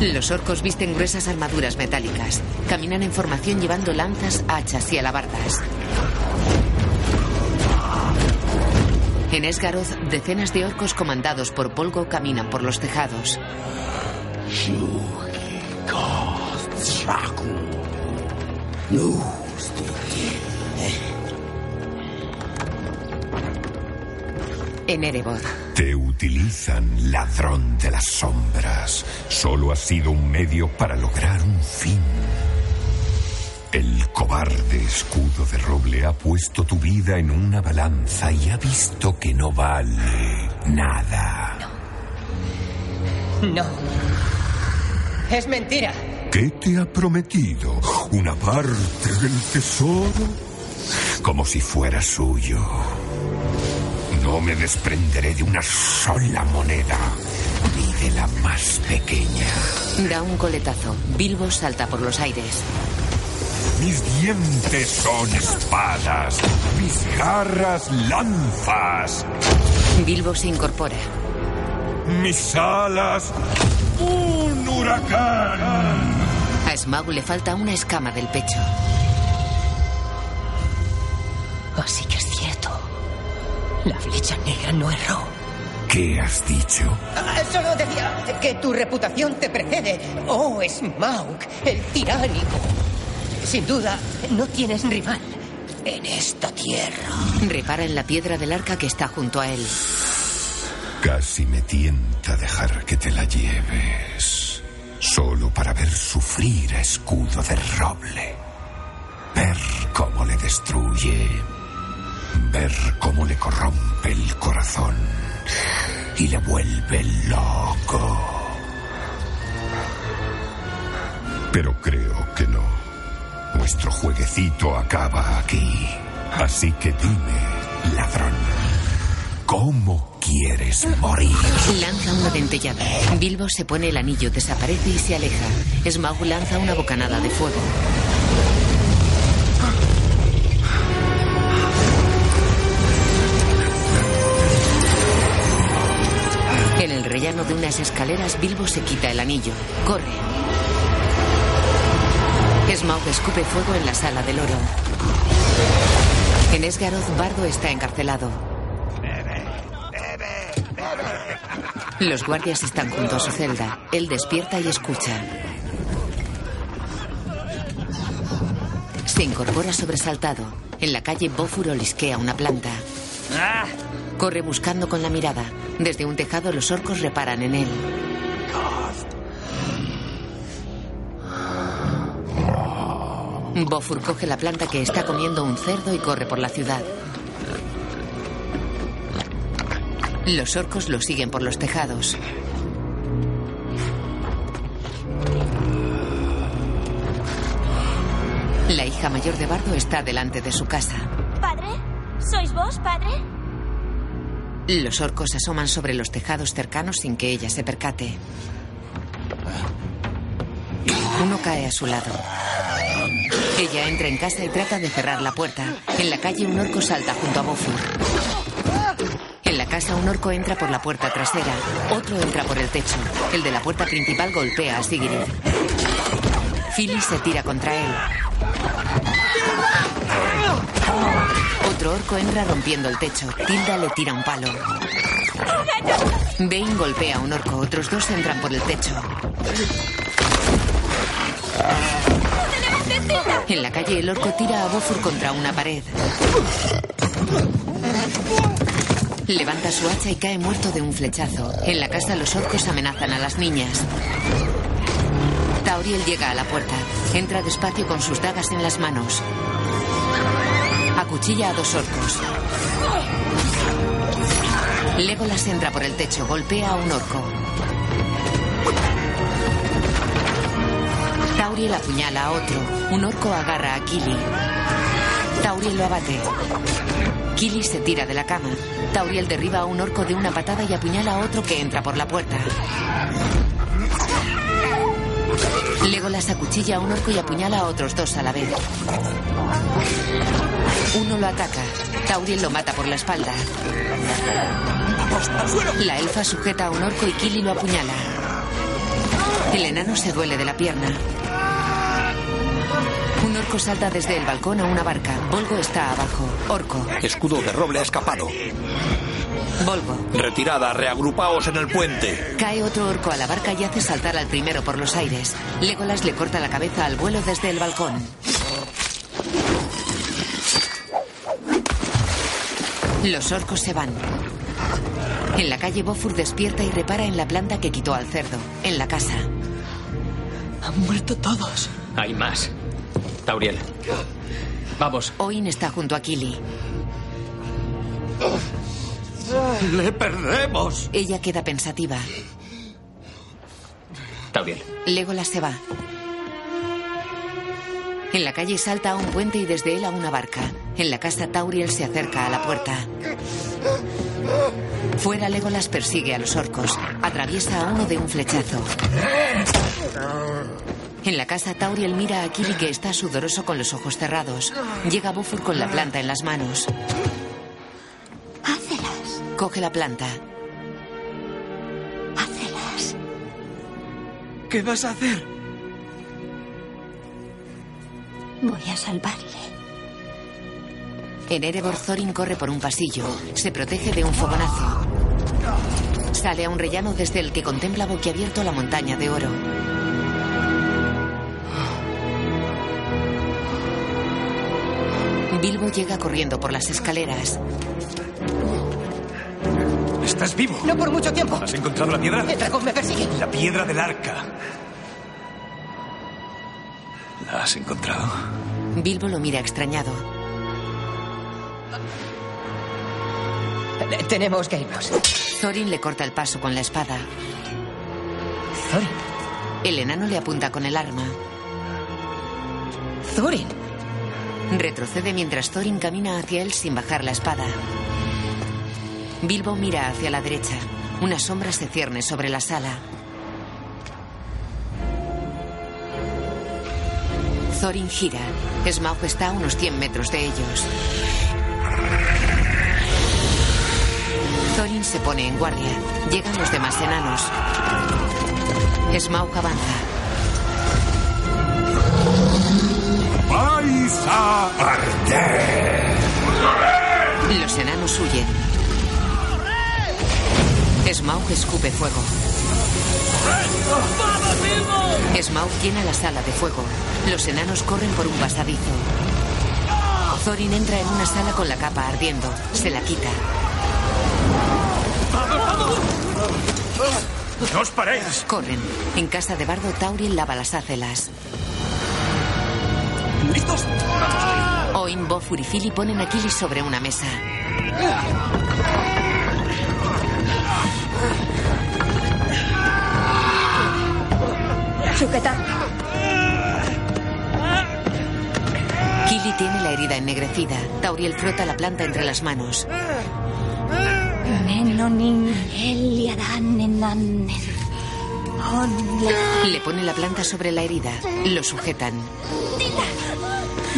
Los orcos visten gruesas armaduras metálicas. Caminan en formación llevando lanzas, hachas y alabardas. En Esgaroth, decenas de orcos comandados por Polgo caminan por los tejados. En Erebor, Te utilizan, ladrón de las sombras. Solo has sido un medio para lograr un fin. El cobarde escudo de roble ha puesto tu vida en una balanza y ha visto que no vale nada. No. Es mentira. ¿Qué te ha prometido? ¿Una parte del tesoro? Como si fuera suyo. No me desprenderé de una sola moneda, ni de la más pequeña. da un coletazo. Bilbo salta por los aires. Mis dientes son espadas, mis garras lanzas, Bilbo se incorpora. mis alas un huracán. A Smaug le falta una escama del pecho. Así que es cierto. La flecha negra no erró. ¿Qué has dicho? Ah, Solo decía que tu reputación te precede. Oh, Smaug, el tiránico. Sin duda, no tienes rival en esta tierra. Repara en la piedra del arca que está junto a él. Casi me tienta dejar que te la lleves. Solo para ver sufrir a escudo de roble. Ver cómo le destruye. Ver cómo le corrompe el corazón. Y le vuelve loco. Pero creo que no. Nuestro jueguecito acaba aquí. Así que dime, ladrón, ¿cómo quieres morir? Lanza una dentellada. Bilbo se pone el anillo, desaparece y se aleja. Smaug lanza una bocanada de fuego. En el rellano de unas escaleras, Bilbo se quita el anillo. Corre. Smaug escupe fuego en la sala del oro. En Esgaroth, Bardo está encarcelado. Los guardias están junto a su celda. Él despierta y escucha. Se incorpora sobresaltado. En la calle, Bofur olisquea una planta. Corre buscando con la mirada. Desde un tejado los orcos reparan en él. Bofur coge la planta que está comiendo un cerdo y corre por la ciudad. Los orcos lo siguen por los tejados. La hija mayor de Bardo está delante de su casa. ¿Padre? ¿Sois vos, padre? Los orcos asoman sobre los tejados cercanos sin que ella se percate. Uno cae a su lado. Ella entra en casa y trata de cerrar la puerta. En la calle un orco salta junto a Bofur. En la casa un orco entra por la puerta trasera. Otro entra por el techo. El de la puerta principal golpea a Sigrid. Phyllis se tira contra él. Otro orco entra rompiendo el techo. Tilda le tira un palo. Bane golpea a un orco. Otros dos entran por el techo. En la calle el orco tira a Bofur contra una pared. Levanta su hacha y cae muerto de un flechazo. En la casa los orcos amenazan a las niñas. Tauriel llega a la puerta. Entra despacio con sus dagas en las manos. Acuchilla a dos orcos. Legolas entra por el techo, golpea a un orco. Tauriel apuñala a otro. Un orco agarra a Kili. Tauriel lo abate. Kili se tira de la cama. Tauriel derriba a un orco de una patada y apuñala a otro que entra por la puerta. Legolas acuchilla a un orco y apuñala a otros dos a la vez. Uno lo ataca. Tauriel lo mata por la espalda. La elfa sujeta a un orco y Kili lo apuñala. El enano se duele de la pierna. Orco salta desde el balcón a una barca. Volgo está abajo. Orco. Escudo de roble ha escapado. Volgo. Retirada, reagrupaos en el puente. Cae otro orco a la barca y hace saltar al primero por los aires. Legolas le corta la cabeza al vuelo desde el balcón. Los orcos se van. En la calle Bofur despierta y repara en la planta que quitó al cerdo. En la casa. Han muerto todos. Hay más. Tauriel. Vamos. Oin está junto a Kili. ¡Le perdemos! Ella queda pensativa. Tauriel. Legolas se va. En la calle salta a un puente y desde él a una barca. En la casa Tauriel se acerca a la puerta. Fuera Legolas persigue a los orcos. Atraviesa a uno de un flechazo. En la casa Tauriel mira a Kili que está sudoroso con los ojos cerrados. Llega Bufur con la planta en las manos. Hácelas. Coge la planta. Hácelas. ¿Qué vas a hacer? Voy a salvarle. En Erebor Thorin corre por un pasillo. Se protege de un fogonazo. Sale a un rellano desde el que contempla boquiabierto la montaña de oro. Bilbo llega corriendo por las escaleras. ¿Estás vivo? No por mucho tiempo. ¿Has encontrado la piedra? El dragón me persigue. La piedra del arca. ¿La has encontrado? Bilbo lo mira extrañado. Tenemos que irnos. Thorin le corta el paso con la espada. Thorin. El enano le apunta con el arma. Thorin. Retrocede mientras Thorin camina hacia él sin bajar la espada. Bilbo mira hacia la derecha. Una sombra se cierne sobre la sala. Thorin gira. Smaug está a unos 100 metros de ellos. Thorin se pone en guardia. Llegan los demás enanos. Smaug avanza. vais a arder. Los enanos huyen. Smaug escupe fuego. Smaug llena la sala de fuego. Los enanos corren por un pasadizo. Thorin entra en una sala con la capa ardiendo. Se la quita. ¡No os paréis! Corren. En casa de Bardo, Tauriel lava las ácelas. ¿Listos? Oin, Bofur y Fili ponen a Killy sobre una mesa. Sujetad. Killy tiene la herida ennegrecida. Tauriel frota la planta entre las manos. Menonin Eliadan enanen. Onle- Le pone la planta sobre la herida. Lo sujetan.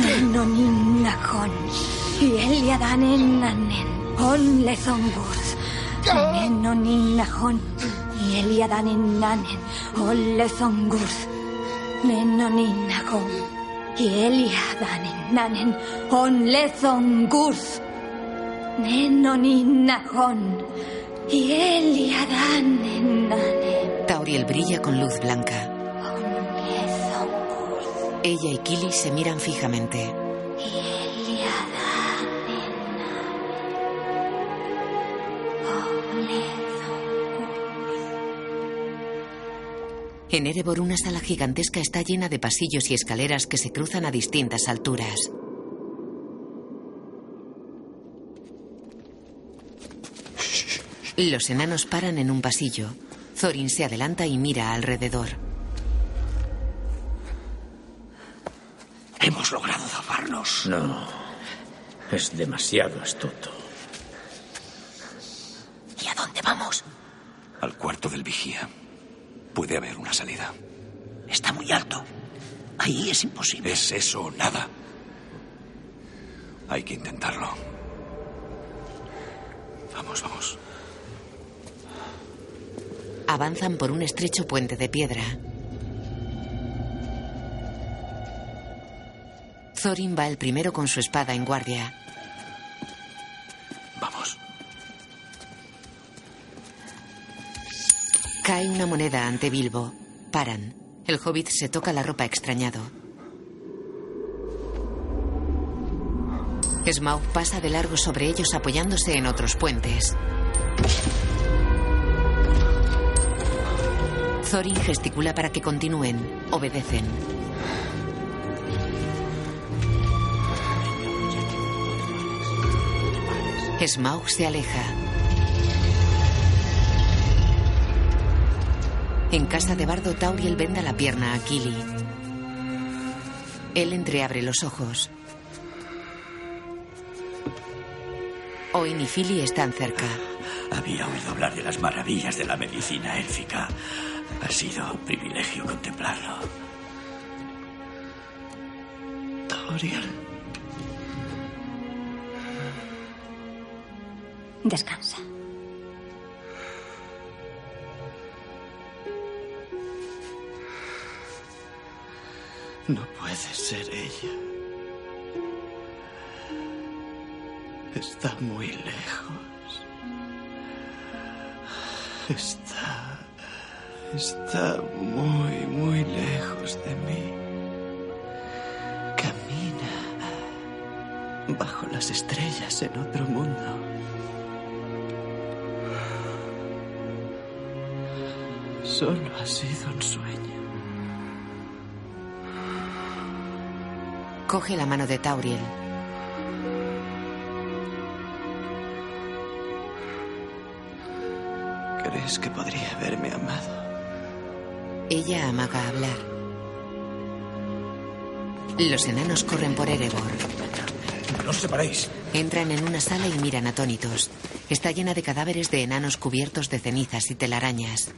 Menonin Najon. Y Eliadan enanen. Onle Zongurz. Menonin Najon. Y Eliadan enanen. Onle Zongurz. Menonin Najon. Y Eliadan enanen. Onle Zongurz. Menonin Najon. Y Eliadan enanen. Tauriel brilla con luz blanca. Ella y Killy se miran fijamente. En Erebor una sala gigantesca está llena de pasillos y escaleras que se cruzan a distintas alturas. Los enanos paran en un pasillo. Thorin se adelanta y mira alrededor. No. Es demasiado astuto. ¿Y a dónde vamos? Al cuarto del vigía. Puede haber una salida. Está muy alto. Ahí es imposible. ¿Es eso o nada? Hay que intentarlo. Vamos, vamos. Avanzan por un estrecho puente de piedra. Thorin va el primero con su espada en guardia. Vamos. Cae una moneda ante Bilbo. Paran. El hobbit se toca la ropa extrañado. Smaug pasa de largo sobre ellos apoyándose en otros puentes. Thorin gesticula para que continúen. Obedecen. Smaug se aleja. En casa de Bardo, Tauriel venda la pierna a Kili. Él entreabre los ojos. Oin y Fili están cerca. Había oído hablar de las maravillas de la medicina élfica. Ha sido un privilegio contemplarlo. Tauriel. Descansa. No puede ser ella. Está muy lejos. Está... Está muy, muy lejos de mí. Camina bajo las estrellas en otro mundo. Solo ha sido un sueño. Coge la mano de Tauriel. ¿Crees que podría haberme amado? Ella amaga hablar. Los enanos corren por Erebor. No os separéis. Entran en una sala y miran atónitos. Está llena de cadáveres de enanos cubiertos de cenizas y telarañas.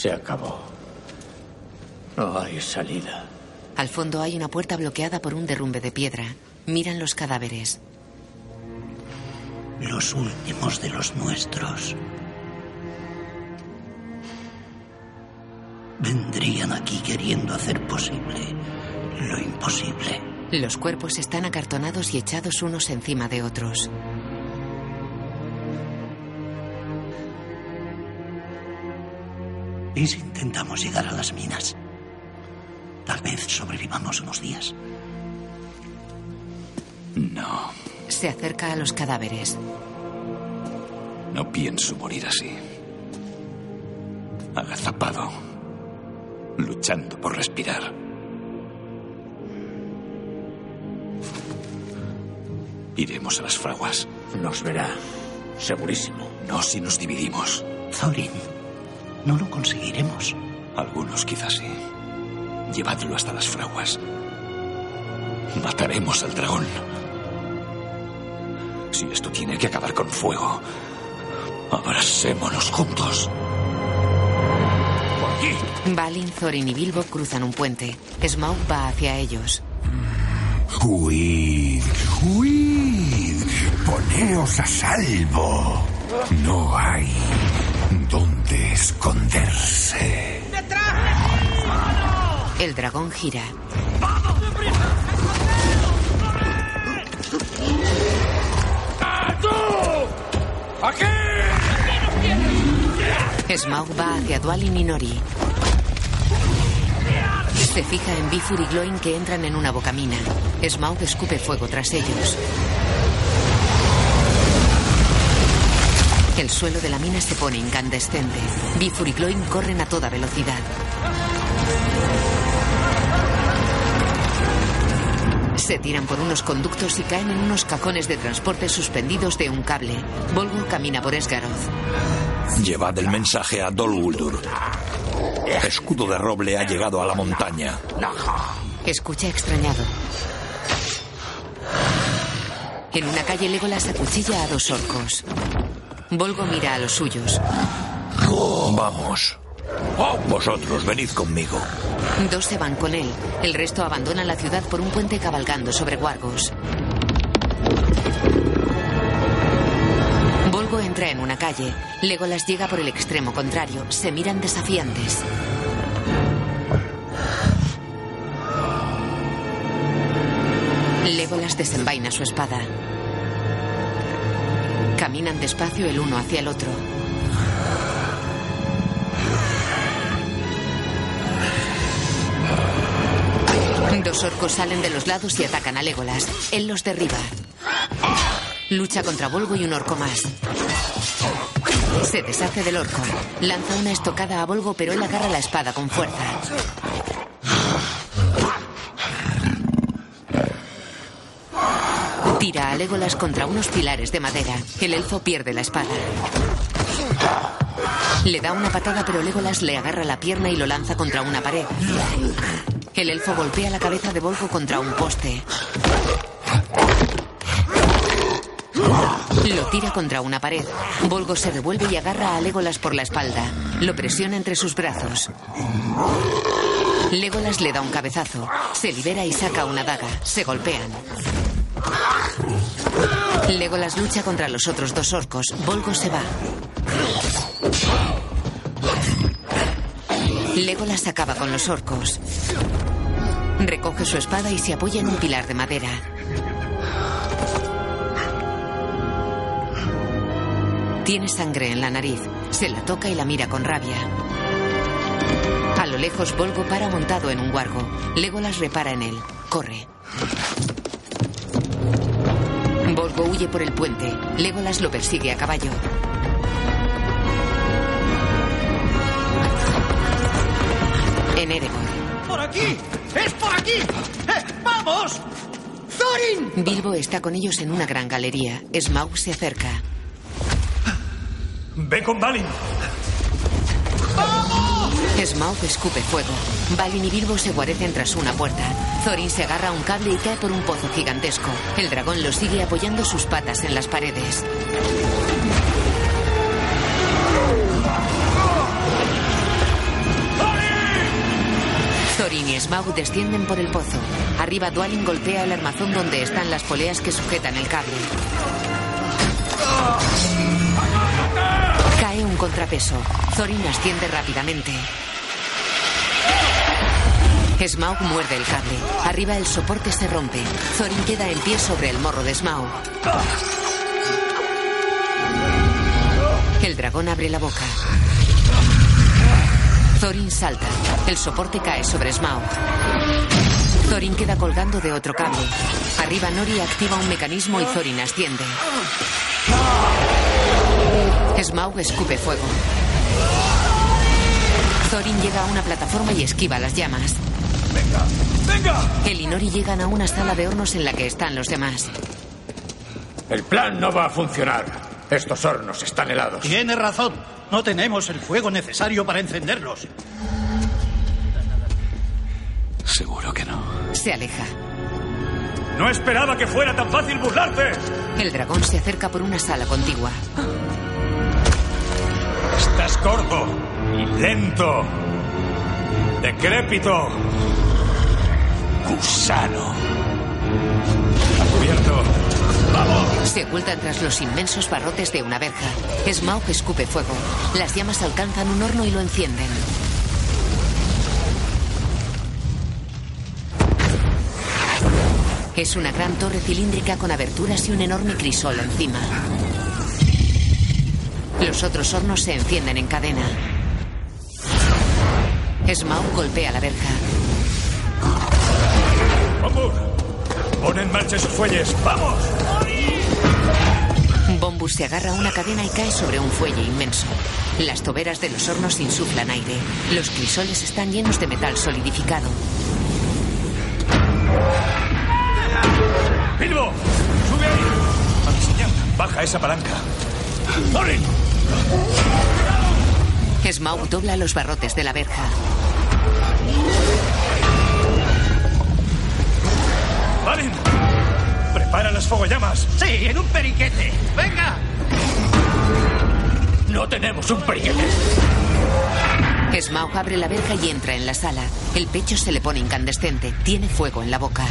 Se acabó. No hay salida. Al fondo hay una puerta bloqueada por un derrumbe de piedra. Miran los cadáveres. Los últimos de los nuestros. Vendrían aquí queriendo hacer posible lo imposible. Los cuerpos están acartonados y echados unos encima de otros. ¿Y si intentamos llegar a las minas? Tal vez sobrevivamos unos días. No, Se acerca a los cadáveres. no pienso morir así. Agazapado. Luchando por respirar. Iremos a las fraguas. Nos verá. Segurísimo. No si nos dividimos. Thorin, no lo conseguiremos. Algunos quizás sí. Llevadlo hasta las fraguas. Mataremos al dragón. Si esto tiene que acabar con fuego, abracémonos juntos. Balin, Thorin y Bilbo cruzan un puente. Smaug va hacia ellos. Huid, huid, poneos a salvo. No hay dónde esconderse. El dragón gira. ¡Aquí! Smaug va hacia Dwalin y Nori. Se fija en Bifur y Gloin que entran en una bocamina. Smaug escupe fuego tras ellos. El suelo de la mina se pone incandescente. Bifur y Gloin corren a toda velocidad. Se tiran por unos conductos y caen en unos cajones de transporte suspendidos de un cable. Volgo camina por Esgaroth. Llevad el mensaje a Dol Guldur. Escudo de roble ha llegado a la montaña. Escucha extrañado. En una calle Legolas acuchilla a dos orcos. Volgo mira a los suyos. Vamos. Vosotros venid conmigo. Dos se van con él. El resto abandona la ciudad por un puente cabalgando sobre guargos. Volgo entra en una calle. Legolas llega por el extremo contrario. Se miran desafiantes. Legolas desenvaina su espada. Caminan despacio el uno hacia el otro. Dos orcos salen de los lados y atacan a Legolas. Él los derriba. Lucha contra Volgo y un orco más. Se deshace del orco. Lanza una estocada a Volgo, pero él agarra la espada con fuerza. Tira a Legolas contra unos pilares de madera. El elfo pierde la espada. Le da una patada, pero Legolas le agarra la pierna y lo lanza contra una pared. El elfo golpea la cabeza de Volgo contra un poste. Lo tira contra una pared. Volgo se revuelve y agarra a Legolas por la espalda. Lo presiona entre sus brazos. Legolas le da un cabezazo. Se libera y saca una daga. Se golpean. Legolas lucha contra los otros dos orcos. Volgo se va. Legolas acaba con los orcos. Recoge su espada y se apoya en un pilar de madera. Tiene sangre en la nariz. Se la toca y la mira con rabia. A lo lejos, Volgo para montado en un guargo. Legolas repara en él. Corre. Volgo huye por el puente. Legolas lo persigue a caballo. En Erebor. ¡Por aquí! ¡Es por aquí! ¡Eh, ¡Vamos! ¡Thorin! Bilbo está con ellos en una gran galería. Smaug se acerca. Ve con Balin. Smaug escupe fuego. Balin y Bilbo se guarecen tras una puerta. Thorin se agarra a un cable y cae por un pozo gigantesco. El dragón lo sigue apoyando sus patas en las paredes. Thorin y Smaug descienden por el pozo. Arriba Dwalin golpea el armazón donde están las poleas que sujetan el cable. Cae un contrapeso. Thorin asciende rápidamente. Smaug muerde el cable. Arriba el soporte se rompe. Thorin queda en pie sobre el morro de Smaug. El dragón abre la boca. Thorin salta. El soporte cae sobre Smaug. Thorin queda colgando de otro cable. Arriba Nori activa un mecanismo y Thorin asciende. Smaug escupe fuego. Thorin llega a una plataforma y esquiva las llamas. ¡Venga! ¡Venga! Él y Nori llegan a una sala de hornos en la que están los demás. El plan no va a funcionar. Estos hornos están helados. Tiene razón. No tenemos el fuego necesario para encenderlos. Seguro que no. Se aleja. No esperaba que fuera tan fácil burlarte. El dragón se acerca por una sala contigua. Estás gordo y lento. Decrépito. Gusano. A cubierto. ¡Vamos! Se ocultan tras los inmensos barrotes de una verja. Smaug escupe fuego. Las llamas alcanzan un horno y lo encienden. Es una gran torre cilíndrica con aberturas y un enorme crisol encima. Los otros hornos se encienden en cadena. Smaug golpea la verja. ¡Vamos! ¡Pon en marcha esos fuelles! ¡Vamos! Bombus se agarra a una cadena y cae sobre un fuelle inmenso. Las toberas de los hornos insuflan aire. Los crisoles están llenos de metal solidificado. ¡Bilbo! ¡Sube ahí! A mi señal. Baja esa palanca. ¡Thorin! Smaug dobla los barrotes de la verja. ¡Balin! ¡Prepara las fogollamas! Sí, en un periquete. ¡Venga! No tenemos un periquete. Smaug abre la verja y entra en la sala. El pecho se le pone incandescente. Tiene fuego en la boca.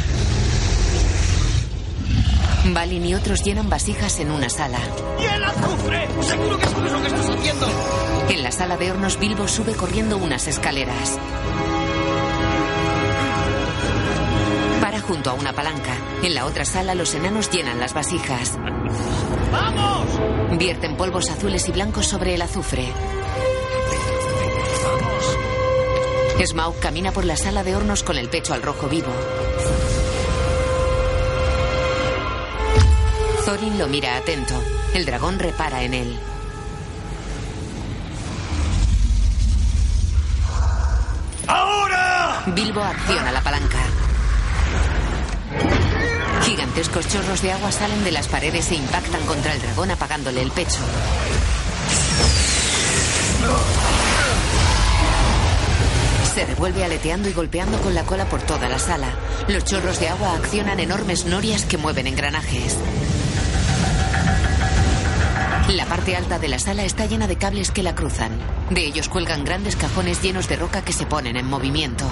Balin y otros llenan vasijas en una sala. ¡Y el azufre! ¡Seguro que sabes lo que estás haciendo! En la sala de hornos, Bilbo sube corriendo unas escaleras. Junto a una palanca. En la otra sala, los enanos llenan las vasijas. ¡Vamos! Vierten polvos azules y blancos sobre el azufre. Smaug camina por la sala de hornos con el pecho al rojo vivo. Thorin lo mira atento. El dragón repara en él. ¡Ahora! Bilbo acciona la palanca. Gigantescos chorros de agua salen de las paredes e impactan contra el dragón apagándole el pecho. Se revuelve aleteando y golpeando con la cola por toda la sala. Los chorros de agua accionan enormes norias que mueven engranajes. La parte alta de la sala está llena de cables que la cruzan. De ellos cuelgan grandes cajones llenos de roca que se ponen en movimiento.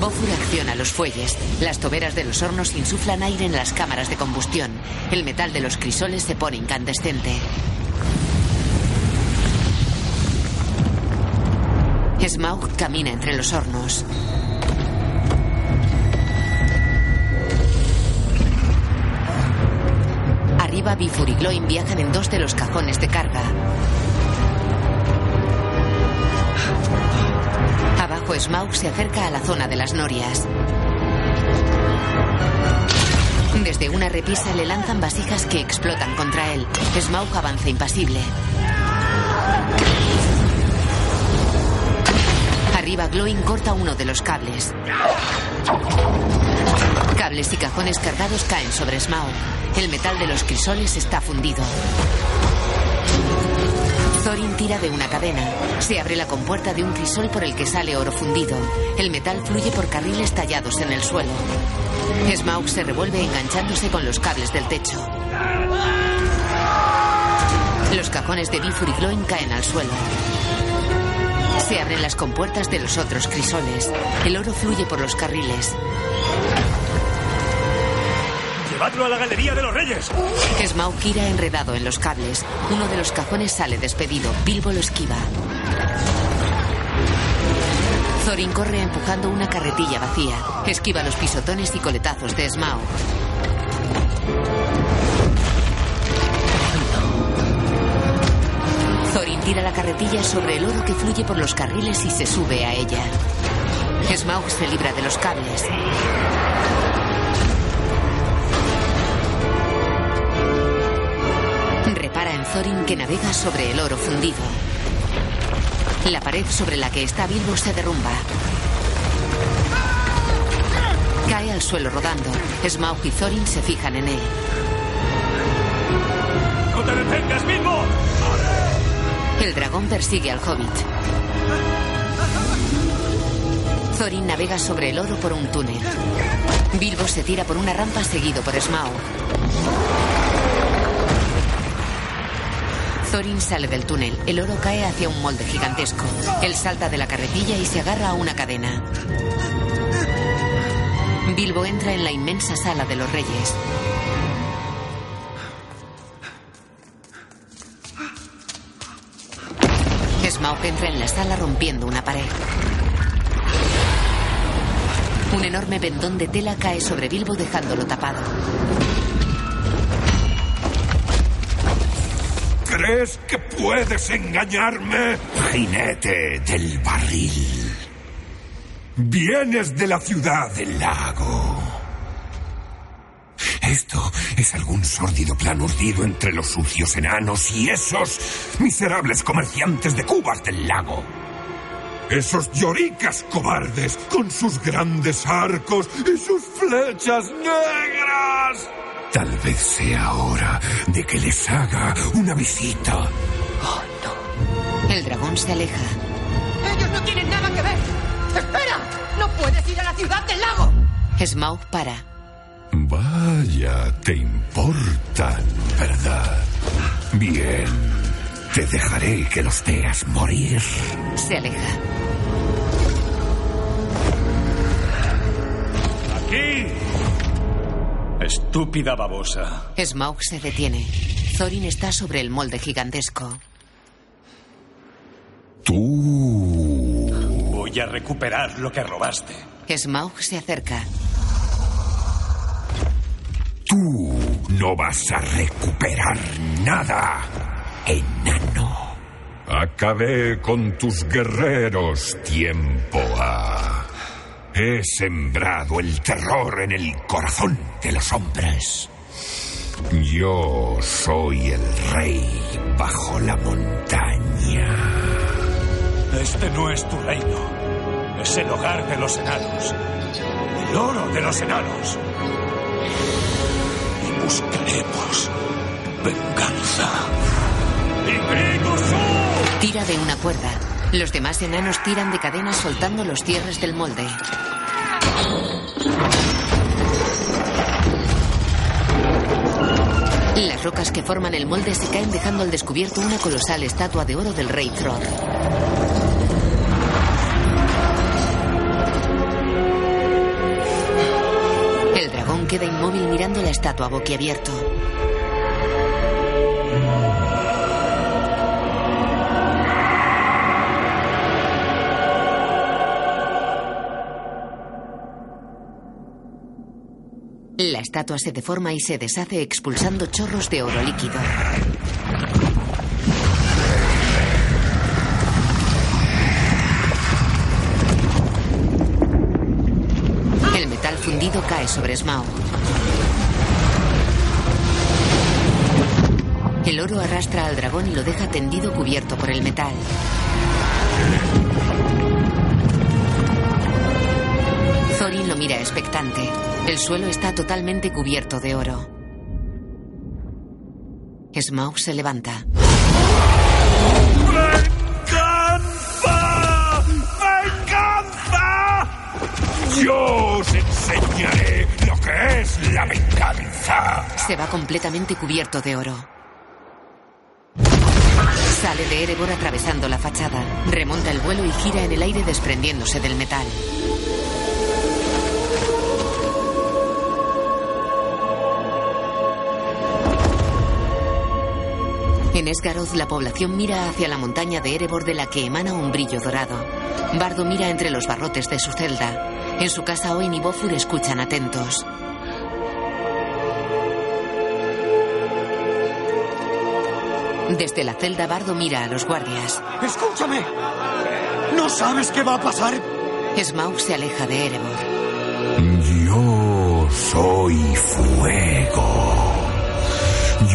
Bofur acciona los fuelles. Las toberas de los hornos insuflan aire en las cámaras de combustión. El metal de los crisoles se pone incandescente. Smaug camina entre los hornos. Arriba, Bifur y Gloin viajan en dos de los cajones de carga. Abajo, Smaug se acerca a la zona de las norias. Desde una repisa le lanzan vasijas que explotan contra él. Smaug avanza impasible. Arriba, Gloin corta uno de los cables. Cables y cajones cargados caen sobre Smaug. El metal de los crisoles está fundido. Thorin tira de una cadena. Se abre la compuerta de un crisol por el que sale oro fundido. El metal fluye por carriles tallados en el suelo. Smaug se revuelve enganchándose con los cables del techo. Los cajones de Bifur y Gloin caen al suelo. Se abren las compuertas de los otros crisoles. El oro fluye por los carriles. ¡Llevadlo a la galería de los reyes! Smaug gira enredado en los cables. Uno de los cajones sale despedido. Bilbo lo esquiva. Thorin corre empujando una carretilla vacía. Esquiva los pisotones y coletazos de Smaug. Thorin tira la carretilla sobre el oro que fluye por los carriles y se sube a ella. Smaug se libra de los cables. Thorin que navega sobre el oro fundido. La pared sobre la que está Bilbo se derrumba. Cae al suelo rodando. Smaug y Thorin se fijan en él. ¡No te detengas, Bilbo! El dragón persigue al hobbit. Thorin navega sobre el oro por un túnel. Bilbo se tira por una rampa seguido por Smaug. Thorin sale del túnel. El oro cae hacia un molde gigantesco. Él salta de la carretilla y se agarra a una cadena. Bilbo entra en la inmensa sala de los reyes. Smaug entra en la sala rompiendo una pared. Un enorme pendón de tela cae sobre Bilbo dejándolo tapado. ¿Crees que puedes engañarme? Jinete del barril. Vienes de la ciudad del lago. Esto es algún sórdido plan urdido entre los sucios enanos y esos miserables comerciantes de cubas del lago. Esos lloricas cobardes con sus grandes arcos y sus flechas negras. Tal vez sea hora de que les haga una visita. El dragón se aleja. ¡Ellos no tienen nada que ver! ¡Espera! ¡No puedes ir a la ciudad del lago! Smaug para. Vaya, te importan, ¿verdad? Bien, te dejaré que los veas morir. Se aleja. Estúpida babosa. Smaug se detiene. Thorin está sobre el molde gigantesco. Tú. Voy a recuperar lo que robaste. Smaug se acerca. Tú no vas a recuperar nada, enano. Acabé con tus guerreros, tiempo ha. He sembrado el terror en el corazón de los hombres. Yo soy el rey bajo la montaña. Este no es tu reino. Es el hogar de los enanos. El oro de los enanos. Y buscaremos venganza. Tira de una cuerda. Los demás enanos tiran de cadenas soltando los cierres del molde. Las rocas que forman el molde se caen dejando al descubierto una colosal estatua de oro del rey Thror. El dragón queda inmóvil mirando la estatua boquiabierto. La estatua se deforma y se deshace expulsando chorros de oro líquido. El metal fundido cae sobre Smaug. El oro arrastra al dragón y lo deja tendido cubierto por el metal. Thorin lo mira expectante. El suelo está totalmente cubierto de oro. Smaug se levanta. ¡Venganza! ¡Venganza! Yo os enseñaré lo que es la venganza. Se va completamente cubierto de oro. Sale de Erebor atravesando la fachada. Remonta el vuelo y gira en el aire desprendiéndose del metal. En Esgaroth la población mira hacia la montaña de Erebor de la que emana un brillo dorado. Bardo mira entre los barrotes de su celda. En su casa Owen y Bofur escuchan atentos. Desde la celda Bardo mira a los guardias. ¡Escúchame! ¿No sabes qué va a pasar? Smaug se aleja de Erebor. Yo soy fuego.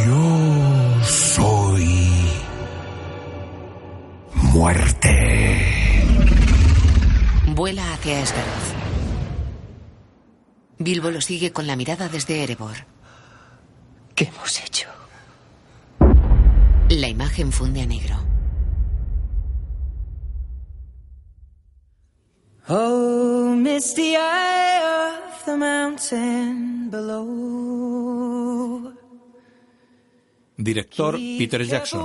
Yo muerte. Vuela hacia Esgaroth. Bilbo lo sigue con la mirada desde Erebor. ¿Qué hemos hecho? La imagen funde a negro. Oh, misty eye of the mountain below. Director Peter Jackson.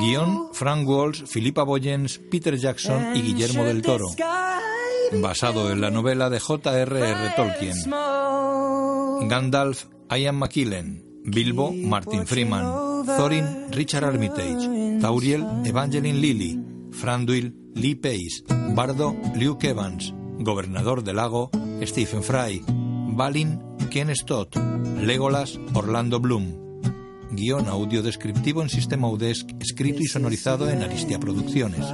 Guión Frank Walsh, Philippa Boyens, Peter Jackson y Guillermo del Toro. Basado en la novela de J.R.R. Tolkien. Gandalf, Ian McKellen. Bilbo, Martin Freeman. Thorin, Richard Armitage. Tauriel, Evangeline Lilly. Franduil, Lee Pace. Bardo, Luke Evans. Gobernador del lago, Stephen Fry. Balin, Ken Stott. Legolas, Orlando Bloom. Guión audio descriptivo en sistema UDESC, escrito y sonorizado en Aristia Producciones.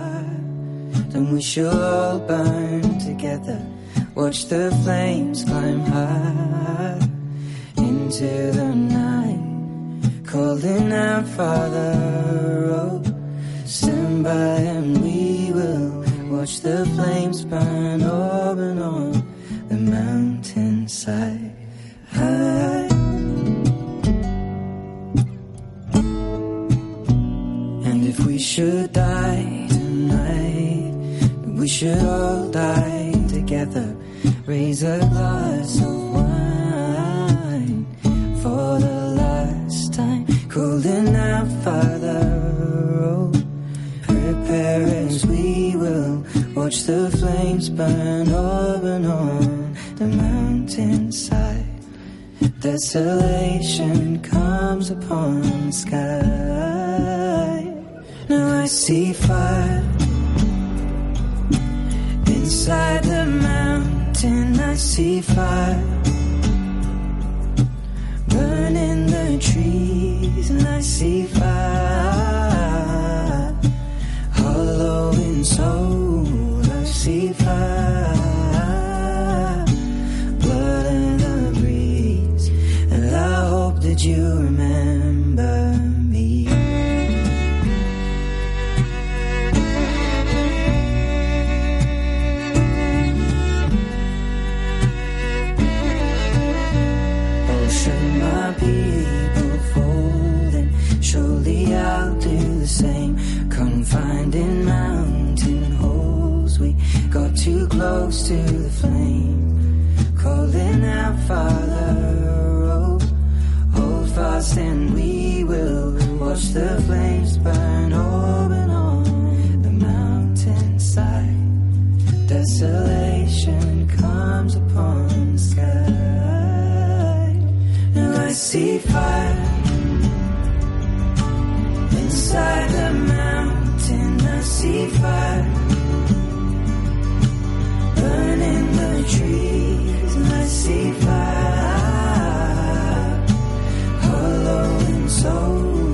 Stand by and we will watch the flames burn up and on mountainside. High. And if we should die tonight, we should all die together. Raise a glass of wine for the last time. Calling out, Father, oh, prepare as we will watch the flames burn up and on the mountainside. Desolation comes upon the sky. Now I see fire inside the mountain. I see fire burning the trees, and I see fire hollow in soul. I see fire you remember me. Oh, should my people surely I'll do the same. Confined in mountain holes, we got too close to the flame. Calling out, Father, fast and we will watch the flames burn and on the mountainside. Desolation comes upon the sky. Now I see fire inside the mountain. I see fire burning the trees, and I see fire so, so.